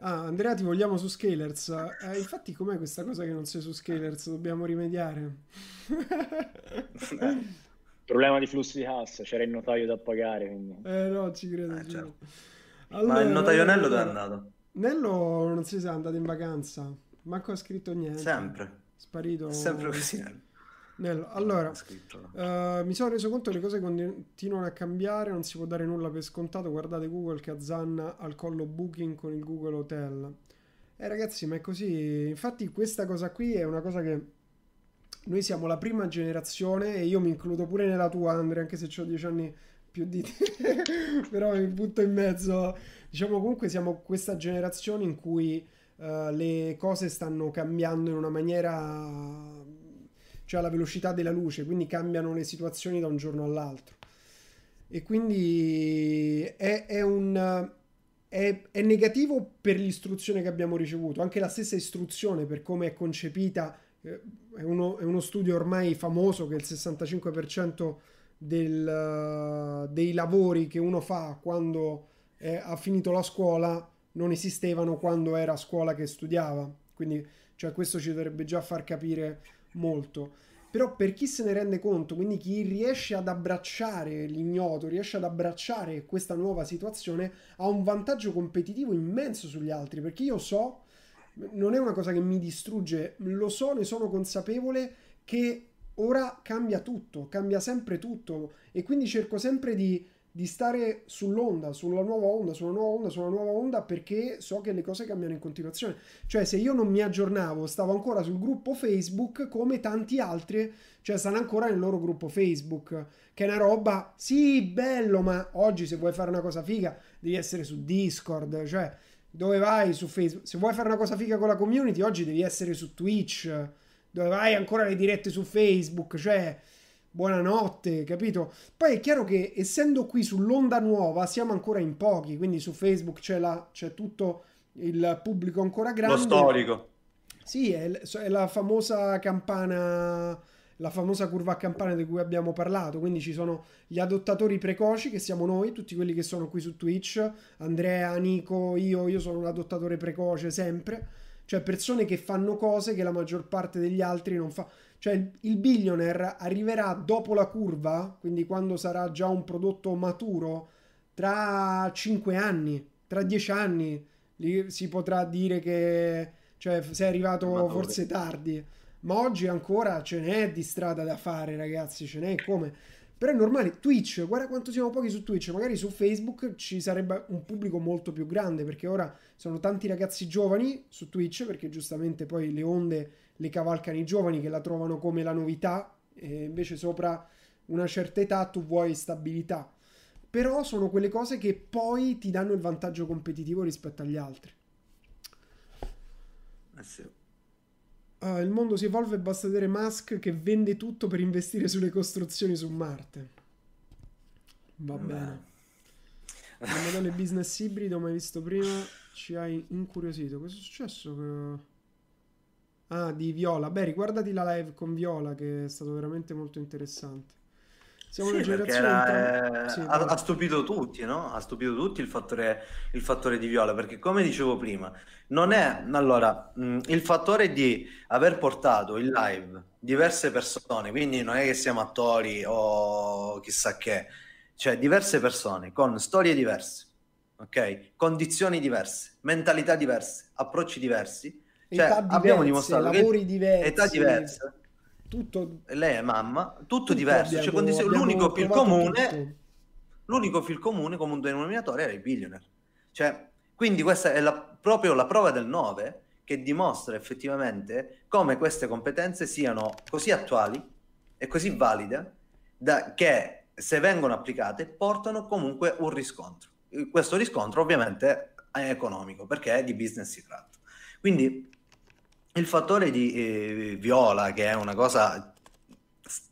A: Ah, Andrea, ti vogliamo su Scalers. Eh, infatti, com'è questa cosa che non sei su Scalers? Dobbiamo rimediare.
B: Problema di flussi di cassa, c'era il notaio da pagare. Quindi...
A: Eh no, ci credo.
D: Eh, certo. allora, Ma il notaio Nello dove è andato?
A: Nello non si sa, è andato in vacanza. Manco ha scritto niente.
D: Sempre.
A: Sparito.
D: Sempre così. Nello.
A: Allora, uh, mi sono reso conto che le cose continuano a cambiare, non si può dare nulla per scontato. Guardate Google che azzanna al collo Booking con il Google Hotel. Eh ragazzi, ma è così. Infatti questa cosa qui è una cosa che noi siamo la prima generazione e io mi includo pure nella tua, Andrea, anche se ho dieci anni più di te, però mi butto in mezzo. Diciamo comunque siamo questa generazione in cui uh, le cose stanno cambiando in una maniera cioè alla velocità della luce, quindi cambiano le situazioni da un giorno all'altro. E quindi è, è un... È, è, negativo per l'istruzione che abbiamo ricevuto, anche la stessa istruzione per come è concepita, eh, è, uno, è, uno, studio ormai famoso che il 65% del, dei lavori che uno fa quando è, ha finito la scuola non esistevano quando era a scuola che studiava, quindi cioè, questo ci dovrebbe già far capire molto. Però per chi se ne rende conto, quindi chi riesce ad abbracciare l'ignoto, riesce ad abbracciare questa nuova situazione, ha un vantaggio competitivo immenso sugli altri, perché io so, non è una cosa che mi distrugge, lo so, ne sono consapevole che ora cambia tutto, cambia sempre tutto e quindi cerco sempre di di stare sull'onda, sulla nuova onda, sulla nuova onda, sulla nuova onda perché so che le cose cambiano in continuazione. Cioè se io non mi aggiornavo, stavo ancora sul gruppo Facebook come tanti altri, cioè stanno ancora nel loro gruppo Facebook, che è una roba, sì, bello, ma oggi se vuoi fare una cosa figa devi essere su Discord, cioè dove vai su Facebook? Se vuoi fare una cosa figa con la community, oggi devi essere su Twitch, dove vai ancora le dirette su Facebook, cioè buonanotte, capito? Poi è chiaro che essendo qui sull'onda nuova siamo ancora in pochi, quindi su Facebook c'è, la, c'è tutto il pubblico ancora grande.
D: Lo storico.
A: Sì, è, è la famosa campana la famosa curva a campana di cui abbiamo parlato. Quindi ci sono gli adottatori precoci, che siamo noi, tutti quelli che sono qui su Twitch, Andrea, Nico, io, io sono un adottatore precoce sempre, cioè persone che fanno cose che la maggior parte degli altri non fa. Cioè il billionaire arriverà dopo la curva, quindi quando sarà già un prodotto maturo, tra 5 anni, tra 10 anni, lì si potrà dire che cioè, sei arrivato Matore. forse tardi. Ma oggi ancora ce n'è di strada da fare, ragazzi, ce n'è come. Però è normale, Twitch, guarda quanto siamo pochi su Twitch, magari su Facebook ci sarebbe un pubblico molto più grande, perché ora sono tanti ragazzi giovani su Twitch, perché giustamente poi le onde le cavalcano i giovani che la trovano come la novità, e invece sopra una certa età tu vuoi stabilità. Però sono quelle cose che poi ti danno il vantaggio competitivo rispetto agli altri.
D: Eh sì.
A: Uh, il mondo si evolve e basta vedere Musk che vende tutto per investire sulle costruzioni su Marte. Va Beh. bene. Il modello business ibrido mai visto prima ci hai incuriosito. Cosa è successo? Che... Ah, di Viola. Beh, riguardati la live con Viola che è stato veramente molto interessante.
D: Siamo sì, una generazione era... Eh, sì, ha, ha, stupito tutti, no? Ha stupito tutti il fattore, il fattore, di Viola, perché come dicevo prima, non è allora mh, il fattore di aver portato in live diverse persone, quindi non è che siamo attori o chissà che, cioè diverse persone con storie diverse, ok? Condizioni diverse, mentalità diverse, approcci diversi Cioè,
A: età
D: abbiamo
A: diverse,
D: dimostrato
A: lavori diversi,
D: età diverse.
A: tutto,
D: Lei è mamma, tutto,
A: tutto
D: diverso. Cioè,
A: abbiamo- abbiamo
D: l'unico fil comune
A: tutto.
D: l'unico fil comune comune denominatore era il billionaire. Cioè, quindi questa è la- proprio la prova del 9 che dimostra effettivamente come queste competenze siano così attuali e così valide da- che se vengono applicate portano comunque un riscontro. Questo riscontro ovviamente è economico perché di business si tratta. Quindi il fattore di eh, Viola, che è una cosa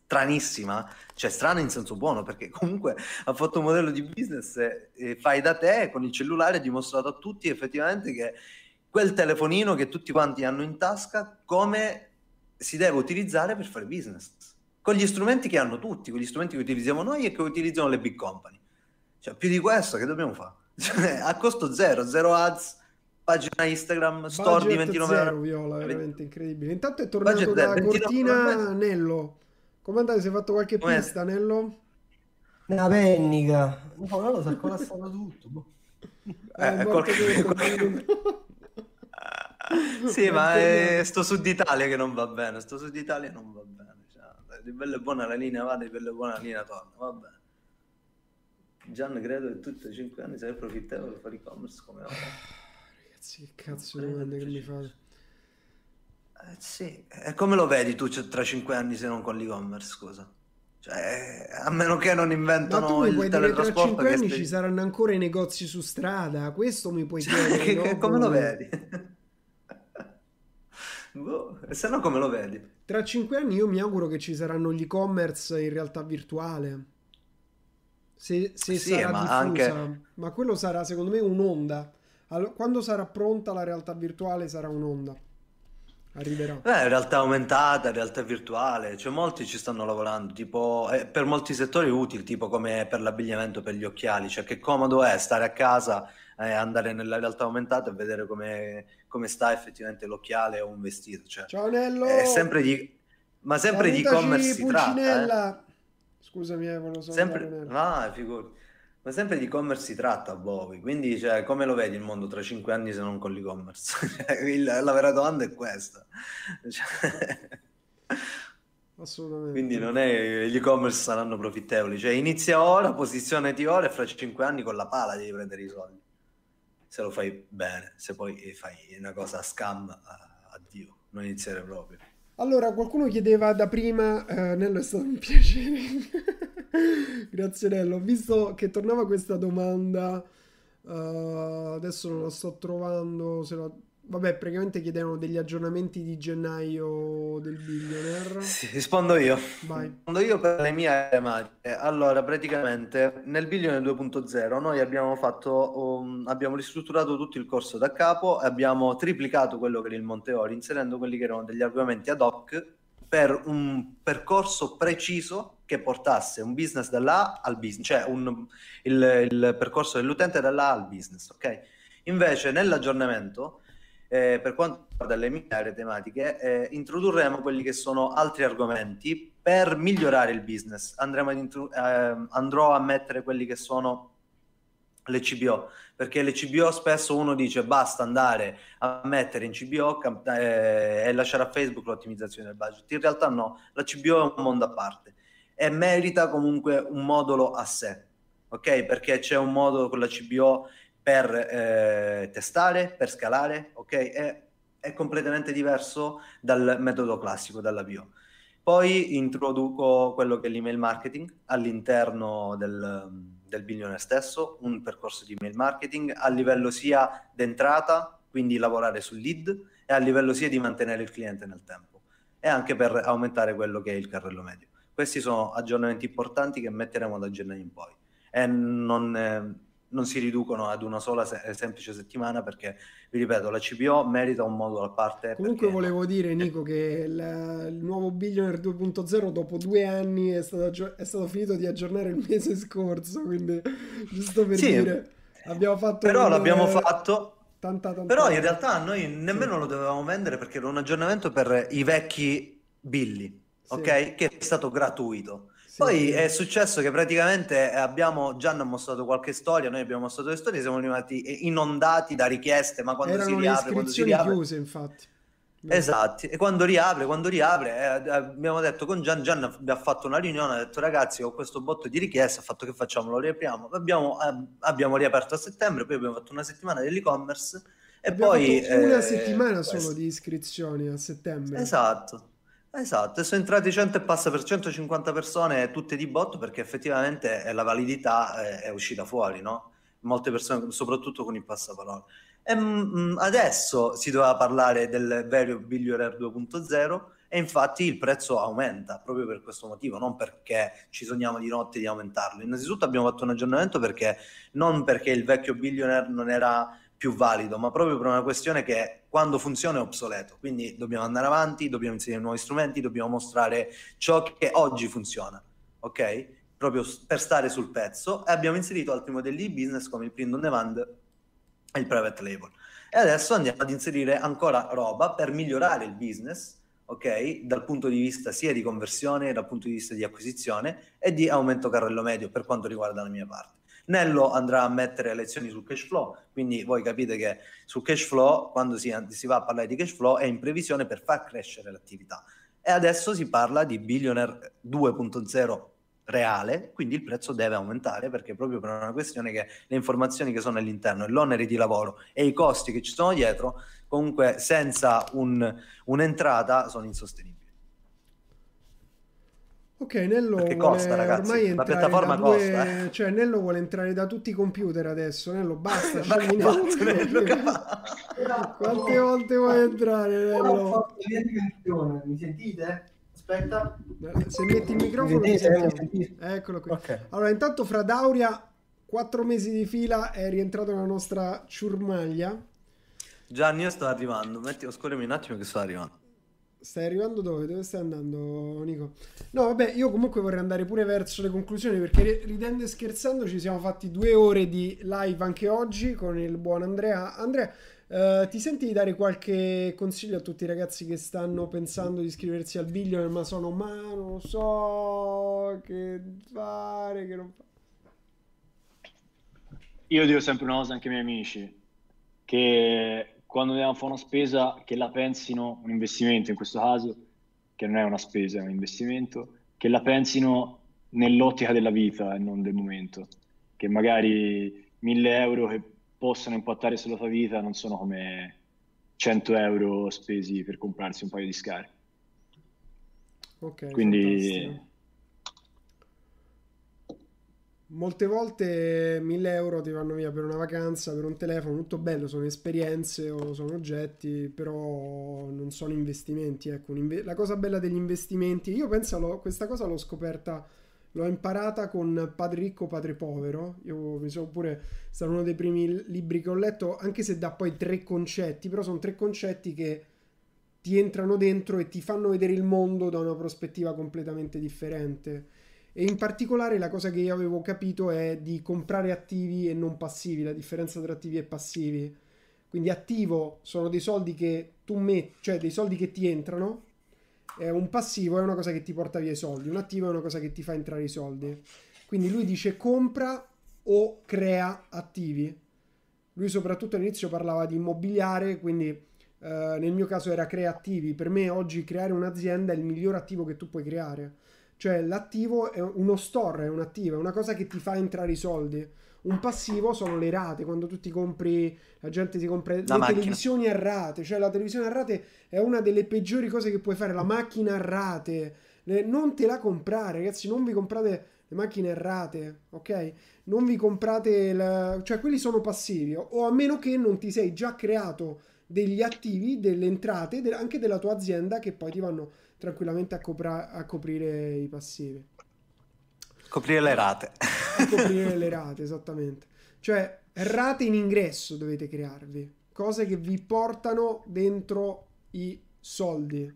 D: stranissima, cioè strana in senso buono, perché comunque ha fatto un modello di business, eh, fai da te con il cellulare, ha dimostrato a tutti effettivamente che quel telefonino che tutti quanti hanno in tasca, come si deve utilizzare per fare business, con gli strumenti che hanno tutti, con gli strumenti che utilizziamo noi e che utilizzano le big company. Cioè, più di questo che dobbiamo fare? Cioè, a costo zero, zero ads, pagina Instagram, store di
A: Budget
D: 29
A: zero,
D: euro.
A: Viola, veramente incredibile. Intanto è tornato
D: Budget
A: da
D: zero, 29
A: Cortina. Nello. Come andate? Si è fatto qualche
D: Com'è?
A: pista, Nello?
C: Una pennica. No, lo so, è collassano tutto. boh.
D: Eh,
A: è
D: è
A: morto
D: qualche-
A: tutto.
D: Sì, ma è sto Sud Italia che non va bene, sto Sud Italia non va bene. Cioè, di bella e buona la linea va, di bella e buona la linea torna, va bene. Gian credo che tutti i 5 anni sei profittevole per fare e-commerce come ora.
A: Ragazzi, che cazzo di domande che mi fate?
D: Eh, sì, e come lo vedi tu cioè, tra 5 anni se non con l'e-commerce, scusa? Cioè, a meno che non
A: Ma
D: inventano
A: tu mi
D: il
A: puoi dire tra
D: teletrasporto
A: 5
D: che
A: anni
D: stai-
A: ci saranno ancora i negozi su strada? Questo mi puoi
D: Cioè,
A: chiedere,
D: che-
A: no?
D: che- come lo
A: Come-
D: vedi? Boh, e se no come lo vedi?
A: Tra 5 anni io mi auguro che ci saranno gli e-commerce in realtà virtuale. Se, se
D: Sì,
A: sarà
D: ma
A: diffusa.
D: anche-
A: Ma quello sarà secondo me un'onda. Allo- Quando sarà pronta la realtà virtuale sarà un'onda. Arriverà.
D: Eh, realtà aumentata, realtà virtuale, cioè molti ci stanno lavorando, tipo eh, per molti settori utili, tipo come per l'abbigliamento, per gli occhiali, cioè che comodo è stare a casa, eh, andare nella realtà aumentata e vedere come, come sta effettivamente l'occhiale o un vestito, cioè
A: Ciao Nello!
D: è sempre di, ma sempre di
A: Salutaci,
D: e-commerce si tratta, eh.
A: Scusami, eh, volevo
D: Sempre, ah, figurati. Ma sempre di e-commerce si tratta a Bowie, quindi cioè, come lo vedi il mondo tra cinque anni se non con l'e-commerce? Cioè, il- la vera domanda è questa. Cioè,
A: Assolutamente.
D: quindi non è gli e-commerce saranno profittevoli, cioè inizia ora, posizionati ora e fra cinque anni con la pala devi prendere i soldi. Se lo fai bene, se poi fai una cosa a scam, addio, non iniziare proprio.
A: Allora, qualcuno chiedeva da prima, eh, Nello è stato un piacere. Grazie Nello. Ho visto che tornava questa domanda, eh, adesso non la sto trovando. Se la- Vabbè, praticamente chiedevano degli aggiornamenti di gennaio del billionaire.
D: Sì, rispondo io.
A: Vai.
D: Rispondo io per le mie tematiche. Allora, praticamente nel Billion 2.0 noi abbiamo fatto, um, abbiamo ristrutturato tutto il corso da capo e abbiamo triplicato quello che era il Monteori, inserendo quelli che erano degli argomenti ad hoc per un percorso preciso che portasse un business dall'A al business, cioè un- il, il percorso dell'utente dall'A al business, ok? Invece nell'aggiornamento eh, per quanto riguarda le mie aree tematiche, eh, introdurremo quelli che sono altri argomenti per migliorare il business. Intro- ehm, andrò a mettere quelli che sono le CBO, perché le CBO spesso uno dice basta andare a mettere in CBO cam- eh, e lasciare a Facebook l'ottimizzazione del budget. In realtà no, la CBO è un mondo a parte e merita comunque un modulo a sé, ok? Perché c'è un modulo con la CBO per eh, testare, per scalare, ok? È, è completamente diverso dal metodo classico, dalla bio. Poi introduco quello che è l'email marketing all'interno del, del billionaire stesso, un percorso di email marketing a livello sia d'entrata, quindi lavorare sul lead, e a livello sia di mantenere il cliente nel tempo, e anche per aumentare quello che è il carrello medio. Questi sono aggiornamenti importanti che metteremo da gennaio in poi e non, eh, non si riducono ad una sola se- semplice settimana perché, vi ripeto, la CBO merita un modulo a parte.
A: Comunque volevo dire, Nico, che il, il nuovo Billionaire 2.0 dopo due anni è stato, è stato finito di aggiornare il mese scorso, quindi giusto per
D: Sì,
A: dire, abbiamo fatto
D: Però
A: un-
D: l'abbiamo fatto
A: Tanta, tanta...
D: Però in realtà noi nemmeno lo dovevamo vendere perché era un aggiornamento per i vecchi billi,
A: Sì.
D: ok? Che è stato gratuito.
A: Sì,
D: Poi è successo che praticamente abbiamo, Gian ha mostrato qualche storia, noi abbiamo mostrato le storie, siamo rimasti inondati da richieste, ma quando si
A: Erano le
D: riapre, quando si riapre...
A: chiuse, infatti.
D: Esatto, e quando riapre, quando riapre, eh, abbiamo detto con Gian, Gian abbiamo fatto una riunione, ha detto ragazzi ho questo botto di richieste, ha fatto che facciamo, lo riapriamo, abbiamo, eh, abbiamo riaperto a settembre, poi abbiamo fatto una settimana dell'e-commerce e
A: Abbiamo
D: poi...
A: una
D: eh,
A: settimana
D: questo.
A: solo di iscrizioni a settembre.
D: Esatto, esatto, e sono entrati 100 e passa per 150 persone, tutte di botto, perché effettivamente eh, la validità eh, è uscita fuori, no? Molte persone, soprattutto con il passaparola. E, mm, adesso si doveva parlare del vero Billionaire 2.0 e infatti il prezzo aumenta proprio per questo motivo, non perché ci sogniamo di notte di aumentarlo. Innanzitutto abbiamo fatto un aggiornamento perché non perché il vecchio Billionaire non era più valido, ma proprio per una questione che quando funziona è obsoleto. Quindi dobbiamo andare avanti, dobbiamo inserire nuovi strumenti, dobbiamo mostrare ciò che oggi funziona, ok? Proprio per stare sul pezzo. E abbiamo inserito altri modelli di business come il print on demand e il private label. E adesso andiamo ad inserire ancora roba per migliorare il business, ok? Dal punto di vista sia di conversione, dal punto di vista di acquisizione e di aumento carrello medio per quanto riguarda la mia parte. Nello andrà a mettere lezioni sul cash flow, quindi voi capite che sul cash flow, quando si, si va a parlare di cash flow, è in previsione per far crescere l'attività. E adesso si parla di Billionaire 2.0 reale, quindi il prezzo deve aumentare perché proprio per una questione che le informazioni che sono all'interno e l'onere di lavoro e i costi che ci sono dietro, comunque senza un- un'entrata sono insostenibili.
A: Ok, Nello
D: Perché
A: vuole
D: costa, ragazzi,
A: ormai
D: la
A: entrare
D: piattaforma
A: da due...
D: costa, eh.
A: Cioè, Nello vuole entrare da tutti i computer adesso. Nello, basta,
D: Ma che vattene, Luca, va.
A: Quante volte vuoi entrare, Nello?
C: mi sentite? Aspetta.
A: Se metti il microfono
C: Mi
A: ti
C: sentite? Mi
A: sentiamo.
C: sentite?
A: Eccolo qui.
C: Ok.
A: Allora, intanto fra Dauria, quattro mesi di fila, è rientrato nella nostra ciurmaglia.
D: Gianni, io sto arrivando, metti, scorrimi un attimo che sto arrivando.
A: Stai arrivando dove? Dove stai andando, Nico? No, vabbè, io comunque vorrei andare pure verso le conclusioni perché ri- ridendo e scherzando ci siamo fatti due ore di live anche oggi con il buon Andrea. Andrea, eh, ti senti di dare qualche consiglio a tutti i ragazzi che stanno pensando di iscriversi al Billionaire ma sono ma non so che fare, che non fa...
B: Io dico sempre una cosa anche ai miei amici, che quando devono fare una spesa, che la pensino un investimento in questo caso, che non è una spesa, è un investimento, che la pensino nell'ottica della vita e non del momento, che magari 1000 euro che possono impattare sulla tua vita non sono come 100 euro spesi per comprarsi un paio di scarpe.
A: Ok,
B: Quindi
A: fantastico. Molte volte 1000 euro ti vanno via per una vacanza, per un telefono, tutto bello, sono esperienze o sono oggetti, però non sono investimenti. Ecco, la cosa bella degli investimenti, io penso, questa cosa l'ho scoperta, l'ho imparata con Padre Ricco, Padre Povero. Io mi sono pure, stato uno dei primi libri che ho letto, anche se dà poi tre concetti, però sono tre concetti che ti entrano dentro e ti fanno vedere il mondo da una prospettiva completamente differente. E in particolare la cosa che io avevo capito è di comprare attivi e non passivi, la differenza tra attivi e passivi. Quindi attivo sono dei soldi che tu metti, cioè dei soldi che ti entrano, e un passivo è una cosa che ti porta via i soldi, un attivo è una cosa che ti fa entrare i soldi. Quindi lui dice compra o crea attivi. Lui soprattutto all'inizio parlava di immobiliare, quindi eh, nel mio caso era crea attivi. Per me oggi creare un'azienda è il miglior attivo che tu puoi creare. Cioè l'attivo è uno store, è un attivo, è una cosa che ti fa entrare i soldi. Un passivo sono le rate, quando tu ti compri, la gente ti compra le
D: La macchina.
A: televisioni a rate, cioè la televisione a rate è una delle peggiori cose che puoi fare, la macchina a rate. Le- non te la comprare, ragazzi, non vi comprate le macchine a rate, ok? Non vi comprate, la- cioè quelli sono passivi, o- o a meno che non ti sei già creato degli attivi, delle entrate, de- anche della tua azienda che poi ti vanno tranquillamente a, copra- a coprire i passivi.
D: Coprire le rate.
A: A coprire le rate, esattamente. Cioè, rate in ingresso dovete crearvi, cose che vi portano dentro i soldi.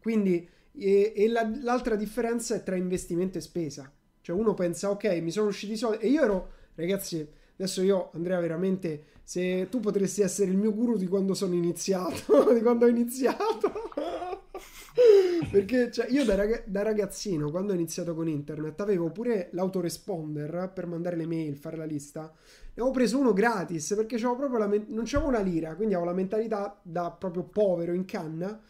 A: Quindi, e, e la- l'altra differenza è tra investimento e spesa. Cioè, uno pensa, ok, mi sono usciti i soldi. E io ero, ragazzi, adesso io, Andrea, veramente, se tu potresti essere il mio guru di quando sono iniziato, di quando ho iniziato. Perché cioè, io da, rag- da, ragazzino, quando ho iniziato con internet, avevo pure l'autoresponder per mandare le mail, fare la lista. Ne avevo preso uno gratis perché men- non c'avevo una lira, quindi avevo la mentalità da proprio povero in canna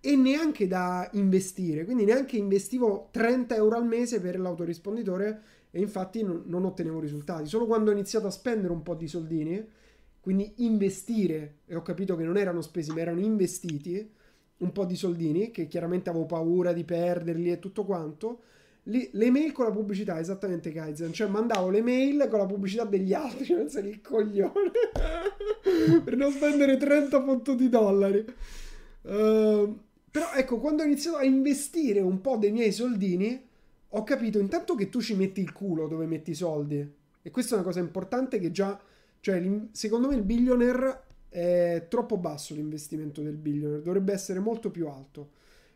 A: e neanche da investire. Quindi neanche investivo 30 euro al mese per l'autorisponditore e infatti non, non ottenevo risultati. Solo quando ho iniziato a spendere un po' di soldini, quindi investire, e ho capito che non erano spesi ma erano investiti un po' di soldini, che chiaramente avevo paura di perderli e tutto quanto. Le, le mail con la pubblicità, esattamente Kaizen, cioè mandavo le mail con la pubblicità degli altri, non sei il coglione, per non spendere 30 punti di dollari. Uh, però ecco, quando ho iniziato a investire un po' dei miei soldini, ho capito intanto che tu ci metti il culo dove metti i soldi. E questa è una cosa importante che già, cioè, secondo me il billionaire è troppo basso l'investimento del billionaire, dovrebbe essere molto più alto.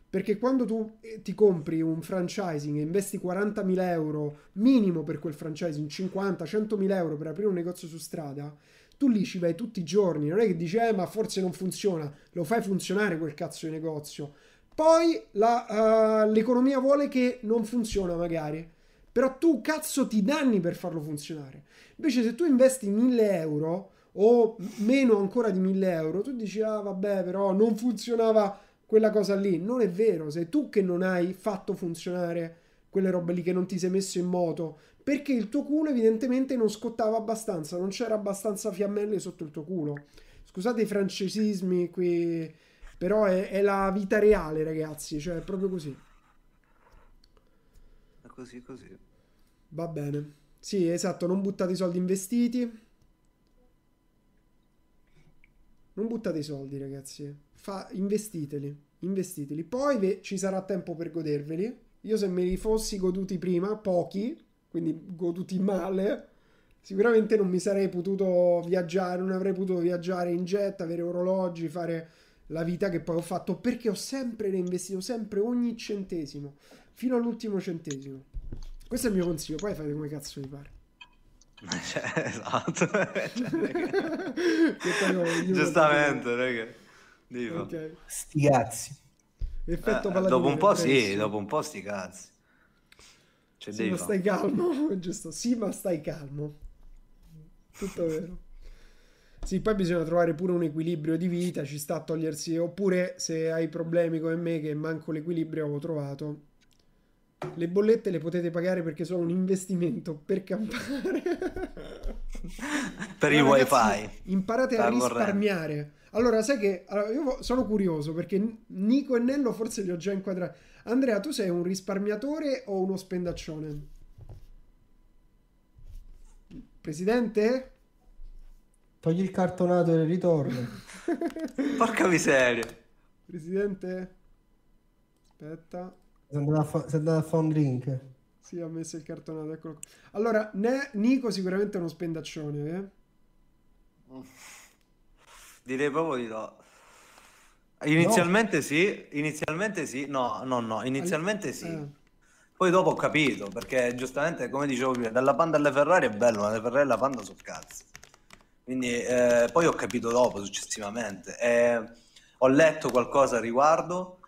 A: Perché quando tu eh, ti compri un franchising e investi 40.000 euro minimo per quel franchising, 50, 100.000 euro per aprire un negozio su strada, tu lì ci vai tutti i giorni. Non è che dici, eh, ma forse non funziona, lo fai funzionare quel cazzo di negozio. Poi la, uh, l'economia vuole che non funziona magari. Però tu cazzo ti danni per farlo funzionare. Invece se tu investi 1000 euro o meno ancora di 1000 euro, tu dici, ah vabbè, però non funzionava quella cosa lì. Non è vero, sei tu che non hai fatto funzionare quelle robe lì, che non ti sei messo in moto, perché il tuo culo evidentemente non scottava abbastanza, non c'era abbastanza fiammelle sotto il tuo culo. Scusate i francesismi qui, però è, è la vita reale, ragazzi, cioè è proprio così.
D: È così, così.
A: Va bene. Sì, esatto, non buttate i soldi investiti Non buttate i soldi, ragazzi. Fa, investiteli, investiteli. Poi ve, ci sarà tempo per goderveli. Io se me li fossi goduti prima, pochi, quindi goduti male, sicuramente non mi sarei potuto viaggiare, non avrei potuto viaggiare in jet, avere orologi, fare la vita che poi ho fatto perché ho sempre reinvestito, sempre ogni centesimo, fino all'ultimo centesimo. Questo è il mio consiglio, poi fate come cazzo vi pare.
D: Cioè, esatto. cioè, Giustamente, raga.
C: Okay. Sti cazzi.
A: Effetto
D: eh, dopo un po' sì, dopo un po' sti cazzi.
A: Cioè, sì, ma fare. stai calmo, giusto? Sì, ma stai calmo. Tutto vero. Sì, poi bisogna trovare pure un equilibrio di vita, ci sta a togliersi, oppure se hai problemi come me che manco l'equilibrio avevo trovato, le bollette le potete pagare perché sono un investimento per campare.
D: per il ragazzi,
A: wifi. Imparate a risparmiare. Allora, sai che allora, io sono curioso perché Nico e Nello forse li ho già inquadrati. Andrea, tu sei un risparmiatore o uno spendaccione? Presidente?
C: Togli il cartonato e ritorno.
D: Porca miseria.
A: Presidente? Aspetta.
C: Fa- sei andato a fare un drink.
A: Sì, ha messo il cartonato, eccolo qua. Allora, ne- Nico sicuramente è uno spendaccione, eh?
D: Direi proprio di no. Inizialmente no. sì, inizialmente sì, no, no, no, inizialmente sì. Eh. Poi dopo ho capito, perché giustamente, come dicevo prima, dalla Panda alle Ferrari è bello, ma le Ferrari e la Panda sono cazzo. Quindi eh, poi ho capito dopo, successivamente. Eh, ho letto qualcosa a riguardo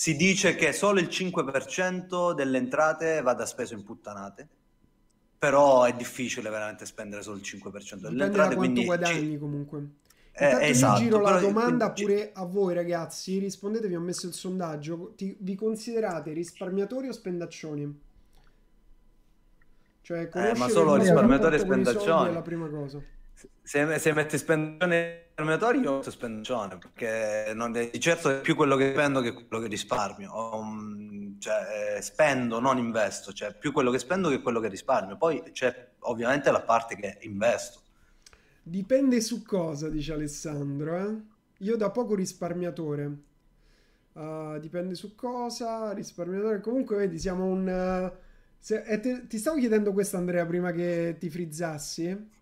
D: si dice che solo il 5% delle entrate vada speso in puttanate, però è difficile veramente spendere solo il 5% delle
A: Dipende
D: entrate.
A: Da quanto guadagni ci... comunque. Eh, Intanto eh, esatto, giro la domanda quindi... pure a voi ragazzi, rispondete, vi ho messo il sondaggio, Ti, vi considerate risparmiatori o spendaccioni?
D: Cioè, eh, ma solo risparmiatori e spendaccioni
A: è la prima cosa
D: se, se metti spendione risparmiatori io metto spendione perché non, di certo è più quello che spendo che quello che risparmio. Um, cioè, eh, spendo non investo cioè più quello che spendo che quello che risparmio. Poi c'è ovviamente la parte che investo.
A: Dipende su cosa dice Alessandro eh? io da poco risparmiatore. Uh, dipende su cosa risparmiatore. Comunque vedi siamo un uh, se, te, ti stavo chiedendo questo Andrea prima che ti frizzassi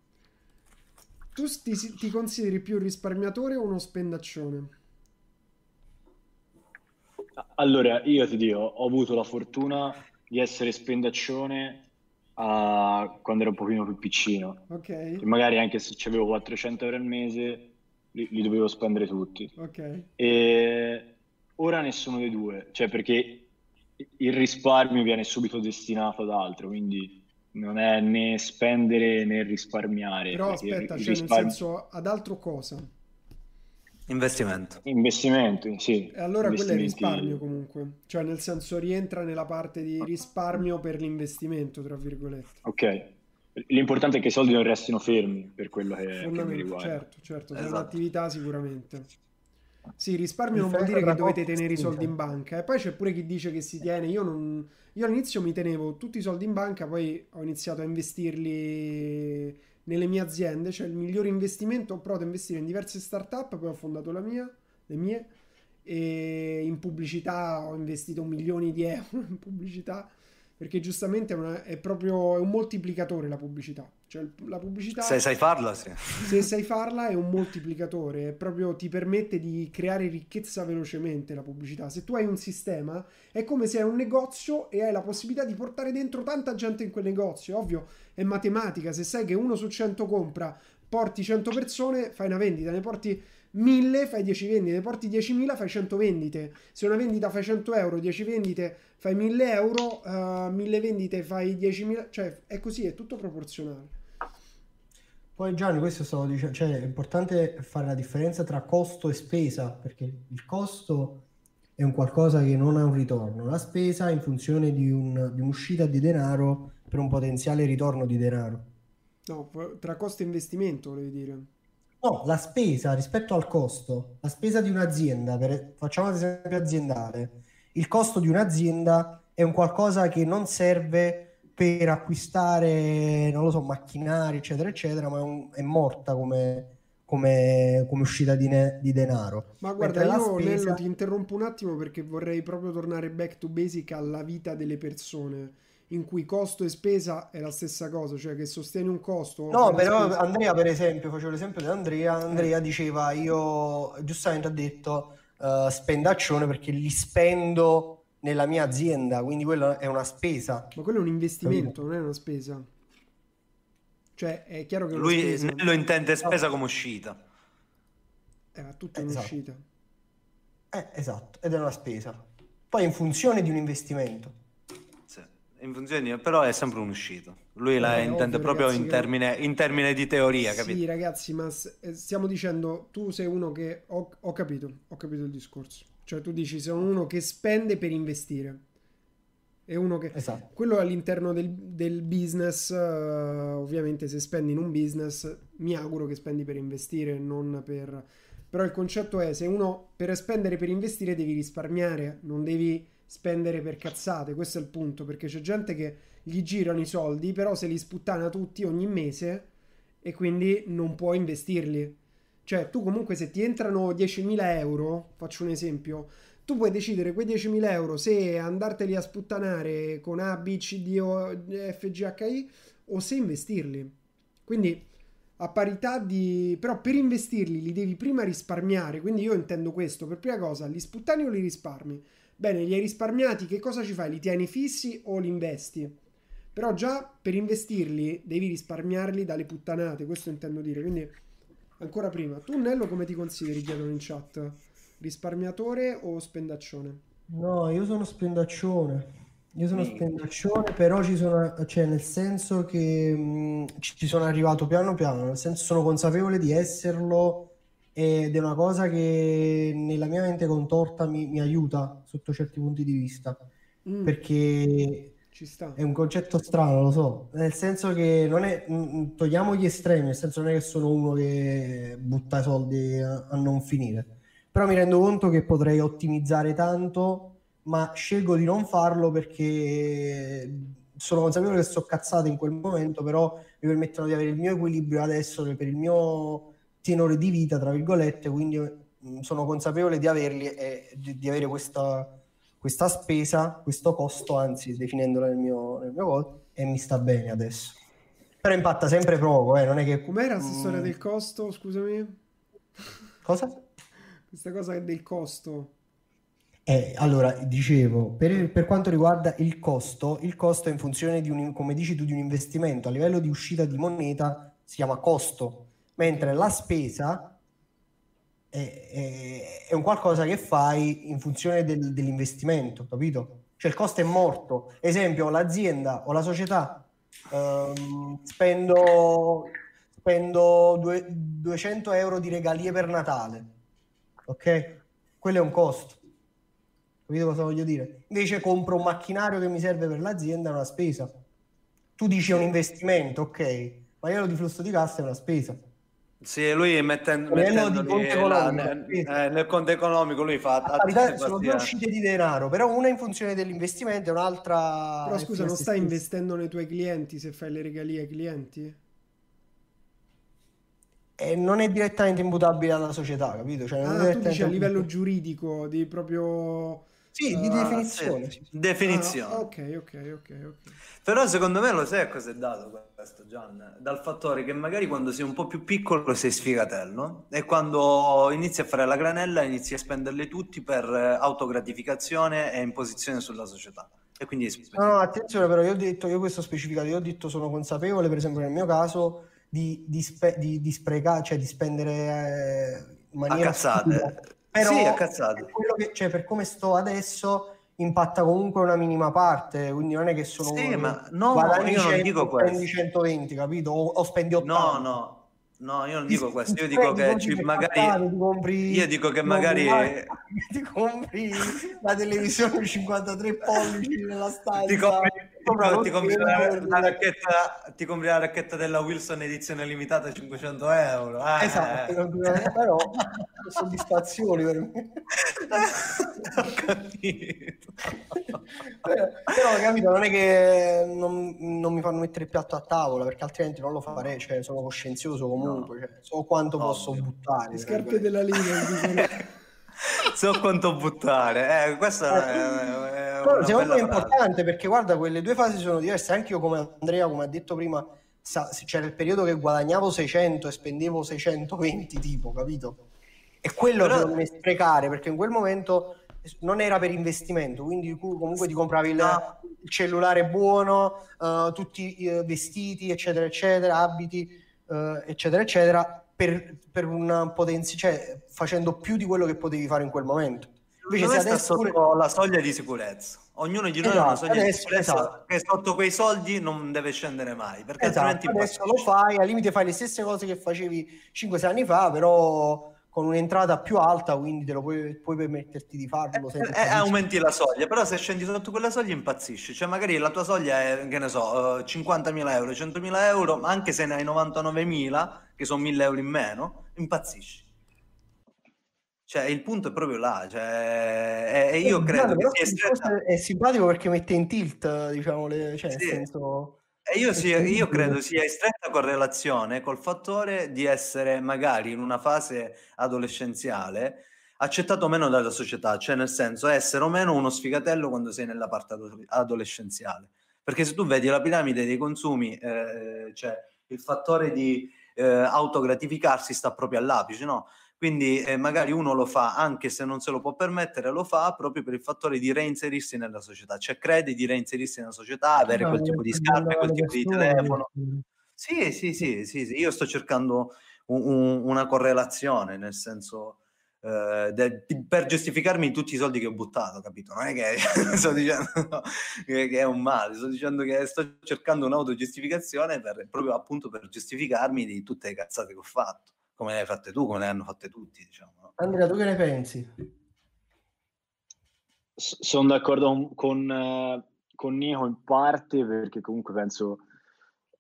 A: tu ti, ti consideri più risparmiatore o uno spendaccione?
B: Allora, io ti dico, ho avuto la fortuna di essere spendaccione uh, quando ero un pochino più piccino.
A: Ok.
B: magari anche se avevo 400 euro al mese, li, li dovevo spendere tutti.
A: Ok.
B: E ora nessuno dei due, cioè perché il risparmio viene subito destinato ad altro, quindi non è né spendere né risparmiare.
A: Però aspetta, cioè
B: risparmio-
A: nel senso ad altro cosa?
D: Investimento.
B: Investimento, sì.
A: E allora quello è risparmio comunque, cioè nel senso rientra nella parte di risparmio per l'investimento, tra virgolette.
B: Ok. L'importante è che i soldi non restino fermi per quello che, che mi riguarda.
A: certo, certo,
D: Esatto.
A: un'attività sicuramente. Sì, risparmio non vuol dire che dovete tenere i soldi in banca. E poi c'è pure chi dice che si tiene. Io, non... Io all'inizio mi tenevo tutti i soldi in banca, poi ho iniziato a investirli nelle mie aziende. Cioè il migliore investimento ho provato a investire in diverse startup, poi ho fondato la mia, le mie. E in pubblicità ho investito milioni di euro in pubblicità. Perché giustamente è, una- è proprio è un moltiplicatore la pubblicità. Cioè la pubblicità
D: Se sai farla, sì.
A: se sai farla è un moltiplicatore, è proprio ti permette di creare ricchezza velocemente la pubblicità. Se tu hai un sistema, è come se hai un negozio e hai la possibilità di portare dentro tanta gente in quel negozio. Ovvio, è matematica, se sai che uno su 100 compra, porti 100 persone, fai una vendita, ne porti 1000, fai 10 vendite, porti 10.000, fai 100 vendite. Se una vendita fai 100 euro, 10 vendite fai 1000 euro, eh, 1000 vendite fai 10.000, cioè è così, è tutto proporzionale.
C: Poi Gianni, questo stavo dicendo, cioè è importante fare la differenza tra costo e spesa, perché il costo è un qualcosa che non ha un ritorno, la spesa è in funzione di, un- di un'uscita di denaro per un potenziale ritorno di denaro.
A: No, tra costo e investimento, volevi dire.
C: No, la spesa rispetto al costo, la spesa di un'azienda, per- facciamo ad esempio aziendale, il costo di un'azienda è un qualcosa che non serve per acquistare, non lo so, macchinari, eccetera, eccetera, ma è, un- è morta come, come- come uscita di, ne- di denaro.
A: Ma guarda,
C: Mentre
A: io
C: spesa-
A: Nello ti interrompo un attimo perché vorrei proprio tornare back to basic alla vita delle persone, in cui costo e spesa è la stessa cosa, cioè che sostieni un costo.
C: No, però
A: spesa.
C: Andrea, per esempio, facevo l'esempio di Andrea, Andrea diceva, io giustamente ha detto eh, spendaccione perché li spendo nella mia azienda, quindi quella è una spesa.
A: Ma quello è un investimento, non è una spesa. Cioè, è chiaro che
D: Lui
A: spesa.
D: lo intende spesa come uscita.
A: Eh, ma tutto è
C: Esatto.
A: un'uscita.
C: Eh, esatto, ed è una spesa. Poi in funzione di un investimento.
D: Sì. In funzione di- però è sempre un'uscita. Lui la
A: Eh,
D: intende
A: ovvio,
D: proprio
A: ragazzi,
D: in termine, in termine di teoria, capito?
A: Sì, ragazzi, ma s- eh, stiamo dicendo, tu sei uno che... Ho, ho capito, ho capito il discorso. Cioè, tu dici, sei uno che spende per investire. E uno che...
C: Esatto.
A: Quello all'interno del, del business, eh, ovviamente se spendi in un business, mi auguro che spendi per investire, non per... Però il concetto è, se uno per spendere per investire devi risparmiare, non devi spendere per cazzate, questo è il punto, perché c'è gente che gli girano i soldi, però se li sputtana tutti ogni mese e quindi non può investirli. Cioè, tu comunque se ti entrano 10.000 euro, faccio un esempio, tu puoi decidere quei 10.000 euro se andarteli a sputtanare con A, B, C, D, O, F, G, H, I o se investirli. Quindi a parità di... però per investirli li devi prima risparmiare, quindi io intendo questo, per prima cosa, li sputtani o li risparmi? Bene, li hai risparmiati, che cosa ci fai? Li tieni fissi o li investi? Però già per investirli devi risparmiarli dalle puttanate, questo intendo dire, quindi ancora prima. Tu Nello come ti consideri, chiedono in chat? Risparmiatore o spendaccione?
C: No, io sono spendaccione. Io sono spendaccione, però ci sono, cioè nel senso che mh, ci ci sono arrivato piano piano, nel senso sono consapevole di esserlo ed è una cosa che nella mia mente contorta mi, mi aiuta sotto certi punti di vista,
A: Mm,
C: perché
A: ci sta.
C: è un concetto strano, lo so, nel senso che non è, mh, togliamo gli estremi, nel senso non è che sono uno che butta i soldi a, a non finire, però mi rendo conto che potrei ottimizzare tanto, ma scelgo di non farlo perché sono consapevole che sto cazzato in quel momento, però mi permettono di avere il mio equilibrio adesso per il mio tenore di vita, tra virgolette, quindi mh, sono consapevole di averli e di, di avere questa questa spesa, questo costo, anzi definendola nel mio, nel mio codice, e mi sta bene adesso. Però impatta sempre poco, eh, non è che...
A: Com'era questa
C: Mm,
A: storia del costo? Scusami.
C: Cosa?
A: Questa cosa del costo.
C: Eh, allora, dicevo, per, per quanto riguarda il costo, il costo è in funzione di un, come dici tu, di un investimento. A livello di uscita di moneta si chiama costo, mentre la spesa è, è, è un qualcosa che fai in funzione del, dell'investimento, capito? Cioè il costo è morto. Esempio, l'azienda o la società ehm, spendo, spendo due- 200 euro di regalie per Natale, ok? Quello è un costo. Capito cosa voglio dire? Invece compro un macchinario che mi serve per l'azienda, è una spesa. Tu dici un investimento, ok, ma io lo di flusso di cassa è una spesa.
D: Sì, lui mettendo,
C: Livello di conto economico, sì.
D: eh, nel conto economico lui fa
C: A parità sono due
D: sia-
C: uscite di denaro, però una in funzione dell'investimento e un'altra...
A: Però scusa, non stai
C: stessa.
A: investendo nei tuoi clienti se fai le regalie ai clienti?
C: E non è direttamente imputabile alla società, capito? Cioè, non è
A: Ah, tu dici a livello giuridico, di proprio...
C: Sì, di
A: Ah,
C: definizione.
D: sì.
C: sì.
D: definizione.
A: Ah, ok, ok, ok, ok.
D: Però secondo me lo sai a cosa è dato questo, Gian? Dal fattore che magari quando sei un po' più piccolo sei sfigatello e quando inizi a fare la granella inizi a spenderle tutti per autogratificazione e imposizione sulla società. E quindi
C: No, no, attenzione però, io ho detto, io questo ho specificato, io ho detto sono consapevole, per esempio nel mio caso, di, di, spe- di, di sprecare, cioè di spendere eh, in
D: a
C: maniera
D: cazzate.
C: stupida. Però
D: Sì,
C: per che, cioè, per come sto adesso impatta comunque una minima parte, quindi non è che sono
D: Sì,
C: un-
D: ma no,
C: guadagni
D: io non
C: 100,
D: dico
C: spendi
D: questo.
C: 120, capito? O, o spendi 80.
D: No, no, no, io non dico questo, io dico
C: spendi
D: che ci- magari...
C: compri,
D: Io dico che
C: compri
D: magari...
C: ti compri la televisione 53 pollici nella stanza.
D: Ti compri,
C: Sopra
D: ti compri la, la racchetta, ti compri la racchetta della Wilson edizione limitata a 500 euro. eh.
C: Esatto, però soddisfazioni per me.
D: Ho capito.
C: però, però, capito, non è che non, non mi fanno mettere il piatto a tavola perché altrimenti non lo farei, cioè sono coscienzioso comunque, cioè, so quanto posso
D: Ovvio.
C: buttare.
A: Le scarpe della dicono...
D: So quanto buttare. Eh, questa è, è
C: Però secondo me è importante perché guarda, quelle due fasi sono diverse. Anche io, come Andrea, come ha detto prima, sa- c'era il periodo che guadagnavo 600 e spendevo 620, tipo, capito? E quello
D: Però-
C: secondo me è sprecare perché in quel momento non era per investimento, quindi comunque ti compravi il, cellulare buono, eh, tutti i vestiti, eccetera, eccetera, abiti, eh, eccetera, eccetera, per, per un potenzi- cioè facendo più di quello che potevi fare in quel momento. Invece se adesso
D: sotto la soglia di sicurezza. Ognuno di noi ha una
C: Esatto,
D: soglia di
C: adesso-
D: sicurezza
C: esatto.
D: che sotto quei soldi non deve scendere mai, perché
C: Esatto,
D: altrimenti
C: adesso lo fai, al limite fai le stesse cose che facevi 5-6 anni fa, però con un'entrata più alta, quindi te lo puoi, puoi permetterti di farlo.
D: Eh, eh, aumenti la soglia, però se scendi sotto quella soglia impazzisci, cioè magari la tua soglia è, che ne so, eh, 50.000 euro, 100.000 euro, ma anche se ne hai 99.000, che sono 1.000 euro in meno, impazzisci. Cioè il punto è proprio là, cioè, e, e io
C: Eh,
D: credo che sia stretta...
C: è simpatico perché mette in tilt, diciamo, le, cioè, nel
D: Sì.
C: senso...
D: Io, sia- io credo sia in stretta correlazione col fattore di essere magari in una fase adolescenziale accettato meno dalla società, cioè nel senso essere o meno uno sfigatello quando sei nella parte ado- adolescenziale. Perché se tu vedi la piramide dei consumi, eh, cioè il fattore di eh, autogratificarsi sta proprio all'apice, no? Quindi eh, magari uno lo fa anche se non se lo può permettere, lo fa proprio per il fattore di reinserirsi nella società, cioè crede di reinserirsi nella società, avere quel tipo di scarpe, quel tipo di telefono. Sì, sì, sì, sì, sì. io sto cercando un- un- una correlazione, nel senso, eh, de- per giustificarmi tutti i soldi che ho buttato, capito? Non è che sto dicendo che, che è un male, sto dicendo che sto cercando un'autogiustificazione per, proprio appunto per giustificarmi di tutte le cazzate che ho fatto, come le hai fatte tu, come le hanno fatte tutti, diciamo. no?
C: Andrea, tu che ne pensi?
B: sono d'accordo con, eh, con Nico in parte perché comunque penso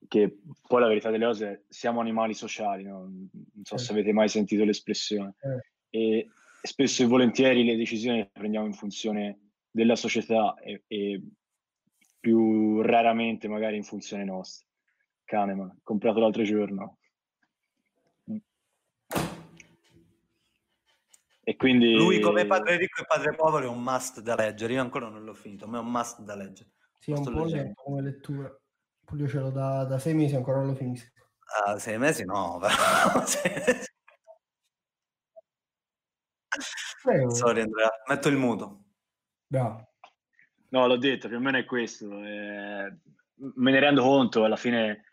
B: che poi la verità delle cose è siamo animali sociali, no? non so se
C: Certo.
B: avete mai sentito l'espressione
C: Eh.
B: e spesso e volentieri le decisioni le prendiamo in funzione della società e, e più raramente magari in funzione nostra. Kahneman, comprato l'altro giorno. E quindi
D: Lui come padre ricco e padre povero è un must da leggere, io ancora non l'ho finito, ma è un must da leggere.
C: Sì, è
D: Lo
C: un po' lento come lettura. Io ce l'ho da, da sei mesi, ancora non lo finisco.
D: Ah, sei mesi no, però...
C: Prego.
D: Sorry Andrea, metto il muto.
C: Bravo.
B: No, l'ho detto, più o meno è questo. eh, me ne rendo conto, alla fine,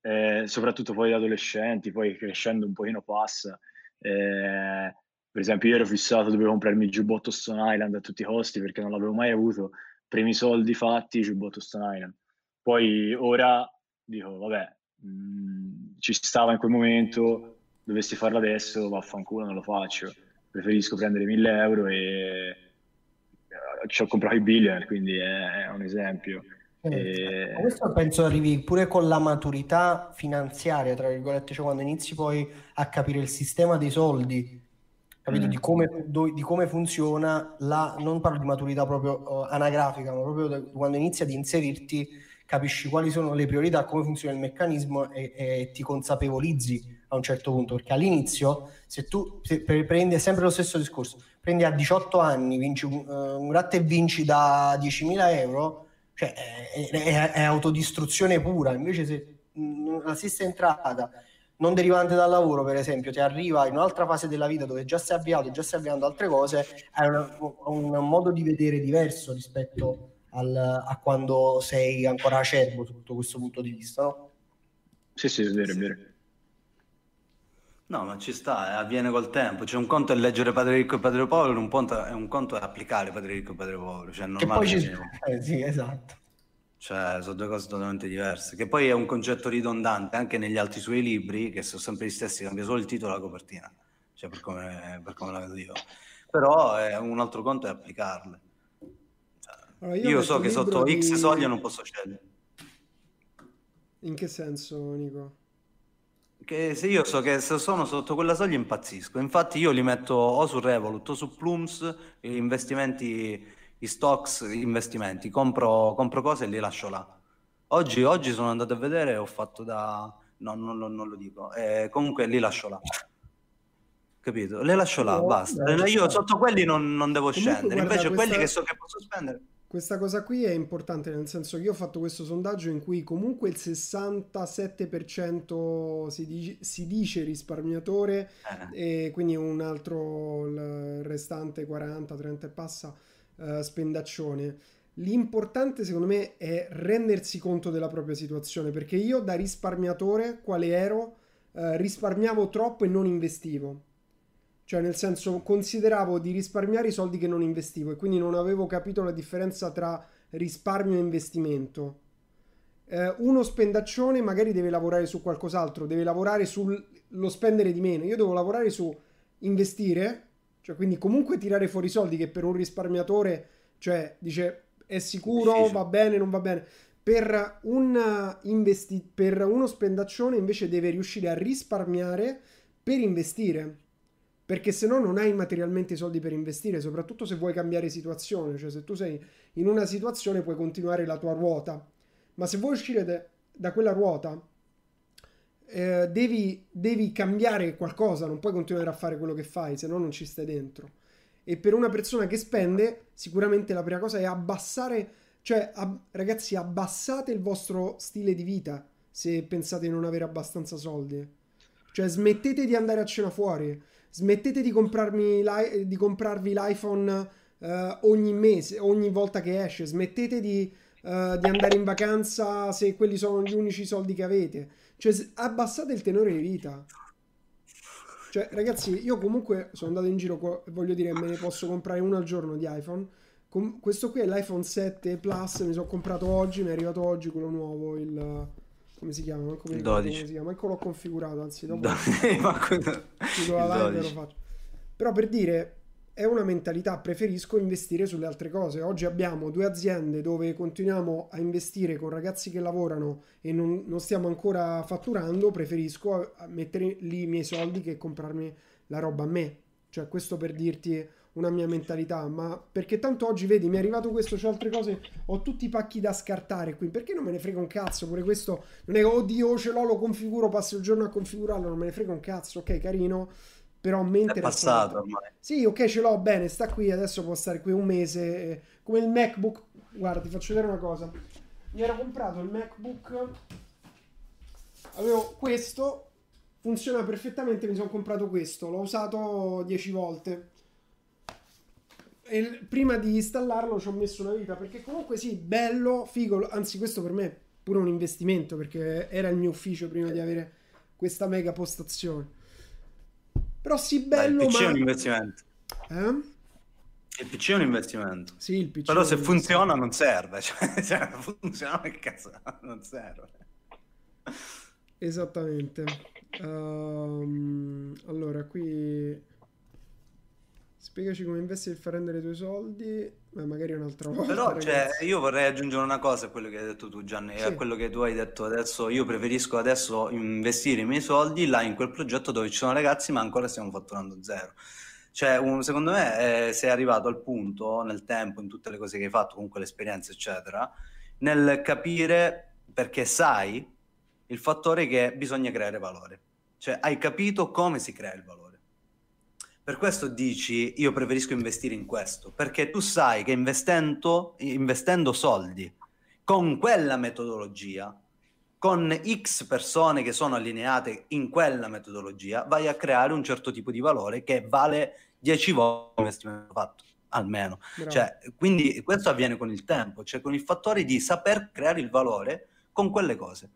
B: eh, soprattutto poi da adolescenti, poi crescendo un pochino passa, eh, Per esempio, io ero fissato, dovevo comprarmi il giubbotto Stone Island a tutti i costi perché non l'avevo mai avuto. Primi soldi fatti, giubbotto Stone Island. Poi ora dico, vabbè, mh, mm, ci stava in quel momento, dovessi farlo adesso, vaffanculo, non lo faccio. Preferisco prendere 1000 euro e eh, ci ho comprato i billion, quindi è, è un esempio.
C: E... Questo penso arrivi pure con la maturità finanziaria, tra virgolette, cioè quando inizi poi a capire il sistema dei soldi, capito? Mm. Di, come, do, di, come, funziona, la, non parlo di maturità proprio uh, anagrafica, ma proprio da, quando inizi ad inserirti, capisci quali sono le priorità, come funziona il meccanismo e, e ti consapevolizzi a un certo punto, perché all'inizio, se tu se prendi sempre lo stesso discorso, prendi a 18 anni, vinci un, uh, un gratta e vinci da 10.000 euro, cioè è, è, è autodistruzione pura. Invece, se la stessa entrata non derivante dal lavoro, per esempio, ti arriva in un'altra fase della vita dove già sei avviato, già stai avviando altre cose, è una, un modo di vedere diverso rispetto al, a quando sei ancora acerbo sotto questo punto di vista, no?
B: Sì, sì, è vero, è vero.
D: No, ma ci sta, eh, avviene col tempo. Cioè, un conto è leggere Padre Ricco e Padre Povero, un, conto è, un conto è applicare Padre Ricco e Padre Povero. Cioè,
C: che poi ci... eh, sì, esatto.
D: Cioè, sono due cose totalmente diverse. Che poi è un concetto ridondante anche negli altri suoi libri, che sono sempre gli stessi, cambia solo il titolo e la copertina. Cioè, per come, per come la vedo io. Però è, un altro conto è applicarle. Cioè, allora, io, io so che sotto di... X soglia non posso scegliere.
A: In che senso, Nico?
D: Che se io so che se sono sotto quella soglia impazzisco. Infatti io li metto o su Revolut o su Plums, investimenti, i stocks, investimenti. Compro, compro cose e li lascio là. Oggi, oggi sono andato a vedere e ho fatto da... No, non, non, non lo dico. Eh, comunque li lascio là. Capito? Le lascio là, oh, basta. Io sotto quelli non, non devo comunque, scendere. Invece questa... quelli che so che posso spendere
A: questa cosa qui è importante nel senso che io ho fatto questo sondaggio in cui comunque il 67% si, dice, si dice risparmiatore eh. e quindi un altro il restante 40, 30 e passa uh, spendaccione. L'importante secondo me è rendersi conto della propria situazione perché io da risparmiatore quale ero uh, risparmiavo troppo e non investivo cioè, nel senso, consideravo di risparmiare i soldi che non investivo e quindi non avevo capito la differenza tra risparmio e investimento. Eh, uno spendaccione magari deve lavorare su qualcos'altro, deve lavorare sullo spendere di meno. Io devo lavorare su investire, cioè quindi comunque tirare fuori i soldi che per un risparmiatore, cioè dice è sicuro, va bene, non va bene. Per, un investi- per uno spendaccione invece deve riuscire a risparmiare per investire. Perché se no non hai materialmente i soldi per investire, soprattutto se vuoi cambiare situazione, cioè se tu sei in una situazione puoi continuare la tua ruota, ma se vuoi uscire de- da quella ruota eh, devi, devi cambiare qualcosa, non puoi continuare a fare quello che fai, se no non ci stai dentro. E per una persona che spende, sicuramente la prima cosa è abbassare, cioè ab- ragazzi abbassate il vostro stile di vita se pensate di non avere abbastanza soldi. Cioè smettete di andare a cena fuori smettete di, di comprarvi l'iPhone uh, ogni mese, ogni volta che esce, smettete di, uh, di, andare in vacanza se quelli sono gli unici soldi che avete. Cioè, abbassate il tenore di vita. Cioè, ragazzi, io comunque sono andato in giro, voglio dire, me ne posso comprare uno al giorno di iPhone. Com- questo qui è l'iPhone 7 Plus, mi sono comprato oggi, mi è arrivato oggi quello nuovo, il come si chiama? Manco il 12. Come si chiama? Manco l'ho configurato, anzi dopo Manco... la live lo faccio. Però per dire, è una mentalità, preferisco investire sulle altre cose. Oggi abbiamo due aziende dove continuiamo a investire con ragazzi che lavorano e non, non stiamo ancora fatturando, preferisco mettere lì i miei soldi che comprarmi la roba a me. Cioè, questo per dirti una mia mentalità, ma perché tanto oggi vedi, mi è arrivato questo, c'ho altre cose, ho tutti i pacchi da scartare qui, perché non me ne frega un cazzo, pure questo non è oddio ce l'ho, lo configuro, passo il giorno a configurarlo, non me ne frega un cazzo, ok carino, però mentre...
D: È passato ormai.
A: Sì, ok ce l'ho, bene, sta qui, adesso può stare qui un mese, come il MacBook, guarda ti faccio vedere una cosa, mi ero comprato il MacBook, avevo questo, funziona perfettamente, mi sono comprato questo, l'ho usato 10 volte e prima di installarlo ci ho messo una vita perché comunque sì, bello, figo, anzi questo per me è pure un investimento perché era il mio ufficio prima di avere questa mega postazione. Però sì
D: Dai, il
A: bello,
D: PC è
A: ma...
D: un investimento.
A: Eh?
D: Il PC è un investimento.
A: Sì, il PC
D: Però
A: è
D: se
A: un
D: funziona non serve. Cioè, se funziona che cazzo non serve.
A: Esattamente. Ehm, allora, qui spiegaci come investi per far rendere i tuoi soldi. Ma magari un'altra volta,
D: Però cioè, io vorrei aggiungere una cosa a quello che hai detto tu, Gianni, e a
A: Sì.
D: quello che tu hai detto adesso. Io preferisco adesso investire i miei soldi là in quel progetto dove ci sono ragazzi, ma ancora stiamo fatturando zero. Cioè, un- secondo me, eh, sei arrivato al punto nel tempo, in tutte le cose che hai fatto, comunque l'esperienza, eccetera, nel capire perché sai il fattore che bisogna creare valore. Cioè, hai capito come si crea il valore. Per questo dici io preferisco investire in questo, perché tu sai che investendo, investendo soldi con quella metodologia, con X persone che sono allineate in quella metodologia, vai a creare un certo tipo di valore che vale 10 volte l'investimento fatto, almeno. Cioè, quindi questo avviene con il tempo, cioè con il fattore di saper creare il valore con quelle cose.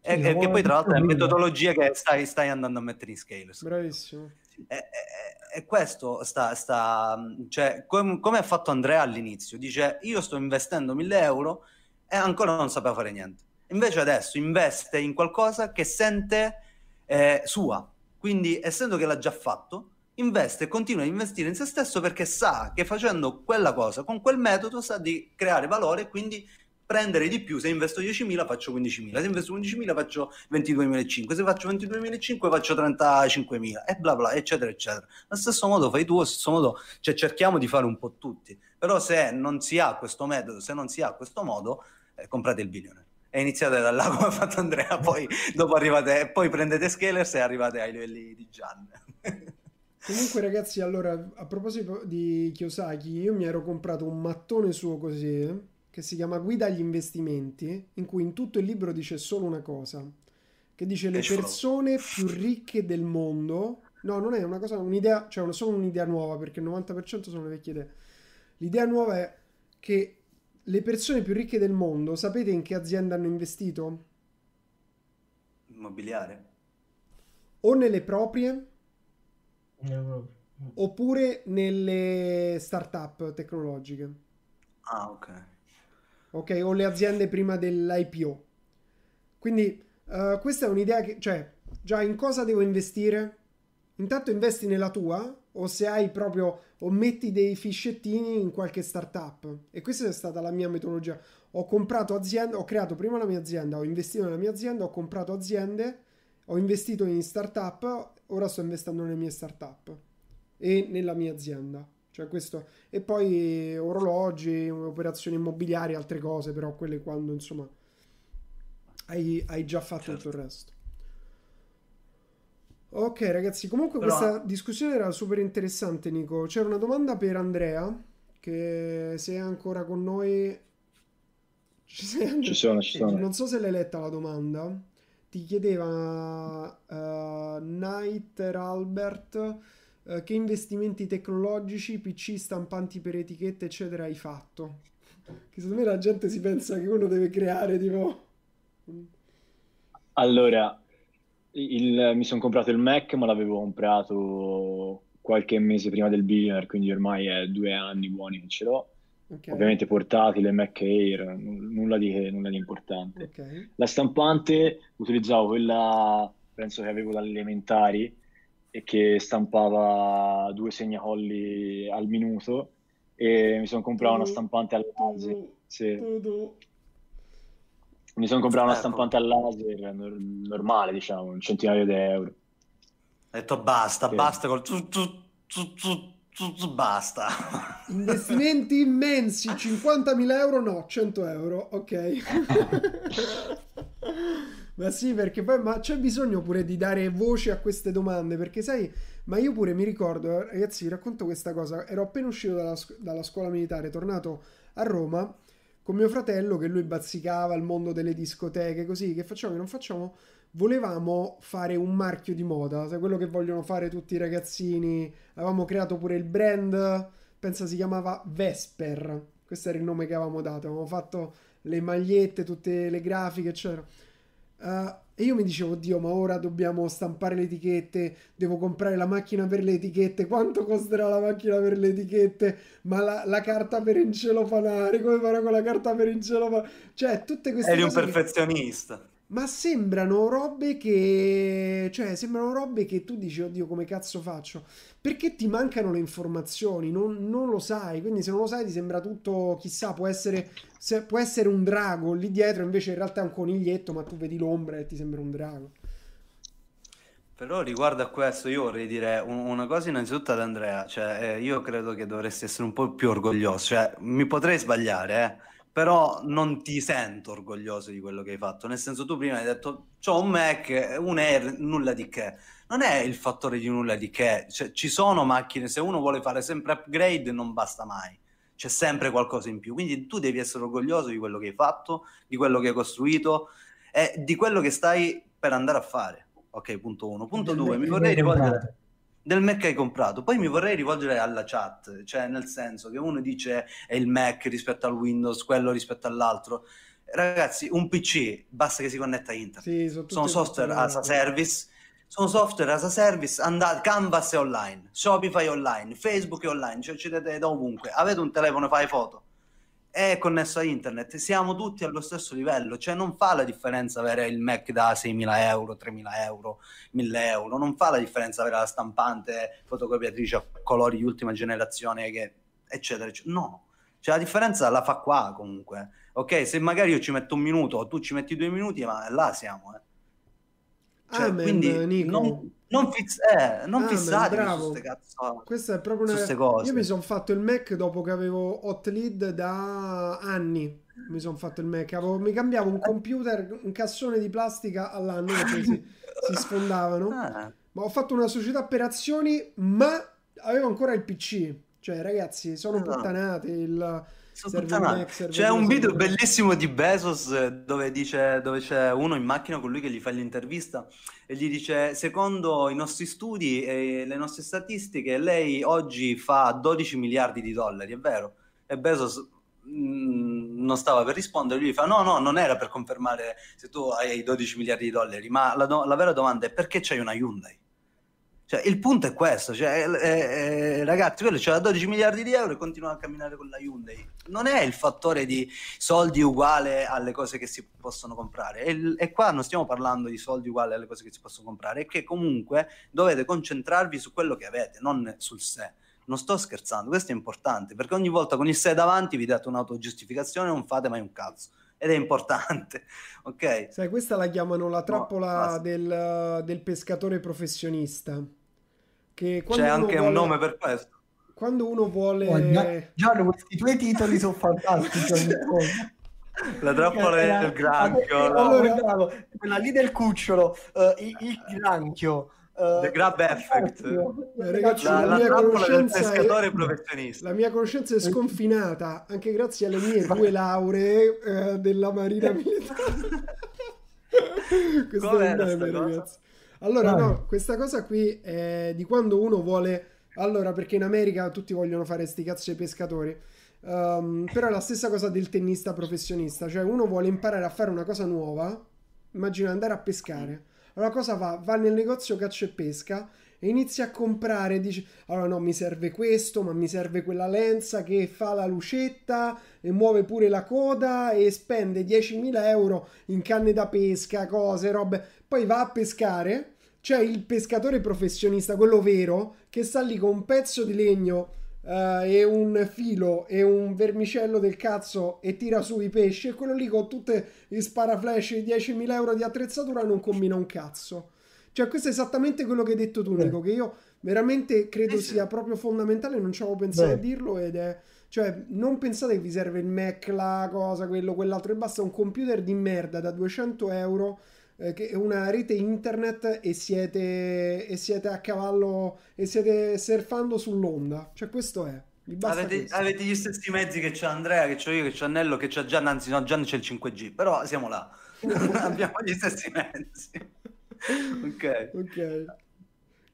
D: E,
C: Sì,
D: e che poi tra l'altro è la metodologia che stai, stai andando a mettere in scalers.
A: Bravissimo.
D: E, e- e questo sta, sta cioè, com- come ha fatto Andrea all'inizio, dice io sto investendo 1000 euro e ancora non sapeva fare niente. Invece adesso investe in qualcosa che sente eh, sua, quindi essendo che l'ha già fatto, investe e continua a investire in se stesso perché sa che facendo quella cosa con quel metodo sa di creare valore e quindi prendere di più. Se investo 10.000 faccio 15.000, se investo 15.000 faccio 22.500, se faccio 22.500 faccio 35.000 e bla bla, eccetera, eccetera. Allo stesso modo fai tu, allo stesso modo cioè, cerchiamo di fare un po' tutti. Però se non si ha questo metodo, se non si ha questo modo, eh, comprate il billionaire. E iniziate da là come ha fatto Andrea, poi dopo arrivate, poi prendete Scalers e arrivate ai livelli di Gian.
A: Comunque, ragazzi, allora, a proposito di Kiyosaki, io mi ero comprato un mattone suo così, eh, che si chiama Guida agli investimenti, in cui in tutto il libro dice solo una cosa, che dice le persone più ricche del mondo, no, non è una cosa, un'idea, cioè una- solo un'idea nuova, perché il 90% sono le vecchie idee. L'idea nuova è che le persone più ricche del mondo, sapete in che azienda hanno investito?
D: Immobiliare?
A: O nelle proprie,
C: Eh, proprio.
A: oppure nelle start-up tecnologiche.
D: Ah, ok.
A: Ok? O le aziende prima dell'IPO. Quindi eh, questa è un'idea che, cioè, già in cosa devo investire? Intanto investi nella tua o se hai proprio o metti dei fiscettini in qualche startup. E questa è stata la mia metodologia. Ho comprato aziende, ho creato prima la mia azienda, ho investito nella mia azienda, ho comprato aziende, ho investito in startup, ora sto investendo nelle mie startup e nella mia azienda. Cioè questo e poi orologi, operazioni immobiliari, altre cose, però quelle quando insomma hai, hai già fatto
D: Certo.
A: tutto il resto. Ok, ragazzi, comunque
D: Però-
A: questa discussione era super interessante, Nico. C'era una domanda per Andrea, che se è ancora con noi... Ci sei?
B: Ci sono, ci sono.
A: Non so se l'hai letta la domanda. Ti chiedeva uh, Nighter Albert eh, che investimenti tecnologici, PC, stampanti per etichette, eccetera, hai fatto? Che secondo me la gente si pensa che uno deve creare tipo...
B: Allora, il- mi sono comprato il Mac, ma l'avevo comprato qualche mese prima del billionaire, quindi ormai è due anni buoni che ce l'ho.
A: Ok,
B: Ovviamente portatile, Mac Air, n- nulla di, nulla di importante.
A: ok.
B: La stampante utilizzavo quella, penso che avevo dalle elementari, e che stampava due segnacolli al minuto, e mi sono comprato una stampante al laser. Sì. Mi sono comprato una stampante al laser nor- normale, diciamo, un centinaio di euro.
D: Ho detto basta,
B: Sì.
D: basta col tu, tu, tu, tu, tu, tu, basta.
A: Investimenti immensi, 50.000 euro no, 100 euro, ok. ma sì, perché poi ma c'è bisogno pure di dare voce a queste domande, perché sai, ma io pure mi ricordo, ragazzi, vi racconto questa cosa, ero appena uscito dalla, dalla scuola militare, tornato a Roma con mio fratello che lui bazzicava il mondo delle discoteche, così, che facciamo, che non facciamo? Volevamo fare un marchio di moda, sai, quello che vogliono fare tutti i ragazzini. Avevamo creato pure il brand, pensa si chiamava Vesper. Questo era il nome che avevamo dato. Avevamo fatto le magliette, tutte le grafiche, eccetera. Uh, e io mi dicevo, oddio, ma ora dobbiamo stampare le etichette, devo comprare la macchina per le etichette, quanto costerà la macchina per le etichette, ma la, la carta per incelofanare, come farò con la carta per incelofanare? Cioè, tutte queste
D: Eri un
A: cose che-
D: perfezionista.
A: Ma sembrano robe che... Cioè, sembrano robe che tu dici, oddio, come cazzo faccio? Perché ti mancano le informazioni, non, non lo sai, quindi se non lo sai ti sembra tutto, chissà, può essere, se- può essere un drago lì dietro, invece in realtà è un coniglietto, ma tu vedi l'ombra e ti sembra un drago.
D: Però riguardo a questo io vorrei dire un- una cosa innanzitutto ad Andrea, cioè eh, io credo che dovresti essere un po' più orgoglioso, cioè mi potrei sbagliare, eh, però non ti sento orgoglioso di quello che hai fatto, nel senso tu prima hai detto c'ho un Mac, un Air, nulla di che, non è il fattore di nulla di che, cioè, ci sono macchine, se uno vuole fare sempre upgrade non basta mai, c'è sempre qualcosa in più, quindi tu devi essere orgoglioso di quello che hai fatto, di quello che hai costruito e di quello che stai per andare a fare. Ok, punto uno. Punto due, mi vorrei
C: comprato.
D: Del Mac che hai comprato. Poi mi vorrei rivolgere alla chat, cioè nel senso che uno dice è il Mac rispetto al Windows, quello rispetto all'altro. Ragazzi, un PC basta che si connetta a internet.
A: Sì, sono
D: software as a service. Sono software as a service, andate, Canvas è online, Shopify è online, Facebook è online, cioè ci vedete da ovunque. Avete un telefono, fai foto, è connesso a internet, siamo tutti allo stesso livello, cioè non fa la differenza avere il Mac da 6.000 euro, 3.000 euro, 1.000 euro, non fa la differenza avere la stampante, fotocopiatrice a colori di ultima generazione, che, eccetera, eccetera. No, cioè la differenza la fa qua comunque. Ok, se magari io ci metto un minuto tu ci metti due minuti, ma là siamo, eh. Cioè,
A: Amen,
D: quindi
A: Nico.
D: non, non, fizz- eh, non su
A: bravo.
D: queste cazzo.
A: Questa è proprio una...
D: cose.
A: Io mi sono fatto il Mac dopo che avevo Hot Lead da anni. Mi sono fatto il Mac. Avevo- mi cambiavo un computer, un cassone di plastica all'anno perché si, si sfondavano.
D: Ah,
A: Ma ho fatto una società per azioni, ma avevo ancora il PC. Cioè, ragazzi, sono
D: Ah.
A: puttanate. Il... Mac,
D: C'è un video bellissimo di Bezos eh, dove dice dove c'è uno in macchina con lui che gli fa l'intervista e gli dice secondo i nostri studi e le nostre statistiche lei oggi fa 12 miliardi di dollari, è vero? E Bezos mm, non stava per rispondere, lui gli fa no no non era per confermare se tu hai 12 miliardi di dollari, ma la, do- la vera domanda è perché c'hai una Hyundai? Cioè, il punto è questo, cioè, eh, eh, ragazzi, quello c'ha 12 miliardi di euro e continua a camminare con la Hyundai. Non è il fattore di soldi uguale alle cose che si possono comprare. E, e qua non stiamo parlando di soldi uguali alle cose che si possono comprare, è che comunque dovete concentrarvi su quello che avete, non sul sé. Non sto scherzando, questo è importante, perché ogni volta con il sé davanti vi date un'autogiustificazione e non fate mai un cazzo. Ed è importante, ok?
A: Sai, questa la chiamano la trappola
D: basta.
A: del, del pescatore professionista. Che
D: C'è anche un
A: vuole-
D: nome per questo.
A: Quando uno vuole...
C: Oh, Gia- Gianni, questi tuoi titoli sono fantastici.
D: La trappola
C: Era-
D: del granchio, la-
C: oh, bravo. quella lì del cucciolo, eh, il, il granchio. eh,
D: The grab effect.
A: Eh, ragazzi,
D: la,
A: la
D: la
A: mia
D: trappola del
A: conoscenza è-
D: pescatore professionista.
A: La mia conoscenza è sconfinata, anche grazie alle mie due lauree eh, della Marina Militare. Questo è
D: Com'era
A: un
D: sta
A: meme,
D: cosa?
A: ragazzi. Allora,
C: Vai.
A: no, questa cosa qui è di quando uno vuole... Allora, perché in America tutti vogliono fare sti cazzo ai pescatori. Ehm, però è la stessa cosa del tennista professionista. Cioè, uno vuole imparare a fare una cosa nuova. Immagina andare a pescare. Allora, cosa fa? Va nel negozio caccia e pesca e inizia a comprare. Dice: Allora, no, mi serve questo, ma mi serve quella lenza che fa la lucetta e muove pure la coda e spende 10.000 euro in canne da pesca, cose, robe. Poi va a pescare. C'è il pescatore professionista, quello vero, che sta lì con un pezzo di legno eh, e un filo e un vermicello del cazzo e tira su i pesci. E quello lì con tutte i sparaflash e 10.000 euro di attrezzatura non combina un cazzo. Cioè, questo è esattamente quello che hai detto tu,
C: Beh.
A: Nico, che io veramente credo
D: sì.
A: sia proprio fondamentale, non ci avevo pensato
C: Beh.
A: a dirlo ed è... Cioè, non pensate che vi serve il Mac, la cosa, quello, quell'altro, e basta un computer di merda da 200 euro, eh, che è una rete internet e siete, e siete a cavallo, e siete surfando sull'onda. Cioè, questo è. Vi basta
D: Avete, avete gli stessi mezzi che c'è Andrea, che c'ho io, che c'è Annello, che c'è Gian, anzi no, Gian c'è il 5G, però siamo là. Abbiamo gli stessi mezzi. ok.
A: Ok.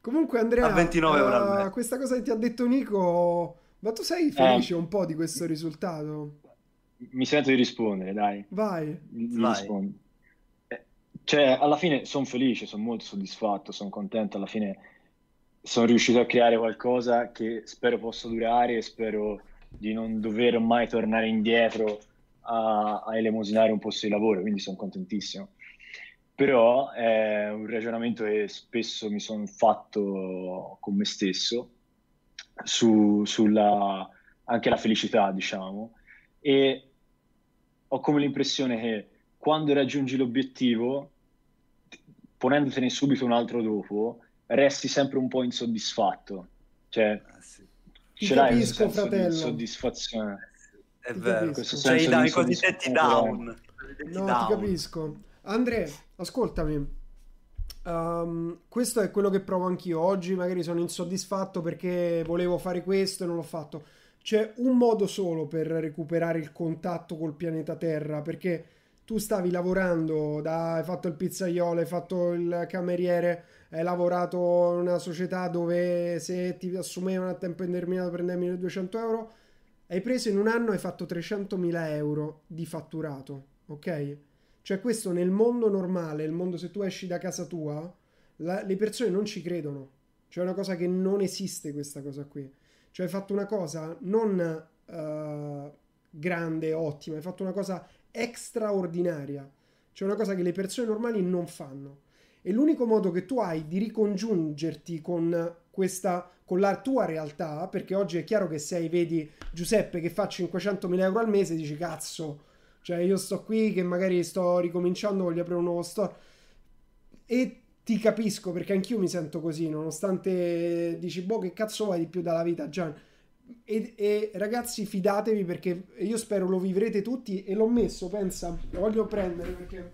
A: Comunque, Andrea,
D: A 29 euro al
A: eh,
D: mese.
A: questa cosa che ti ha detto Nico, ma tu sei felice un po' di questo risultato?
B: Mi sento di rispondere, dai.
A: Vai.
D: Vai.
B: rispondo. Eh, Cioè, alla fine sono felice, sono molto soddisfatto, sono contento, alla fine sono riuscito a creare qualcosa che spero possa durare e spero di non dover mai tornare indietro a, a elemosinare un posto di lavoro, quindi sono contentissimo. Però è un ragionamento che spesso mi sono fatto con me stesso su, sulla anche la felicità, diciamo, e ho come l'impressione che quando raggiungi l'obiettivo, ponendotene subito un altro dopo, resti sempre un po' insoddisfatto. Cioè,
A: ah, sì. ce l'hai capisco, senso fratello. di
B: soddisfazione.
D: È vero, questo cioè, i, i cosiddetti down.
A: No, down. ti capisco. Andre, ascoltami. Um, questo è quello che provo anch'io. Oggi magari sono insoddisfatto perché volevo fare questo e non l'ho fatto. C'è un modo solo per recuperare il contatto col pianeta Terra perché tu stavi lavorando, da, hai fatto il pizzaiolo, hai fatto il cameriere, hai lavorato in una società dove se ti assumevano a tempo indeterminato prendevi 1200 euro, hai preso in un anno e hai fatto 300.000 euro di fatturato, ok? Cioè questo nel mondo normale, il mondo se tu esci da casa tua, la, le persone non ci credono. Cioè è una cosa che non esiste questa cosa qui. Cioè hai fatto una cosa non uh, grande, ottima, hai fatto una cosa straordinaria. Cioè una cosa che le persone normali non fanno. E l'unico modo che tu hai di ricongiungerti con questa con la tua realtà, perché oggi è chiaro che se vedi Giuseppe che fa 500.000 euro al mese, dici cazzo, cioè io sto qui che magari sto ricominciando, voglio aprire un nuovo store. E ti capisco perché anch'io mi sento così, nonostante dici, boh, che cazzo vuoi di più dalla vita, Gian? E, e, ragazzi, fidatevi perché io spero lo vivrete tutti. E l'ho messo, pensa, lo voglio prendere perché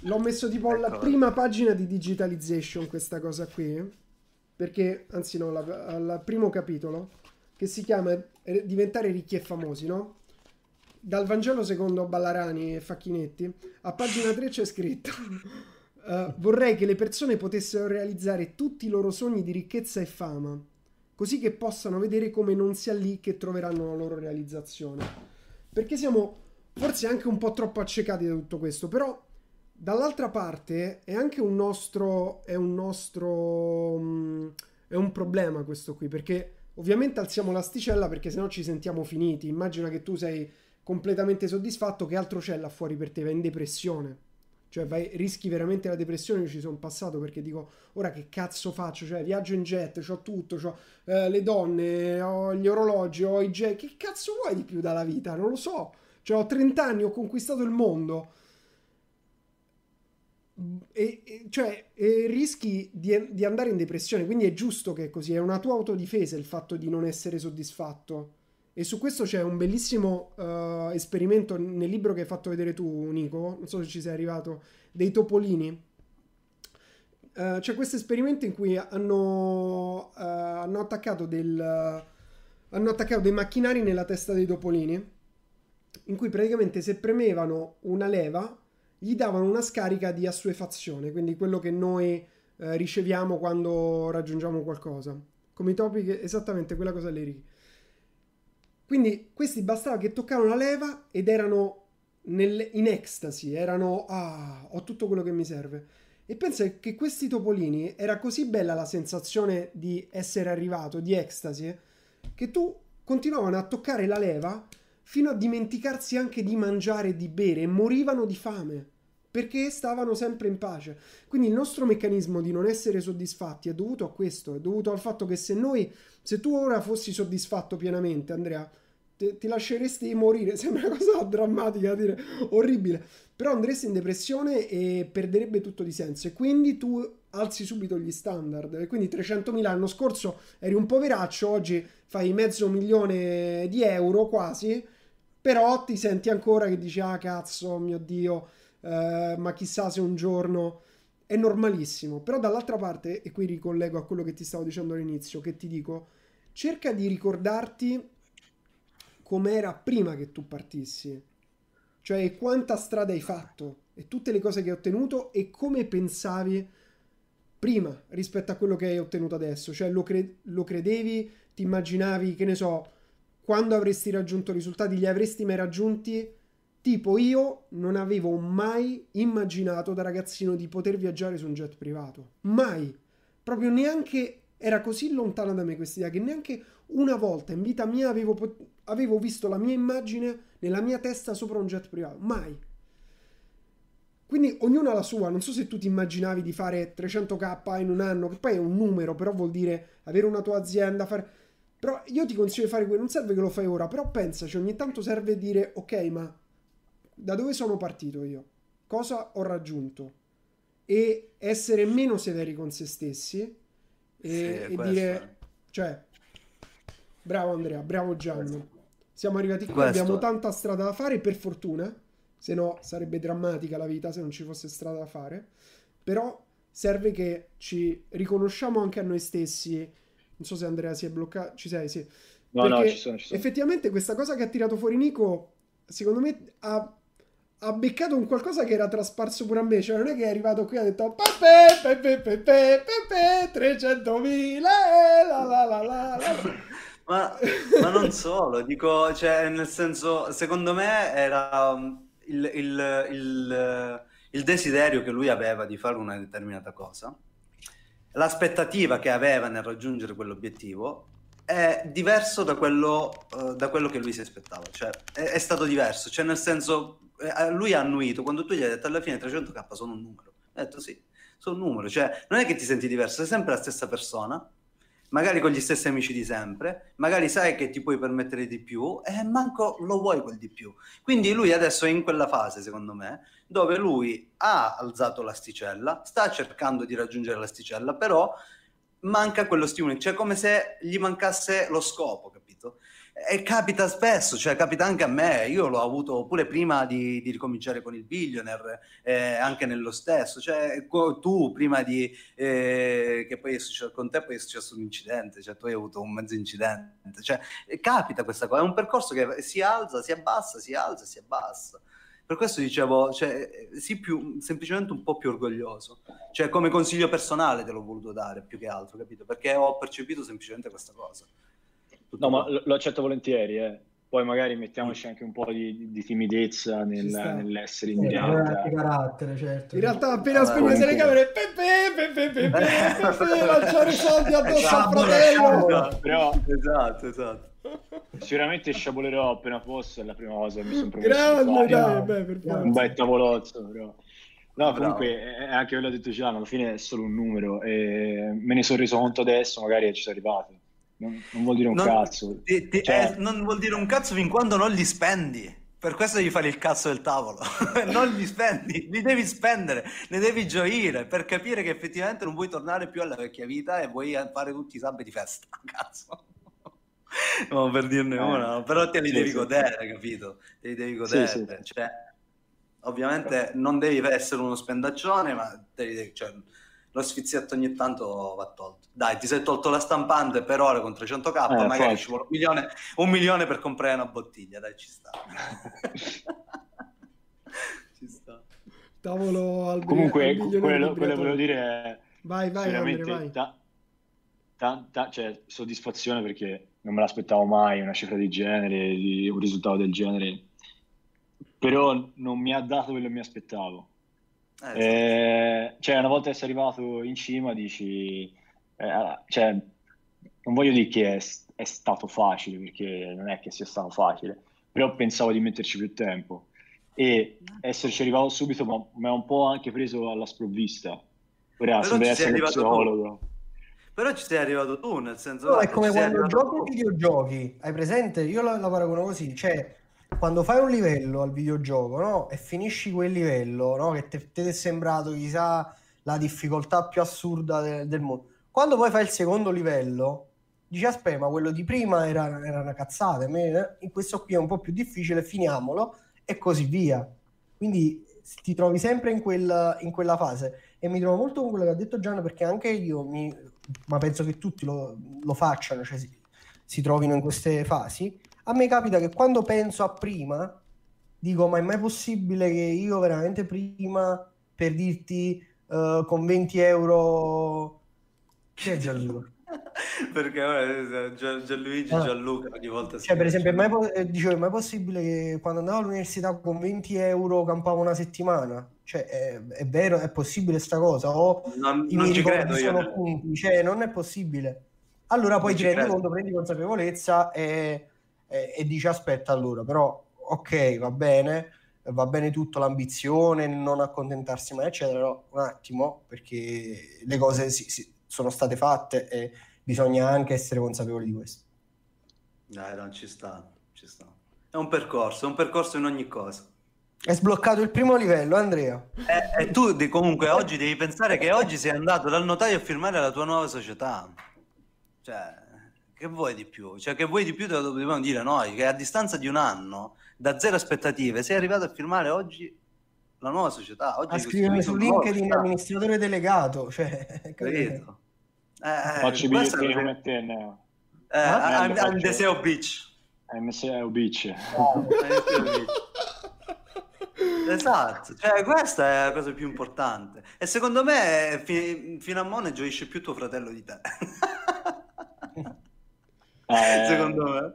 A: l'ho messo tipo alla ecco. prima pagina di digitalization. Questa cosa qui, perché anzi, no, al primo capitolo che si chiama Diventare ricchi e famosi, no? Dal Vangelo secondo Ballarani e Facchinetti, a pagina 3 c'è scritto: uh, Vorrei che le persone potessero realizzare tutti i loro sogni di ricchezza e fama, così che possano vedere come non sia lì che troveranno la loro realizzazione. Perché siamo forse anche un po' troppo accecati da tutto questo, però dall'altra parte è anche un nostro è un nostro um, è un problema questo qui perché Ovviamente alziamo l'asticella perché sennò ci sentiamo finiti. Immagina che tu sei completamente soddisfatto, che altro c'è là fuori per te? Vai in depressione. Cioè vai, rischi veramente la depressione, io ci sono passato perché dico, ora che cazzo faccio? Cioè viaggio in jet, ho tutto, ho eh, le donne, ho gli orologi, ho i jet, che cazzo vuoi di più dalla vita? Non lo so. Cioè ho 30 anni, ho conquistato il mondo e, e, cioè, e rischi di, di, andare in depressione. Quindi è giusto che è così. È una tua autodifesa il fatto di non essere soddisfatto. E su questo c'è un bellissimo uh, esperimento nel libro che hai fatto vedere tu, Nico. Non so se ci sei arrivato. Dei topolini. Uh, c'è questo esperimento in cui hanno, uh, hanno attaccato del. hanno attaccato dei macchinari nella testa dei topolini. In cui praticamente se premevano una leva gli davano una scarica di assuefazione, quindi quello che noi riceviamo quando raggiungiamo qualcosa. Come i topi, che, esattamente quella cosa lì. Quindi questi bastava che toccavano la leva ed erano nel, in ecstasy, erano ah, ho tutto quello che mi serve. E pensa che questi topolini era così bella la sensazione di essere arrivato, di ecstasy, che tu continuavano a toccare la leva fino a dimenticarsi anche di mangiare e di bere e morivano di fame perché stavano sempre in pace. Quindi il nostro meccanismo di non essere soddisfatti è dovuto a questo, è dovuto al fatto che se noi, se tu ora fossi soddisfatto pienamente, Andrea, te, ti lasceresti morire, sembra una cosa drammatica dire, orribile, però andresti in depressione e perderebbe tutto di senso. E quindi tu alzi subito gli standard. Quindi 300.000 l'anno scorso eri un poveraccio, oggi fai mezzo milione di euro quasi, però ti senti ancora che dici ah cazzo mio dio eh, ma chissà se un giorno è normalissimo. Però dall'altra parte, e qui ricollego a quello che ti stavo dicendo all'inizio, che ti dico, cerca di ricordarti com'era prima che tu partissi. Cioè quanta strada hai fatto e tutte le cose che hai ottenuto e come pensavi prima rispetto a quello che hai ottenuto adesso. Cioè lo, cre- lo credevi, ti immaginavi, che ne so, quando avresti raggiunto risultati, li avresti mai raggiunti Tipo io non avevo mai immaginato da ragazzino di poter viaggiare su un jet privato. Mai. Proprio neanche era così lontana da me questa idea che neanche una volta in vita mia avevo, avevo visto la mia immagine nella mia testa sopra un jet privato. Mai. Quindi ognuno ha la sua. Non so se tu ti immaginavi di fare 300k in un anno, che poi è un numero, però vuol dire avere una tua azienda, fare... Però io ti consiglio di fare quello, non serve che lo fai ora, però pensaci, ogni tanto serve dire ok, ma da dove sono partito io? Cosa ho raggiunto? E essere meno severi con se stessi e, sì, e dire, cioè, bravo Andrea, bravo Gianni. Siamo arrivati qui, questo. abbiamo tanta strada da fare, per fortuna se no sarebbe drammatica la vita se non ci fosse strada da fare. Però serve che ci riconosciamo anche a noi stessi. Non so se Andrea si è bloccato, ci sei, sì.
B: No, Perché no, ci sono, ci sono.
A: Effettivamente questa cosa che ha tirato fuori Nico, secondo me ha, ha beccato un qualcosa che era trasparso pure a me. Cioè non è che è arrivato qui e ha detto pepe, pepe, pepe, pepe, 300.000, la la la la la.
D: Ma, ma, non solo, dico, cioè, nel senso, secondo me era il, il, il, il desiderio che lui aveva di fare una determinata cosa, l'aspettativa che aveva nel raggiungere quell'obiettivo è diverso da quello, uh, da quello che lui si aspettava, cioè è, è, stato diverso, cioè nel senso eh, lui ha annuito quando tu gli hai detto alla fine 300k sono un numero, ha detto sì, sono un numero, cioè non è che ti senti diverso, sei sempre la stessa persona, magari con gli stessi amici di sempre, magari sai che ti puoi permettere di più e manco lo vuoi quel di più. Quindi lui adesso è in quella fase, secondo me, dove lui ha alzato l'asticella, sta cercando di raggiungere l'asticella, però manca quello stimolo, cioè come se gli mancasse lo scopo? E capita spesso, cioè capita anche a me, io l'ho avuto pure prima di, di ricominciare con il billionaire, eh, anche nello stesso, cioè tu prima di eh, che poi è successo con te poi è successo un incidente, cioè tu hai avuto un mezzo incidente, cioè capita questa cosa, è un percorso che si alza, si abbassa, si alza, si abbassa. Per questo dicevo, cioè, sii più, semplicemente un po' più orgoglioso. Cioè, come consiglio personale te l'ho voluto dare più che altro, capito? Perché ho percepito semplicemente questa cosa.
B: No, ma lo, accetto volentieri, eh. Poi magari mettiamoci anche un po' di, di timidezza nel, nell'essere in diretta.
C: carattere, certo.
A: In realtà appena ah, spegnete le camere, pepe, pepe, pepe, pepe, lanciare soldi addosso al fratello.
B: Però,
D: esatto, esatto.
B: Sicuramente sciabolerò appena fosse, è la prima cosa che mi sono promesso Grande, dai, beh, per Un bel tavolozzo, però. No, comunque è anche quello che ha detto Giano, alla fine è solo un numero e me ne sono reso conto adesso, magari ci sono arrivato non, non vuol dire un non, cazzo.
D: Ti, ti, cioè... eh, non vuol dire un cazzo fin quando non li spendi. Per questo devi fare il cazzo del tavolo. non li spendi, li devi spendere, ne devi gioire per capire che effettivamente non vuoi tornare più alla vecchia vita e vuoi fare tutti i sabbi di festa. Cazzo. no, per dirne eh, una, però te li sì, devi sì. godere, capito? Te li devi godere. Sì, cioè, ovviamente non devi essere uno spendaccione, ma devi, cioè, lo sfizietto ogni tanto va tolto. Dai, ti sei tolto la stampante per ore con 300k, eh, magari forse. ci vuole un milione, un milione, per comprare una bottiglia, dai, ci sta.
A: ci sta. Tavolo al
B: Comunque, quello, quello volevo dire è
A: vai, vai, veramente vai.
B: Ta- ta- ta- cioè, soddisfazione perché non me l'aspettavo mai una cifra di genere, di un risultato del genere, però non mi ha dato quello che mi aspettavo eh, eh, cioè, una volta essere arrivato in cima, dici, eh, cioè, non voglio dire che è, è, stato facile, perché non è che sia stato facile, però pensavo di metterci più tempo. E esserci arrivato subito mi ha un po' anche preso alla sprovvista. Ora, sembra essere psicologo.
D: Però ci sei arrivato tu, nel senso...
C: No, è come quando giochi ai videogiochi, hai presente? Io la, la paragono così, cioè quando fai un livello al videogioco no? e finisci quel livello no? che ti è sembrato chissà la difficoltà più assurda de- del mondo, quando poi fai il secondo livello dici aspetta ma quello di prima era, era una cazzata, me, in questo qui è un po' più difficile, finiamolo e così via. Quindi ti trovi sempre in, quel, in quella fase e mi trovo molto con quello che ha detto Gianna perché anche io, mi, ma penso che tutti lo, lo facciano, cioè si, si trovino in queste fasi a me capita che quando penso a prima, dico, ma è mai possibile che io veramente prima, per dirti, uh, con 20 euro... Che è Gianluca?
D: Perché eh, Gian- Gianluigi,
C: Ah.
D: Gianluca ogni volta
C: Cioè, per esempio, è mai, po- eh, dicevo, è mai possibile che quando andavo all'università con 20 euro campavo una settimana? Cioè, è, è vero, è possibile sta cosa? O
D: Non,
C: i
D: non ci credo io.
C: punti? Cioè, non è possibile. Allora poi
D: Non
C: ti rendi
D: credo.
C: conto, prendi consapevolezza e, e- e dici aspetta allora, però ok, va bene, va bene tutto, l'ambizione, non accontentarsi mai, eccetera, però un attimo, perché le cose si- si- sono state fatte e bisogna anche essere consapevoli di questo.
D: Dai, non ci sta, ci sta. È un percorso, è un percorso in ogni cosa.
C: È sbloccato il primo livello, Andrea.
D: E, e tu di- comunque oggi devi pensare che oggi sei andato dal notaio a firmare la tua nuova società. Cioè, che vuoi di più? Cioè, che vuoi di più te lo dobbiamo dire noi, che a distanza di un anno, da zero aspettative, sei arrivato a firmare oggi la nuova società. Oggi
C: A scrivere su LinkedIn amministratore delegato, cioè, capito?
D: Eh,
B: Faccio i
D: questo è
B: bigliettini
D: lo
B: come
D: che-
B: te, Neo.
D: eh,
B: Ah,
D: I'm, I'm the
B: faccio-
D: SEO bitch.
B: MSE Beach.
D: I'm the SEO bitch. Esatto, cioè questa è la cosa più importante. E secondo me fi- fino a mo' ne gioisce più tuo fratello di te.
B: Eh,
D: secondo me.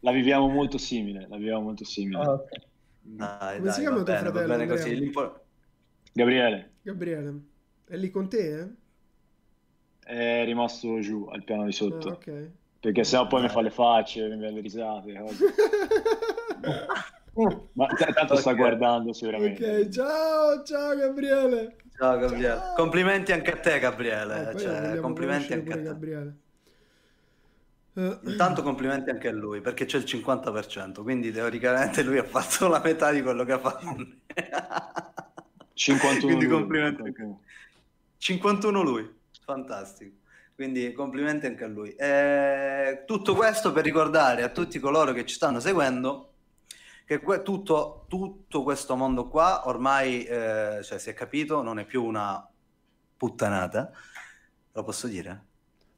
B: La viviamo molto simile, la viviamo molto simile.
C: Ah, ok.
D: Dai,
A: Come si
D: dai,
A: chiama
D: va
A: tuo fratello,
D: bene così.
B: Gabriele
A: Gabriele, è lì con te? Eh?
B: è rimasto giù al piano di sotto,
A: Ah, ok.
B: perché sennò poi mi fa le facce, mi vede le risate. Ma tanto sta
D: Ok.
B: guardando sicuramente.
A: ok, ciao, ciao Gabriele.
D: Ciao Gabriele.
A: Ciao.
D: Complimenti anche a te Gabriele.
A: Eh, poi
D: cioè, complimenti anche a te.
A: Gabriele.
D: Intanto complimenti anche a lui perché c'è il 50%, quindi teoricamente lui ha fatto la metà di quello che ha fatto.
B: 51
D: Quindi
B: lui.
D: complimenti. 51 lui, fantastico. Quindi complimenti anche a lui. Eh, tutto questo per ricordare a tutti coloro che ci stanno seguendo che que- tutto, tutto questo mondo qua ormai eh, cioè, si è capito, non è più una puttanata. Lo posso dire?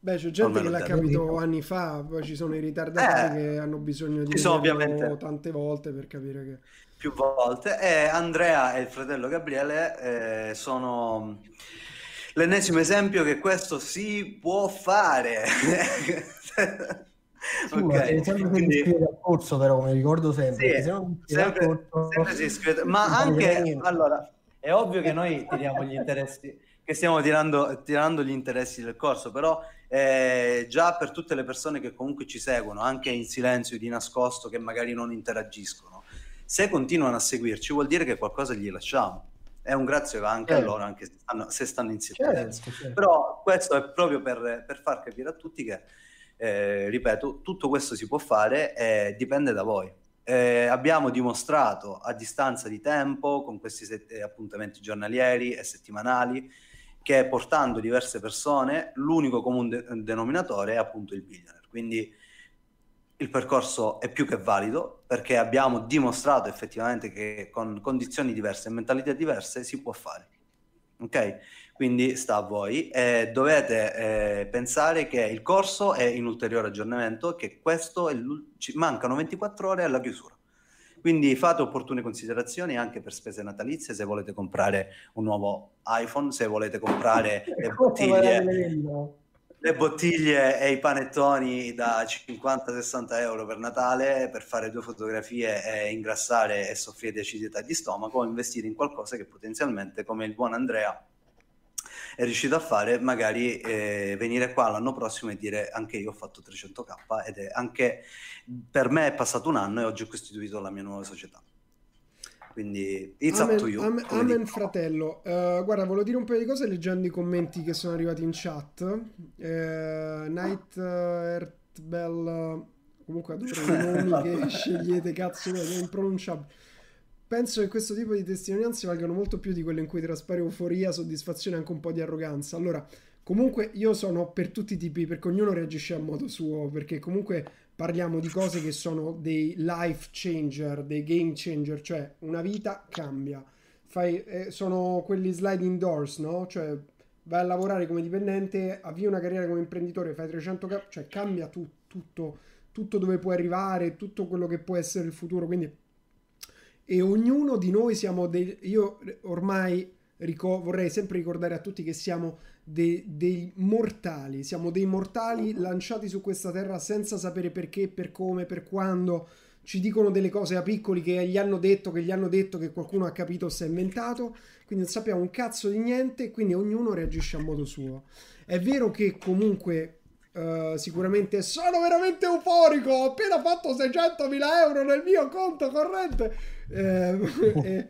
A: Beh, c'è gente che l'ha capito anni fa, poi ci sono i ritardatari
D: Eh,
A: che hanno bisogno di
D: ci sono
A: vederlo
D: ovviamente-
A: tante volte per capire che...
D: più volte. E Andrea e il fratello Gabriele eh, sono l'ennesimo esempio che questo si può fare.
C: Sì, ma
D: Ok,
C: è sempre
D: quindi-
C: iscrivere al corso, però, come ricordo sempre.
D: Sì,
C: se non
D: sempre,
C: corso,
D: sempre si iscrive- ma anche allora è ovvio che noi tiriamo gli interessi che stiamo tirando, tirando gli interessi del corso però eh, già per tutte le persone che comunque ci seguono anche in silenzio di nascosto che magari non interagiscono se continuano a seguirci vuol dire che qualcosa gli lasciamo è un grazie anche a
C: Certo.
D: loro anche se stanno, se stanno in silenzio
C: Certo, certo.
D: però questo è proprio per, per far capire a tutti che, eh, ripeto, tutto questo si può fare e dipende da voi. Eh, abbiamo dimostrato a distanza di tempo, con questi set- eh, appuntamenti giornalieri e settimanali, che portando diverse persone, l'unico comune de- denominatore è appunto il billionaire. Quindi il percorso è più che valido perché abbiamo dimostrato effettivamente che con condizioni diverse e mentalità diverse si può fare. Ok? Quindi sta a voi. E dovete eh, pensare che il corso è in ulteriore aggiornamento, che questo è mancano 24 ore alla chiusura. Quindi fate opportune considerazioni anche per spese natalizie, se volete comprare un nuovo iPhone, se volete comprare le bottiglie, le bottiglie e i panettoni da 50-60 euro per Natale per fare due fotografie e ingrassare e soffrire di acidità di stomaco investire in qualcosa che potenzialmente, come il buon Andrea è riuscito a fare, magari eh, venire qua l'anno prossimo e dire anche io ho fatto 300k ed è anche per me è passato un anno e oggi ho costituito la mia nuova società. Quindi it's up
A: Amen,
D: to you.
A: amen- amen, fratello. Eh, guarda, volevo dire un paio di cose leggendo i commenti che sono arrivati in chat. Eh, Night eh, Earthbell, comunque adoro i nomi che scegliete, cazzo, è impronunciabile. Penso che questo tipo di testimonianze valgano molto più di quelle in cui traspare euforia, soddisfazione e anche un po' di arroganza. Allora, comunque io sono per tutti i tipi, perché ognuno reagisce a modo suo, perché comunque parliamo di cose che sono dei life changer, dei game changer, cioè una vita cambia. Fai, eh, sono quelli sliding doors, no? Cioè vai a lavorare come dipendente, avvii una carriera come imprenditore, fai 300 k, cioè cambia tu- tutto, tutto dove puoi arrivare, tutto quello che può essere il futuro, quindi e ognuno di noi siamo dei io ormai rico- vorrei sempre ricordare a tutti che siamo de- dei mortali, siamo dei mortali lanciati su questa terra senza sapere perché, per come, per quando. Ci dicono delle cose a piccoli che gli hanno detto, che gli hanno detto, che qualcuno ha capito o si è inventato. Quindi non sappiamo un cazzo di niente, quindi ognuno reagisce a modo suo. È vero che comunque Uh, sicuramente sono veramente euforico. Ho appena fatto 600.000 euro nel mio conto corrente. Eh, eh,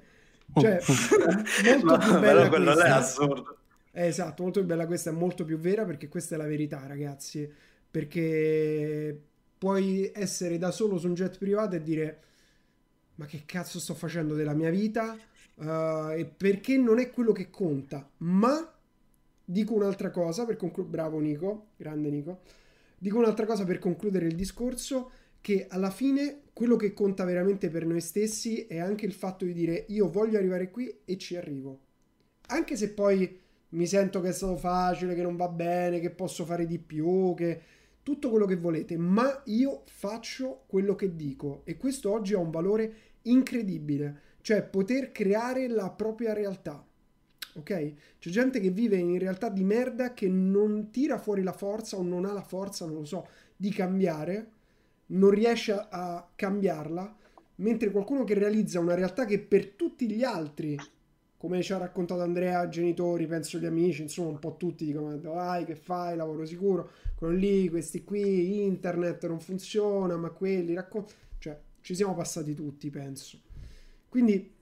A: cioè, molto più bella quello questa. è assurdo. Eh, esatto, molto più bella questa, è molto più vera perché questa è la verità, ragazzi. Perché puoi essere da solo su un jet privato e dire ma che cazzo sto facendo della mia vita? Uh, e perché non è quello che conta. Ma dico un'altra cosa per concludere. Bravo Nico, grande Nico. Dico un'altra cosa per concludere il discorso che alla fine quello che conta veramente per noi stessi è anche il fatto di dire io voglio arrivare qui e ci arrivo. Anche se poi mi sento che è stato facile, che non va bene, che posso fare di più, che tutto quello che volete, ma io faccio quello che dico e questo oggi ha un valore incredibile, cioè poter creare la propria realtà. Ok? C'è gente che vive in realtà di merda che non tira fuori la forza o non ha la forza, non lo so, di cambiare non riesce a, cambiarla, mentre qualcuno che realizza una realtà che per tutti gli altri, come ci ha raccontato Andrea, genitori, penso gli amici, insomma un po' tutti dicono vai che fai, lavoro sicuro, quello lì, questi qui, internet non funziona, ma quelli raccontano, cioè ci siamo passati tutti, penso. Quindi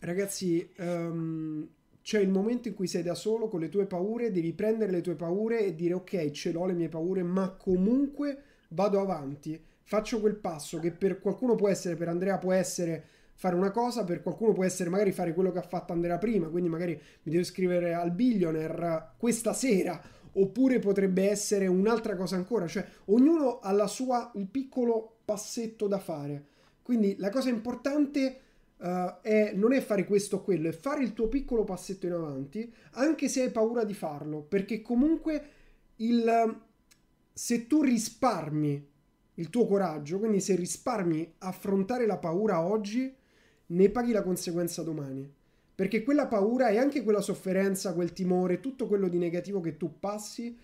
A: ragazzi, um, c'è il momento in cui sei da solo con le tue paure, devi prendere le tue paure e dire ok, ce l'ho le mie paure, ma comunque vado avanti, faccio quel passo che per qualcuno può essere, per Andrea può essere fare una cosa, per qualcuno può essere magari fare quello che ha fatto Andrea prima, quindi magari mi devo iscrivere al billionaire questa sera, oppure potrebbe essere un'altra cosa ancora, cioè ognuno ha la sua, il piccolo passetto da fare. Quindi la cosa importante uh, è, non è fare questo o quello, è fare il tuo piccolo passetto in avanti, anche se hai paura di farlo, perché comunque il, se tu risparmi il tuo coraggio, quindi se risparmi affrontare la paura oggi, ne paghi la conseguenza domani. Perché quella paura e anche quella sofferenza, quel timore, tutto quello di negativo che tu passi,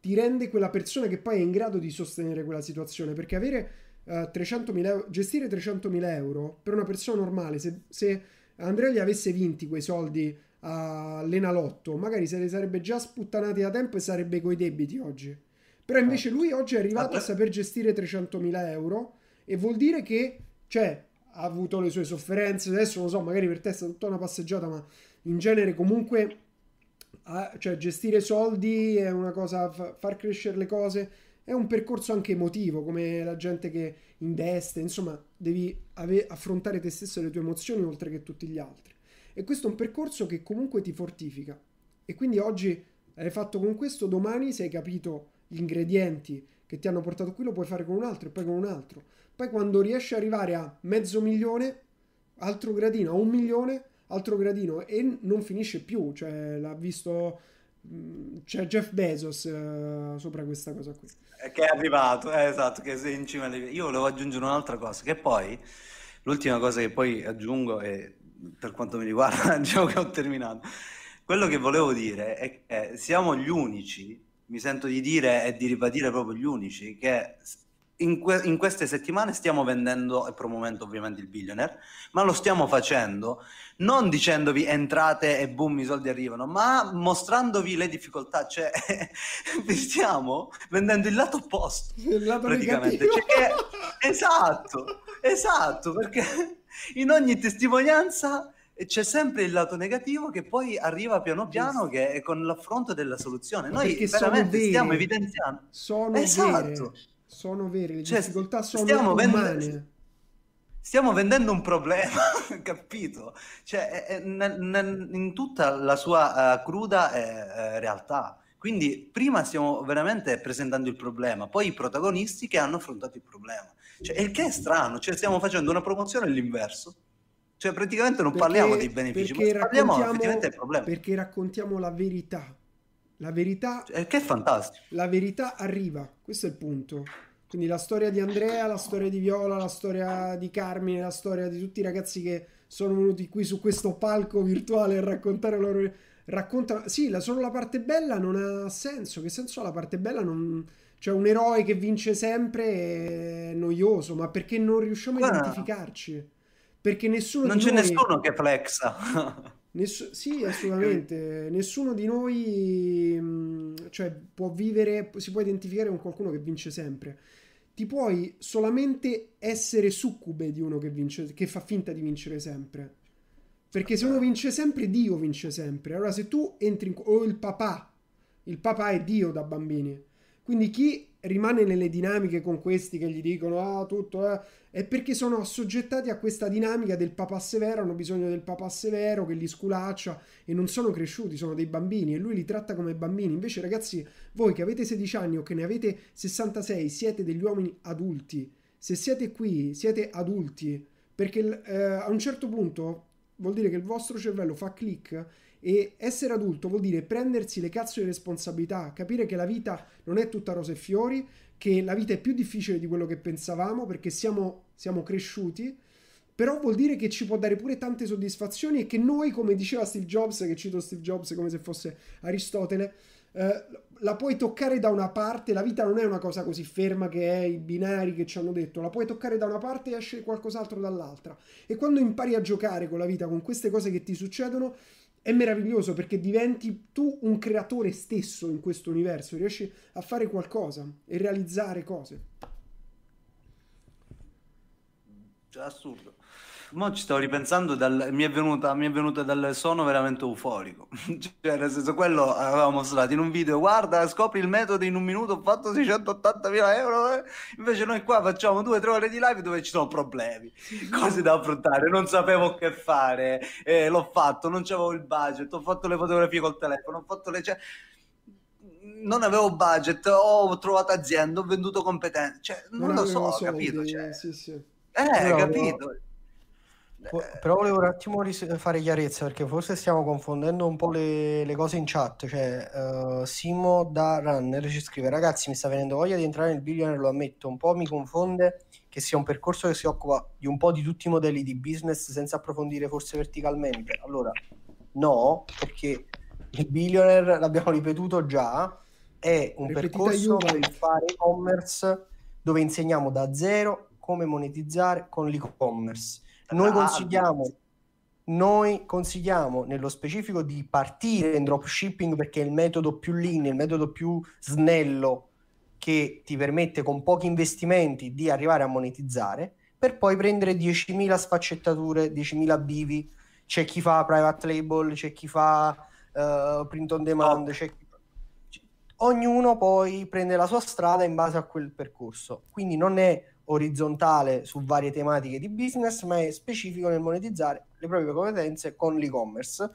A: ti rende quella persona che poi è in grado di sostenere quella situazione. Perché avere uh, eh, 300.000 euro, gestire 300.000 euro per una persona normale, se, se Andrea gli avesse vinti quei soldi all'Enalotto, magari se li sarebbe già sputtanati da tempo e sarebbe coi debiti oggi. Però invece lui oggi è arrivato a saper gestire 300.000 euro e vuol dire che, cioè, ha avuto le sue sofferenze, adesso non so, magari per te è stata tutta una passeggiata, ma in genere comunque, cioè, gestire soldi è una cosa, far crescere le cose è un percorso anche emotivo, come la gente che investe, insomma, devi ave- affrontare te stesso e le tue emozioni oltre che tutti gli altri. E questo è un percorso che comunque ti fortifica. E quindi oggi hai fatto con questo, domani sei capito gli ingredienti che ti hanno portato qui lo puoi fare con un altro e poi con un altro. Poi quando riesci ad arrivare a mezzo milione, altro gradino, a un milione, altro gradino e non finisce più, cioè l'ha visto mm, c'è Jeff Bezos uh, sopra questa cosa qui.
D: Che è arrivato, eh, esatto, che sei in cima alle... Io volevo aggiungere un'altra cosa, che poi l'ultima cosa che poi aggiungo e per quanto mi riguarda, diciamo che ho terminato. Quello che volevo dire è che siamo gli unici mi sento di dire e di ribadire proprio gli unici che in, que- in, queste settimane stiamo vendendo e promuovendo ovviamente il billionaire, ma lo stiamo facendo non dicendovi entrate e boom i soldi arrivano, ma mostrandovi le difficoltà, cioè vi stiamo vendendo il lato opposto il lato praticamente. Cioè, esatto, esatto, perché in ogni testimonianza c'è sempre il lato negativo che poi arriva piano piano che è con l'affronto della soluzione. Noi Perché veramente stiamo evidenziando.
A: Sono esatto. vere. Sono vere, le cioè, difficoltà sono stiamo umane.
D: Stiamo vendendo un problema, capito? Cioè, è, è, nel, in tutta la sua uh, cruda uh, realtà. Quindi prima stiamo veramente presentando il problema, poi i protagonisti che hanno affrontato il problema. Cioè, il che è strano, cioè stiamo facendo una promozione all'inverso cioè, praticamente non perché, parliamo dei benefici, ma parliamo effettivamente del problema.
A: Perché raccontiamo la verità. La verità...
D: Cioè, che è fantastico.
A: La verità arriva, questo è il punto. Quindi la storia di Andrea, la storia di Viola, la storia di Carmine, la storia di tutti i ragazzi che sono venuti qui su questo palco virtuale a raccontare la loro... racconta... Sì, la, solo la parte bella non ha senso. Che senso ha la parte bella? Non... Cioè, un eroe che vince sempre è noioso, ma perché non riusciamo a
D: Ah.
A: identificarci? Perché nessuno
D: Non c'è
A: noi...
D: nessuno che flexa.
A: Ness- sì, assolutamente. Nessuno di noi, mh, cioè, può vivere, si può identificare con qualcuno che vince sempre. Ti puoi solamente essere succube di uno che vince, che fa finta di vincere sempre. Perché se uno vince sempre, Dio vince sempre. Allora, se tu entri in, o il papà, il papà è Dio da bambini. Quindi chi rimane nelle dinamiche con questi che gli dicono ah tutto eh, è perché sono assoggettati a questa dinamica del papà severo, hanno bisogno del papà severo che li sculaccia e non sono cresciuti, sono dei bambini e lui li tratta come bambini. Invece ragazzi, voi che avete 16 anni o che ne avete 66, siete degli uomini adulti. Se siete qui, siete adulti, perché eh, a un certo punto vuol dire che il vostro cervello fa click e essere adulto vuol dire prendersi le cazzo di responsabilità, capire che la vita non è tutta rose e fiori, che la vita è più difficile di quello che pensavamo perché siamo, siamo cresciuti, però vuol dire che ci può dare pure tante soddisfazioni e che noi, come diceva Steve Jobs, che cito Steve Jobs come se fosse Aristotele, eh, la puoi toccare da una parte, la vita non è una cosa così ferma che è i binari che ci hanno detto, la puoi toccare da una parte e esce qualcos'altro dall'altra. E quando impari a giocare con la vita, con queste cose che ti succedono, è meraviglioso perché diventi tu un creatore stesso in questo universo, riesci a fare qualcosa e realizzare cose.
D: Cioè, assurdo. Mo ci stavo ripensando, dal- mi è venuta, mi è venuta dal sono veramente euforico. Cioè, nel senso, quello avevamo mostrato in un video, guarda, scopri il metodo in un minuto, ho fatto 680.000 euro. eh. Invece noi qua facciamo due o tre ore di live dove ci sono problemi, cose da affrontare, non sapevo che fare, eh, l'ho fatto, non c'avevo il budget, ho fatto le fotografie col telefono, ho fatto le... Cioè, non avevo budget, ho trovato azienda, ho venduto competenze, cioè, non, lo
A: avevo
D: so,
A: soldi,
D: capito? Cioè,
A: sì, sì.
D: eh,
C: Io
D: capito?
C: Però volevo un attimo fare chiarezza perché forse stiamo confondendo un po' le, le cose in chat. Cioè, eh, Simo da Runner ci scrive: Ragazzi, mi sta venendo voglia di entrare nel billionaire, lo ammetto. Un po' mi confonde che sia un percorso che si occupa di un po' di tutti i modelli di business senza approfondire forse verticalmente. Allora, no, perché il billionaire, l'abbiamo ripetuto già, è un
A: Ripetita
C: percorso per fare e-commerce dove insegniamo da zero come monetizzare con l'e-commerce. Noi
D: Ah,
C: consigliamo, noi consigliamo nello specifico di partire in dropshipping perché è il metodo più lean, il metodo più snello che ti permette con pochi investimenti di arrivare a monetizzare per poi prendere 10.000 sfaccettature, 10.000 bivi. C'è chi fa private label, c'è chi fa eh, print on demand, c'è chi ognuno poi prende la sua strada in base a quel percorso. Quindi non è orizzontale su varie tematiche di business, ma è specifico nel monetizzare le proprie competenze con l'e-commerce,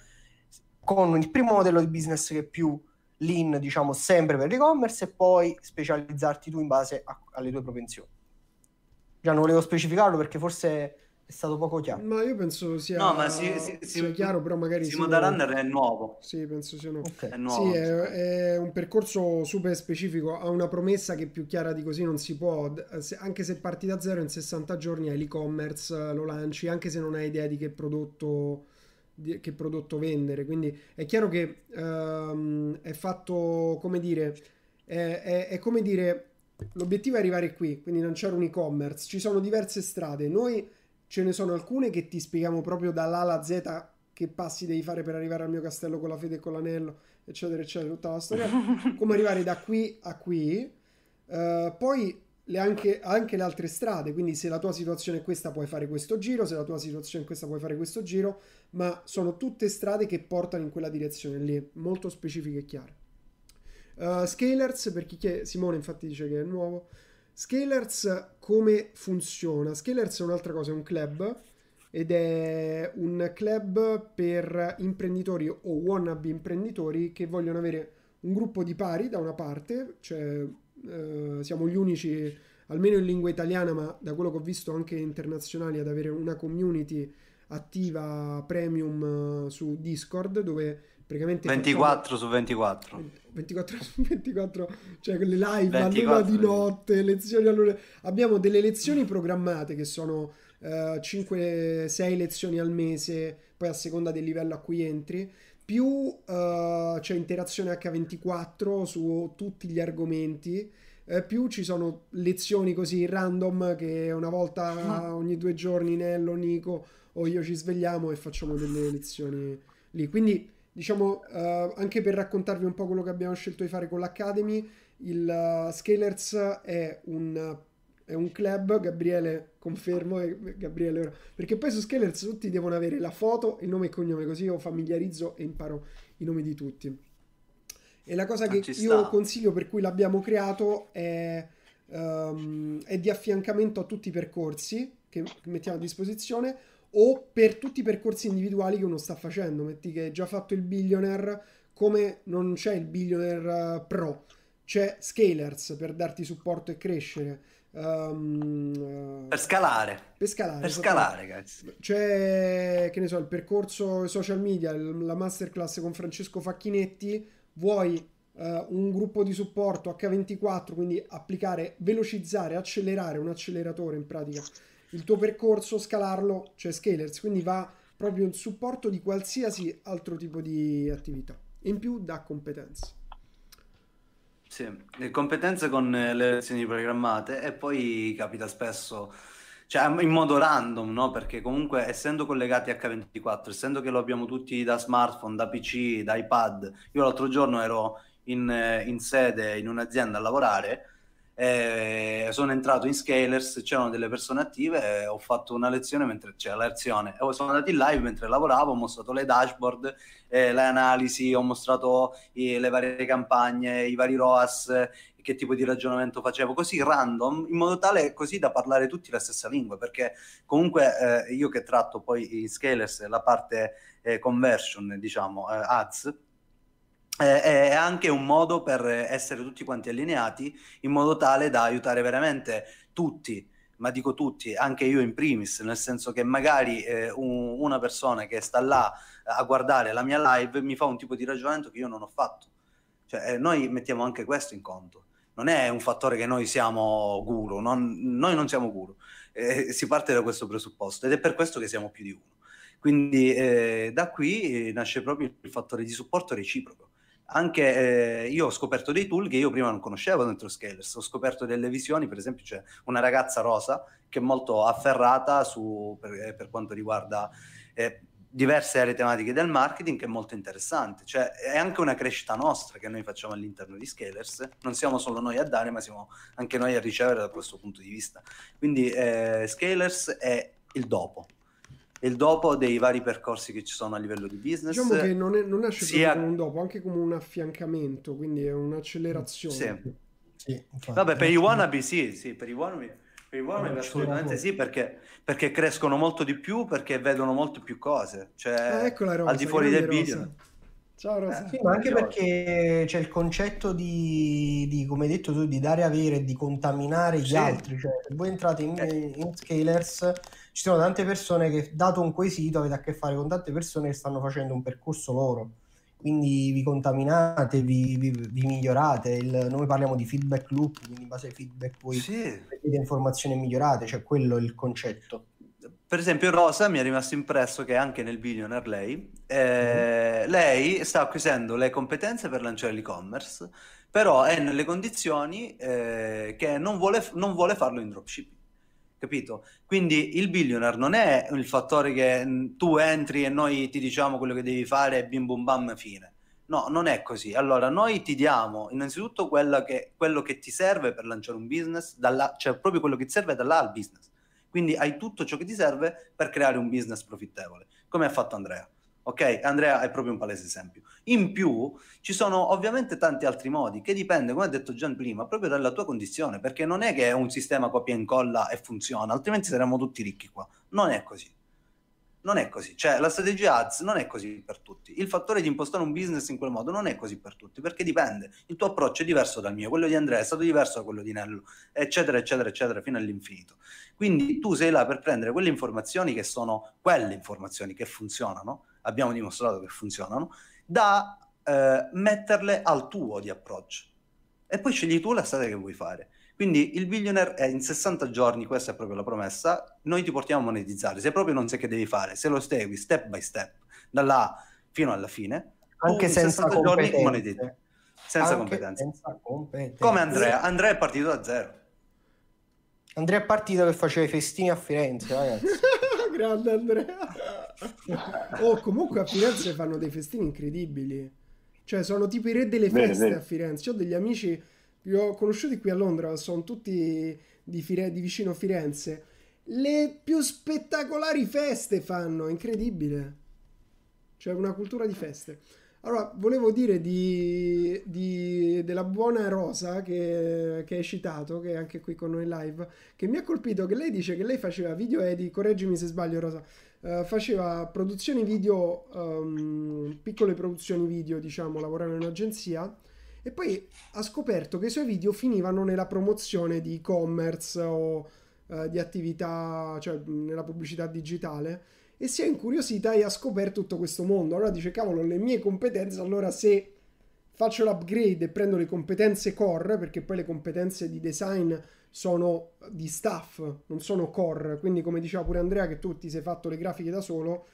C: con il primo modello di business che è più lean, diciamo, sempre per l'e-commerce, e poi specializzarti tu in base a- alle tue propensioni. Già non volevo specificarlo perché forse è stato poco chiaro.
A: Ma io penso sia,
D: No, ma si, si,
A: sia
D: si-
A: chiaro, però magari
D: Simo da Runner è nuovo.
A: Sì, penso sia no.
C: Ok.
D: È nuovo.
A: Sì, è, è un percorso super specifico, ha una promessa che più chiara di così non si può, anche se parti da zero in 60 giorni hai l'e-commerce, lo lanci, anche se non hai idea di che prodotto, di- che prodotto vendere, quindi è chiaro che ehm, è fatto, come dire, è, è- è come dire, l'obiettivo è arrivare qui, quindi lanciare un e-commerce, ci sono diverse strade, noi ce ne sono alcune che ti spieghiamo proprio dall'A alla Z che passi devi fare per arrivare al mio castello con la fede e con l'anello, eccetera, eccetera, tutta la storia, come arrivare da qui a qui. Eh, poi le anche, anche le altre strade, quindi se la tua situazione è questa puoi fare questo giro, se la tua situazione è questa puoi fare questo giro, ma sono tutte strade che portano in quella direzione lì, molto specifiche e chiare. Uh, Scalers, per chi chiede, Simone infatti dice che è nuovo. Scalers come funziona? Scalers è un'altra cosa, è un club ed è un club per imprenditori o wannabe imprenditori che vogliono avere un gruppo di pari da una parte, cioè eh, siamo gli unici, almeno in lingua italiana, ma da quello che ho visto anche internazionali, ad avere una community attiva premium eh, su Discord dove praticamente facciamo-
D: 24 su 24.
A: 24 su 24, cioè quelle live a
D: 24,
A: luna di notte, lezioni a luna. Abbiamo delle lezioni programmate che sono 5-6 lezioni al mese, poi a seconda del livello a cui entri, più uh, c'è interazione H24 su tutti gli argomenti, eh, più ci sono lezioni così random che una volta ogni due giorni Nello, Nico o io ci svegliamo e facciamo delle lezioni lì. Quindi diciamo uh, anche per raccontarvi un po' quello che abbiamo scelto di fare con l'Academy, il uh, Scalers è un è un club, Gabriele confermo, e Gabriele perché poi su Scalers tutti devono avere la foto, il nome e cognome, così io familiarizzo e imparo i nomi di tutti. E la cosa ah, che io consiglio per cui l'abbiamo creato è, um, è di affiancamento a tutti i percorsi che mettiamo a disposizione o per tutti i percorsi individuali che uno sta facendo. Metti che hai già fatto il billionaire, come non c'è il billionaire uh, pro, c'è Scalers per darti supporto e crescere.
D: Um, per scalare.
A: Per scalare.
D: Per scalare, ragazzi.
A: C'è, che ne so, il percorso social media, la masterclass con Francesco Facchinetti. Vuoi uh, un gruppo di supporto H24, quindi applicare, velocizzare, accelerare un acceleratore in pratica il tuo percorso, scalarlo, cioè Scalers, quindi va proprio in supporto di qualsiasi altro tipo di attività. In più dà competenze.
D: Sì, le competenze con le lezioni programmate e poi capita spesso, cioè in modo random, no? Perché comunque essendo collegati a H24, essendo che lo abbiamo tutti da smartphone, da PC, da iPad, io l'altro giorno ero in, in sede in un'azienda a lavorare, eh, sono entrato in Scalers, c'erano delle persone attive, ho fatto una lezione mentre c'era la lezione, e sono andato in live mentre lavoravo, ho mostrato le dashboard, eh, le analisi, ho mostrato i, le varie campagne, i vari ROAS, che tipo di ragionamento facevo, così random, in modo tale così da parlare tutti la stessa lingua, perché comunque eh, io che tratto poi in Scalers la parte eh, conversion, diciamo, eh, ads, è anche un modo per essere tutti quanti allineati in modo tale da aiutare veramente tutti, ma dico tutti, anche io in primis, nel senso che magari eh, un, una persona che sta là a guardare la mia live mi fa un tipo di ragionamento che io non ho fatto. Cioè, eh, noi mettiamo anche questo in conto. Non è un fattore che noi siamo guru, non, noi non siamo guru. Eh, si parte da questo presupposto ed è per questo che siamo più di uno. Quindi eh, da qui nasce proprio il fattore di supporto reciproco anche eh, io ho scoperto dei tool che io prima non conoscevo dentro Scalers, ho scoperto delle visioni, per esempio c'è una ragazza rosa che è molto afferrata su, per, eh, per, quanto riguarda eh, diverse aree tematiche del marketing che è molto interessante, cioè è anche una crescita nostra che noi facciamo all'interno di Scalers, non siamo solo noi a dare ma siamo anche noi a ricevere da questo punto di vista. Quindi eh, Scalers è il dopo, il dopo dei vari percorsi che ci sono a livello di business.
A: Diciamo che non, è, non nasce sia... come un dopo, anche come un affiancamento, quindi è un'accelerazione.
D: Sì. Sì, Vabbè, per i wannabe sì, sì, per i wannabe, per i wannabe assolutamente sì, perché, perché, crescono molto di più, perché vedono molte più cose, cioè ah, ecco Rosa, al di fuori del video.
C: Ciao Rosa. Eh, sì, ma anche perché c'è il concetto di, di, come hai detto tu, di dare avere, di contaminare gli sì. altri. Cioè, se voi entrate in, eh. in Scalers ci sono tante persone che, dato un quesito, avete a che fare con tante persone che stanno facendo un percorso loro. Quindi vi contaminate, vi, vi, vi migliorate. Il, noi parliamo di feedback loop, quindi in base ai feedback voi sì. vedete informazioni migliorate, cioè quello è il concetto.
D: Per esempio, Rosa mi è rimasto impresso che anche nel billionaire lei, eh, mm. lei sta acquisendo le competenze per lanciare l'e-commerce, però è nelle condizioni eh, che non vuole, non vuole farlo in dropshipping capito? Quindi il billionaire non è il fattore che mm, tu entri e noi ti diciamo quello che devi fare e bim bum bam fine. No, non è così. Allora, noi ti diamo innanzitutto che, quello che ti serve per lanciare un business, dalla, cioè proprio quello che ti serve da là al business. Quindi hai tutto ciò che ti serve per creare un business profittevole, come ha fatto Andrea. Ok, Andrea è proprio un palese esempio. In più ci sono ovviamente tanti altri modi che dipende, come ha detto Gian prima, proprio dalla tua condizione, perché non è che è un sistema copia e incolla e funziona, altrimenti saremmo tutti ricchi qua. Non è così. Non è così, cioè la strategia ads non è così per tutti. Il fattore di impostare un business in quel modo non è così per tutti, perché dipende. Il tuo approccio è diverso dal mio, quello di Andrea è stato diverso da quello di Nello, eccetera, eccetera, eccetera, fino all'infinito. Quindi tu sei là per prendere quelle informazioni che sono quelle informazioni che funzionano, abbiamo dimostrato che funzionano, da eh, metterle al tuo di approccio. E poi scegli tu la strada che vuoi fare. Quindi il billionaire è in 60 giorni, questa è proprio la promessa, noi ti portiamo a monetizzare. Se proprio non sai che devi fare, se lo segui step by step, da là fino alla fine,
C: anche
D: in
C: senza
D: 60 giorni
C: competenze.
D: monetizzi. Senza competenze.
C: senza competenze.
D: Come Andrea. Andrea è partito da zero.
C: Andrea è partito che faceva i festini a Firenze, ragazzi.
A: Grande Andrea. Oh, comunque a Firenze fanno dei festini incredibili. Cioè, sono tipo i re delle feste
B: vero.
A: a Firenze. Ho degli amici che ho conosciuti qui a Londra, sono tutti di, Fire- di vicino Firenze. Le più spettacolari feste fanno, incredibile. C'è una cultura di feste. Allora, volevo dire di, di- della buona Rosa che, che hai citato, che è anche qui con noi live, che mi ha colpito che lei dice che lei faceva video edit, correggimi se sbaglio Rosa, eh, faceva produzioni video, ehm, piccole produzioni video, diciamo, lavorava in un'agenzia e poi ha scoperto che i suoi video finivano nella promozione di e-commerce o eh, di attività, cioè nella pubblicità digitale e si è incuriosita e ha scoperto tutto questo mondo. Allora dice, cavolo, le mie competenze, allora se faccio l'upgrade e prendo le competenze core, perché poi le competenze di design sono di staff, non sono core, quindi come diceva pure Andrea che tu ti sei fatto le grafiche da solo,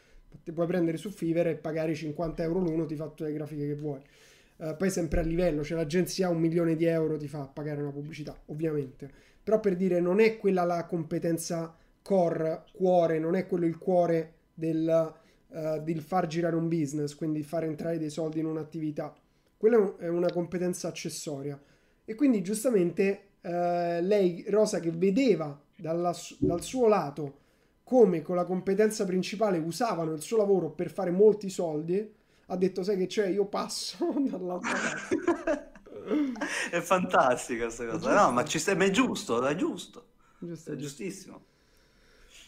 A: ti puoi prendere su Fiverr e pagare 50 euro l'uno, ti fa tutte le grafiche che vuoi. Eh, poi sempre a livello, cioè l'agenzia un milione di euro ti fa pagare una pubblicità, ovviamente. Però per dire, non è quella la competenza core, cuore, non è quello il cuore del, eh, del far girare un business, quindi fare entrare dei soldi in un'attività. Quella è un- è una competenza accessoria. E quindi giustamente eh, lei, Rosa, che vedeva dalla dal suo lato come con la competenza principale usavano il suo lavoro per fare molti soldi, ha detto, sai che c'è, io passo dall'altra parte.
D: È fantastica questa cosa. No, ma ci sta, ma è giusto, è giusto.
A: Giusto,
D: È giustissimo.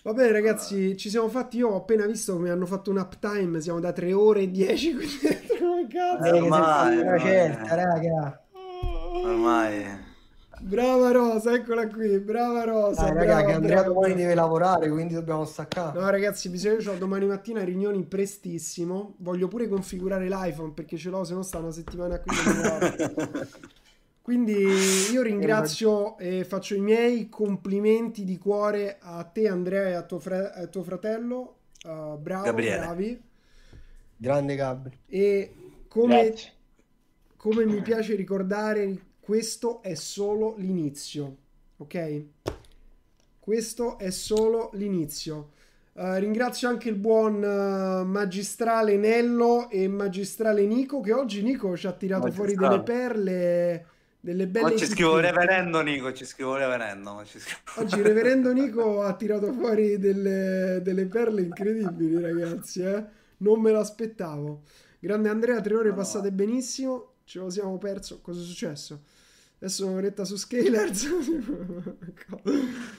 A: Va bene ragazzi, ci siamo fatti, io ho appena visto come hanno fatto un uptime, siamo da 3 ore e 10, quindi come cazzo.
D: Eh, ormai, ormai.
C: certa, raga.
D: Ormai.
A: Brava Rosa, eccola qui, brava Rosa.
C: Dai, raga,
A: brava,
C: che Andrea
A: brava.
C: domani deve lavorare, quindi dobbiamo staccare.
A: No ragazzi, bisogna ho domani mattina riunioni prestissimo, voglio pure configurare l'iPhone perché ce l'ho, se no sta una settimana qui. Quindi io ringrazio e faccio i miei complimenti di cuore a te Andrea e a tuo, fre- a tuo fratello, Uh, bravo,
D: Gabriele.
A: bravi.
C: Grande Gabri.
A: E come, come mi piace ricordare, questo è solo l'inizio, ok? Questo è solo l'inizio. Eh, ringrazio anche il buon eh, magistrale Nello e magistrale Nico, che oggi Nico ci ha tirato fuori
D: Magistrale.
A: delle perle, delle belle
D: Ma ci scrivo reverendo Nico, ci scrivo reverendo. ci scrivo-
A: Oggi il reverendo Nico ha tirato fuori delle, delle perle incredibili, ragazzi. eh. Non me l'aspettavo. Grande Andrea, tre ore
D: No.
A: passate benissimo. Ce lo siamo perso. Cosa è successo? Adesso un'oretta su Scalers.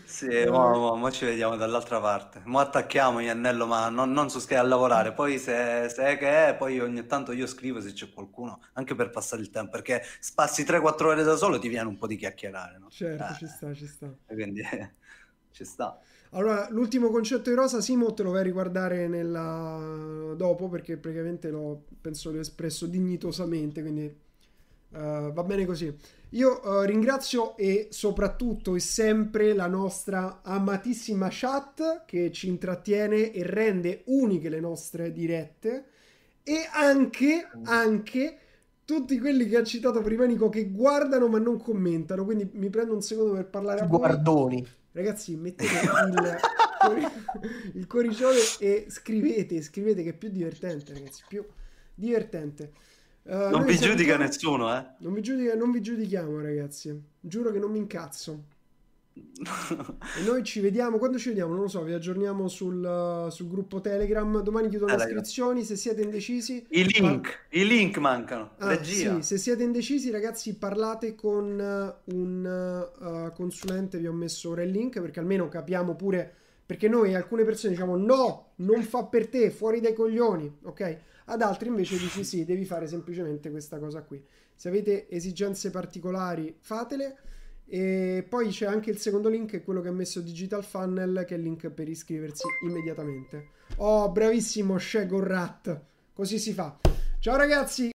D: Sì, mo, mo- mo ci vediamo dall'altra parte. Mo attacchiamo Iannello, ma non, non su Sky a lavorare. Poi se, se è che è, poi ogni tanto io scrivo se c'è qualcuno, anche per passare il tempo, perché passi 3-4 ore da solo ti viene un po' di chiacchierare, no?
A: certo,
D: Eh,
A: ci sta, ci sta.
D: Quindi ci sta.
A: Allora, l'ultimo concetto di Rosa, Simo, te lo vai a riguardare nella... dopo perché praticamente l'ho, penso, l'ho espresso dignitosamente, quindi eh, va bene così. Io eh, ringrazio e soprattutto e sempre la nostra amatissima chat che ci intrattiene e rende uniche le nostre dirette e anche, anche tutti quelli che ha citato prima Nico che guardano ma non commentano, quindi mi prendo un secondo per parlare a voi.
C: Guardoni.
A: Ragazzi, mettete il, cori- il coricione e scrivete, scrivete che è più divertente, ragazzi, più divertente. Eh,
D: Non vi giudica
A: salutiamo-
D: nessuno, eh?
A: Non vi, giudica- non vi giudichiamo, ragazzi. Giuro che non mi incazzo. E noi ci vediamo, quando ci vediamo? Non lo so, vi aggiorniamo sul, sul gruppo Telegram. Domani chiudono le iscrizioni, se siete indecisi...
D: I link, i link mancano.
A: Ah, sì, se siete indecisi, ragazzi, parlate con uh, un uh, consulente. Vi ho messo ora il link perché almeno capiamo pure. Perché noi alcune persone diciamo no, non fa per te, fuori dai coglioni, ok? Ad altri invece dici sì, devi fare semplicemente questa cosa qui. Se avete esigenze particolari, fatele. E poi c'è anche il secondo link, quello che ha messo Digital Funnel, che è il link per iscriversi immediatamente. Oh, bravissimo Shagorrat. Così si fa. Ciao ragazzi!